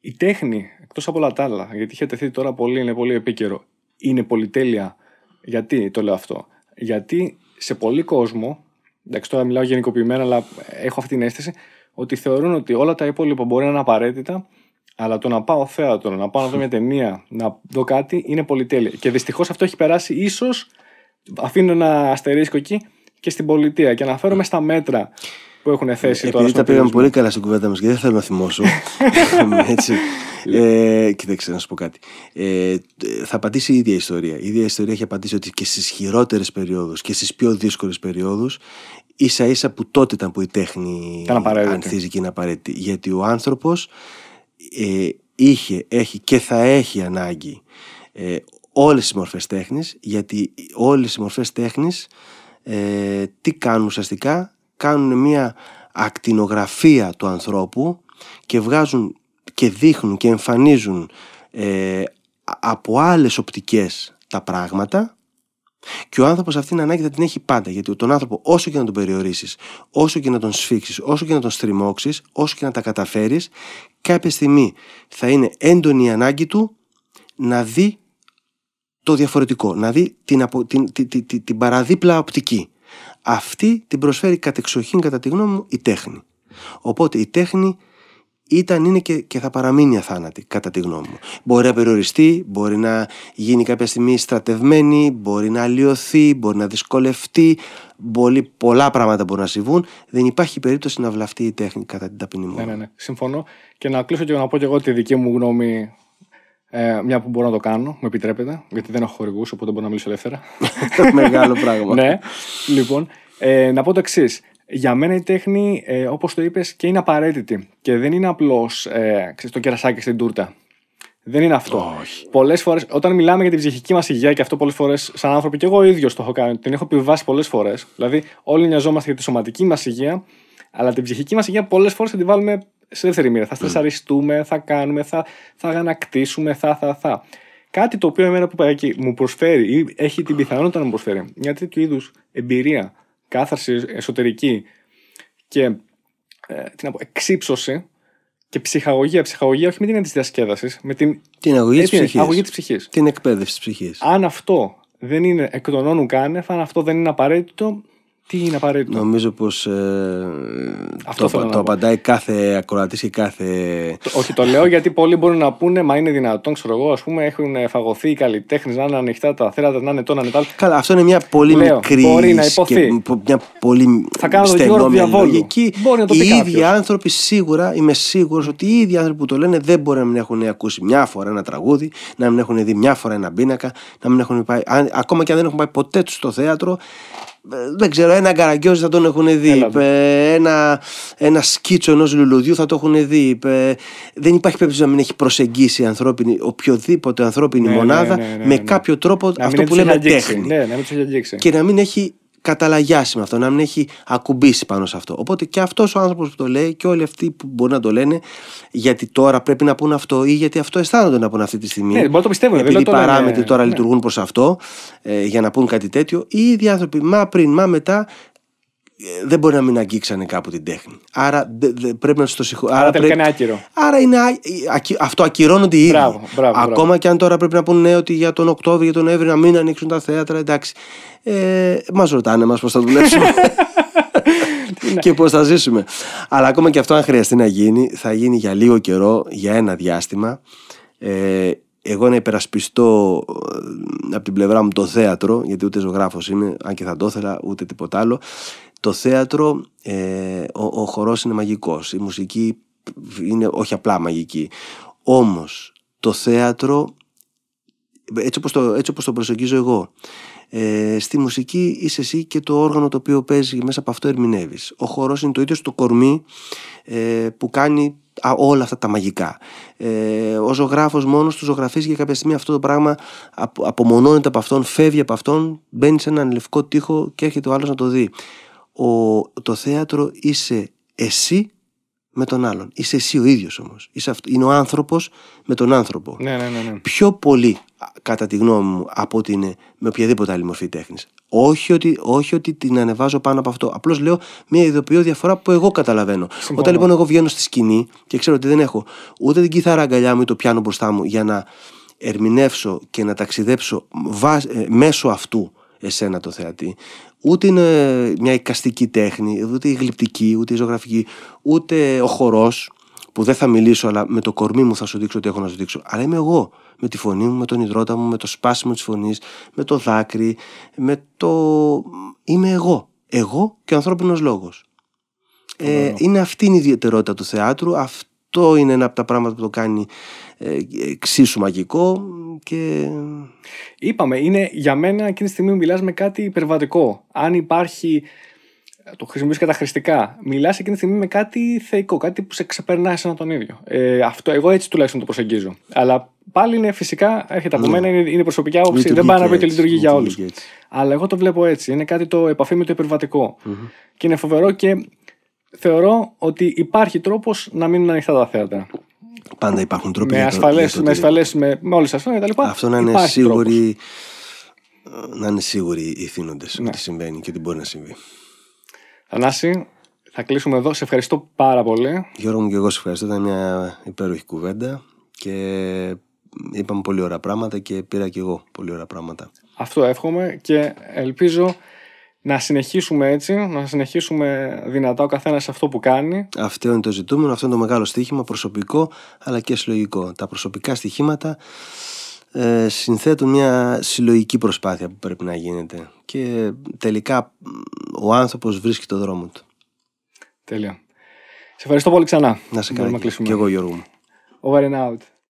Η τέχνη, εκτός από όλα τα άλλα, γιατί είχε τεθεί τώρα πολύ, είναι πολύ επίκαιρο, είναι πολυτέλεια. Γιατί το λέω αυτό; Γιατί σε πολύ κόσμο, εντάξει τώρα μιλάω γενικοποιημένα, αλλά έχω αυτή την αίσθηση, ότι θεωρούν ότι όλα τα υπόλοιπα μπορεί να είναι απαραίτητα αλλά το να πάω θέατρο, να πάω να δω μια ταινία, να δω κάτι είναι πολυτέλεια. Και δυστυχώς αυτό έχει περάσει ίσως. Αφήνω ένα αστερίσκο εκεί και στην πολιτεία και αναφέρομαι στα μέτρα που έχουν θέσει τώρα. Επειδή τα πήγαμε πολύ καλά στην κουβέντα μας και δεν θέλω να θυμώσω. [laughs] Έτσι. ε, κοίταξε να σου πω κάτι. Ε, θα απαντήσει η ίδια ιστορία. Η ίδια ιστορία έχει απαντήσει ότι και στις χειρότερες περιόδους και στις πιο δύσκολες περιόδους ίσα ίσα που τότε ήταν που η τέχνη ανθίζει και είναι απαραίτητη. Γιατί ο άνθρωπος ε, είχε, έχει και θα έχει ανάγκη ε, όλες τις μορφές τέχνης γιατί όλες οι μορφές τέχνης ε, τι κάνουν ουσιαστικά; Κάνουν μια ακτινογραφία του ανθρώπου και βγάζουν και δείχνουν και εμφανίζουν ε, από άλλες οπτικές τα πράγματα και ο άνθρωπος αυτή την ανάγκη θα την έχει πάντα. Γιατί τον άνθρωπο, όσο και να τον περιορίσεις, όσο και να τον σφίξεις, όσο και να τον στριμώξεις, όσο και να τα καταφέρεις, κάποια στιγμή θα είναι έντονη η ανάγκη του να δει το διαφορετικό, να δει την, απο, την, την, την, την παραδίπλα οπτική. Αυτή την προσφέρει κατεξοχήν κατά τη γνώμη μου η τέχνη. Οπότε η τέχνη ήταν, είναι και, και θα παραμείνει αθάνατη, κατά τη γνώμη μου. Μπορεί να περιοριστεί, μπορεί να γίνει κάποια στιγμή στρατευμένη, μπορεί να αλλοιωθεί, μπορεί να δυσκολευτεί. Πολύ, πολλά πράγματα μπορούν να συμβούν. Δεν υπάρχει περίπτωση να βλαφτεί η τέχνη κατά την ταπεινή μου. Ναι, ναι, ναι. Συμφωνώ. Και να κλείσω και να πω και εγώ τη δική μου γνώμη ε, μια που μπορώ να το κάνω, μου επιτρέπετε, γιατί δεν έχω χορηγούς, οπότε μπορώ να μιλήσω ελεύθερα. [laughs] Μεγάλο πράγμα. [laughs] ναι. Λοιπόν, ε, να πω το εξής για μένα η τέχνη, ε, όπως το είπες, και είναι απαραίτητη. Και δεν είναι απλώς ε, το κερασάκι στην τούρτα. Δεν είναι αυτό. Πολλές φορές, όταν μιλάμε για την ψυχική μας υγεία, και αυτό πολλές φορές, σαν άνθρωποι, και εγώ ίδιος το έχω κάνει, την έχω επιβάσει πολλές φορές. Δηλαδή, όλοι νοιαζόμαστε για τη σωματική μας υγεία, αλλά την ψυχική μας υγεία πολλές φορές θα τη βάλουμε σε δεύτερη μοίρα. Θα στρεσαριστούμε, θα κάνουμε, θα, θα ανακτήσουμε, θα, θα, θα. Κάτι το οποίο εμένα που μου προσφέρει ή έχει την πιθανότητα να μου προσφέρει μια τέτοιου είδους εμπειρία κάθαρση εσωτερική και ε, τι να πω, εξύψωση και ψυχαγωγία. Ψυχαγωγία όχι με την έννοια της διασκέδασης, με την, την αγωγή της ψυχής. Την εκπαίδευση της ψυχής. Αν αυτό δεν είναι εκ των όνων κάνευ, αν αυτό δεν είναι απαραίτητο, τι είναι απαραίτητο; Νομίζω πως ε, το, το απαντάει κάθε ακροατής και κάθε. όχι, το λέω γιατί πολλοί μπορούν να πούνε Μα είναι δυνατόν, ξέρω εγώ, ας πούμε, έχουν φαγωθεί οι καλλιτέχνες να είναι ανοιχτά τα θέατα, να είναι το, να είναι τα Καλά, αυτό είναι μια πολύ λέω, μικρή. Μπορεί να υποθεί. Και μια πολύ Θα κάνω στενόμενη λογική. Μπορεί να το οι ίδιοι άνθρωποι σίγουρα, είμαι σίγουρος ότι οι ίδιοι άνθρωποι που το λένε δεν μπορεί να μην έχουν ακούσει μια φορά ένα τραγούδι, να μην έχουν δει μια φορά ένα πίνακα, να μην έχουν πάει. Ακόμα και αν δεν έχουν πάει ποτέ τους στο θέατρο, δεν ξέρω, ένα καραγκιόζι θα τον έχουν δει. Ένα, ένα σκίτσο ενός λουλουδιού θα το έχουν δει. Δεν υπάρχει περίπτωση να μην έχει προσεγγίσει ανθρώπινη, οποιοδήποτε ανθρώπινη ναι, μονάδα ναι, ναι, με κάποιο τρόπο αυτό που λέμε τέχνη. και να μην έχει καταλαγιάσει με αυτό, να μην έχει ακουμπήσει πάνω σε αυτό. Οπότε και αυτός ο άνθρωπος που το λέει και όλοι αυτοί που μπορεί να το λένε, γιατί τώρα πρέπει να πούν αυτό ή γιατί αυτό αισθάνονται να πούν αυτή τη στιγμή. Ναι, μπορεί να το πιστεύουν. Επειδή οι παράμετροι τώρα ναι. λειτουργούν προς αυτό, ε, για να πούν κάτι τέτοιο, οι ίδιοι άνθρωποι, μα πριν, μα μετά, ε, δεν μπορεί να μην αγγίξανε κάπου την τέχνη. Άρα δε, δε, πρέπει να τους το συγχωρήσουν. Άρα, πρέπει... είναι άκυρο. Άρα είναι, αυτό ακυρώνονται οι ίδιοι. Μπράβο, μπράβο, Ακόμα μπράβο. και αν τώρα πρέπει να πούνε ναι, ότι για τον Οκτώβριο, για τον Νοέμβριο να μην ανοίξουν τα θέατρα, εντάξει. Ε, μας ρωτάνε μας πώς θα δουλέψουμε. [laughs] και πώς θα ζήσουμε. Αλλά ακόμα και αυτό, αν χρειαστεί να γίνει, θα γίνει για λίγο καιρό, για ένα διάστημα. Ε, εγώ να υπερασπιστώ ε, από την πλευρά μου το θέατρο, γιατί ούτε ζωγράφος είμαι, αν και θα το ήθελα, ούτε τίποτα άλλο. Το θέατρο, ε, ο, ο χορός είναι μαγικός, η μουσική είναι όχι απλά μαγική. Όμως το θέατρο έτσι όπως το, έτσι όπως το προσεγγίζω εγώ. Ε, στη μουσική είσαι εσύ και το όργανο το οποίο παίζει μέσα από αυτό ερμηνεύεις. Ο χορός είναι το ίδιο στο κορμί ε, που κάνει όλα αυτά τα μαγικά. Ε, ο ζωγράφος μόνος του ζωγραφίζει και κάποια στιγμή αυτό το πράγμα απομονώνεται από αυτόν, φεύγει από αυτόν, μπαίνει σε έναν λευκό τοίχο και έρχεται ο άλλος να το δει. Ο, το θέατρο είσαι εσύ με τον άλλον. Είσαι εσύ ο ίδιος όμως. είναι ο άνθρωπος με τον άνθρωπο. Ναι, ναι, ναι, ναι. Πιο πολύ, κατά τη γνώμη μου, από ότι είναι με οποιαδήποτε άλλη μορφή τέχνης. Όχι ότι, όχι ότι την ανεβάζω πάνω από αυτό. Απλώς λέω μια ειδοποιώ διαφορά που εγώ καταλαβαίνω. Συμφωνώ. Όταν λοιπόν εγώ βγαίνω στη σκηνή και ξέρω ότι δεν έχω ούτε την κιθάρα αγκαλιά μου ή το πιάνω μπροστά μου για να ερμηνεύσω και να ταξιδέψω ε, μέσω αυτού εσένα το θεατή, ούτε είναι μια εικαστική τέχνη, ούτε η γλυπτική, ούτε η ζωγραφική, ούτε ο χορός που δεν θα μιλήσω, αλλά με το κορμί μου θα σου δείξω ότι έχω να σου δείξω. Αλλά είμαι εγώ. Με τη φωνή μου, με τον υδρότα μου, με το σπάσιμο της φωνής, με το δάκρυ, με το. Είμαι εγώ. Εγώ και ο ανθρώπινος λόγος. Ε, είναι αυτή η ιδιαιτερότητα του θεάτρου. Αυτό είναι ένα από τα πράγματα που το κάνει ε, εξίσου μαγικό και... Είπαμε, είναι για μένα εκείνη τη στιγμή μιλάς με κάτι υπερβατικό. Αν υπάρχει το χρησιμοποιείς καταχρηστικά. Μιλάς εκείνη τη στιγμή με κάτι θεϊκό, κάτι που σε ξεπερνάει σαν τον ίδιο. Ε, αυτό, εγώ έτσι τουλάχιστον το προσεγγίζω. Αλλά πάλι είναι φυσικά, έρχεται από ναι. μένα, είναι, είναι προσωπική άποψη. Δεν πάει να πει ότι λειτουργεί για όλους. Αλλά εγώ το βλέπω έτσι. Είναι κάτι το επαφή με το υπερβατικο Και είναι φοβερό και θεωρώ ότι υπάρχει τρόπος να μείνουν ανοιχτά τα θέατρα. Πάντα υπάρχουν τρόποι. Με ασφαλέ, με, ασφαλές, με, με όλες τις ασφαλές κτλ. Αυτό να είναι σίγουροι. Να είναι σίγουροι οι θύνοντες ναι. ότι συμβαίνει και ότι μπορεί να συμβεί. Θανάση, θα κλείσουμε εδώ. Σε ευχαριστώ πάρα πολύ. Γιώργο μου και εγώ σε ευχαριστώ. Ήταν μια υπέροχη κουβέντα και είπαμε πολύ ωραία πράγματα και πήρα και εγώ πολύ ωραία πράγματα. Αυτό εύχομαι και ελπίζω να συνεχίσουμε έτσι, να συνεχίσουμε δυνατά ο καθένας αυτό που κάνει. Αυτό είναι το ζητούμενο, αυτό είναι το μεγάλο στοίχημα, προσωπικό αλλά και συλλογικό. Τα προσωπικά στοιχήματα ε, συνθέτουν μια συλλογική προσπάθεια που πρέπει να γίνεται και τελικά ο άνθρωπος βρίσκει το δρόμο του. Τέλεια. Σε ευχαριστώ πολύ ξανά. Να σε καλά και εγώ Γιώργο μου. Over and out.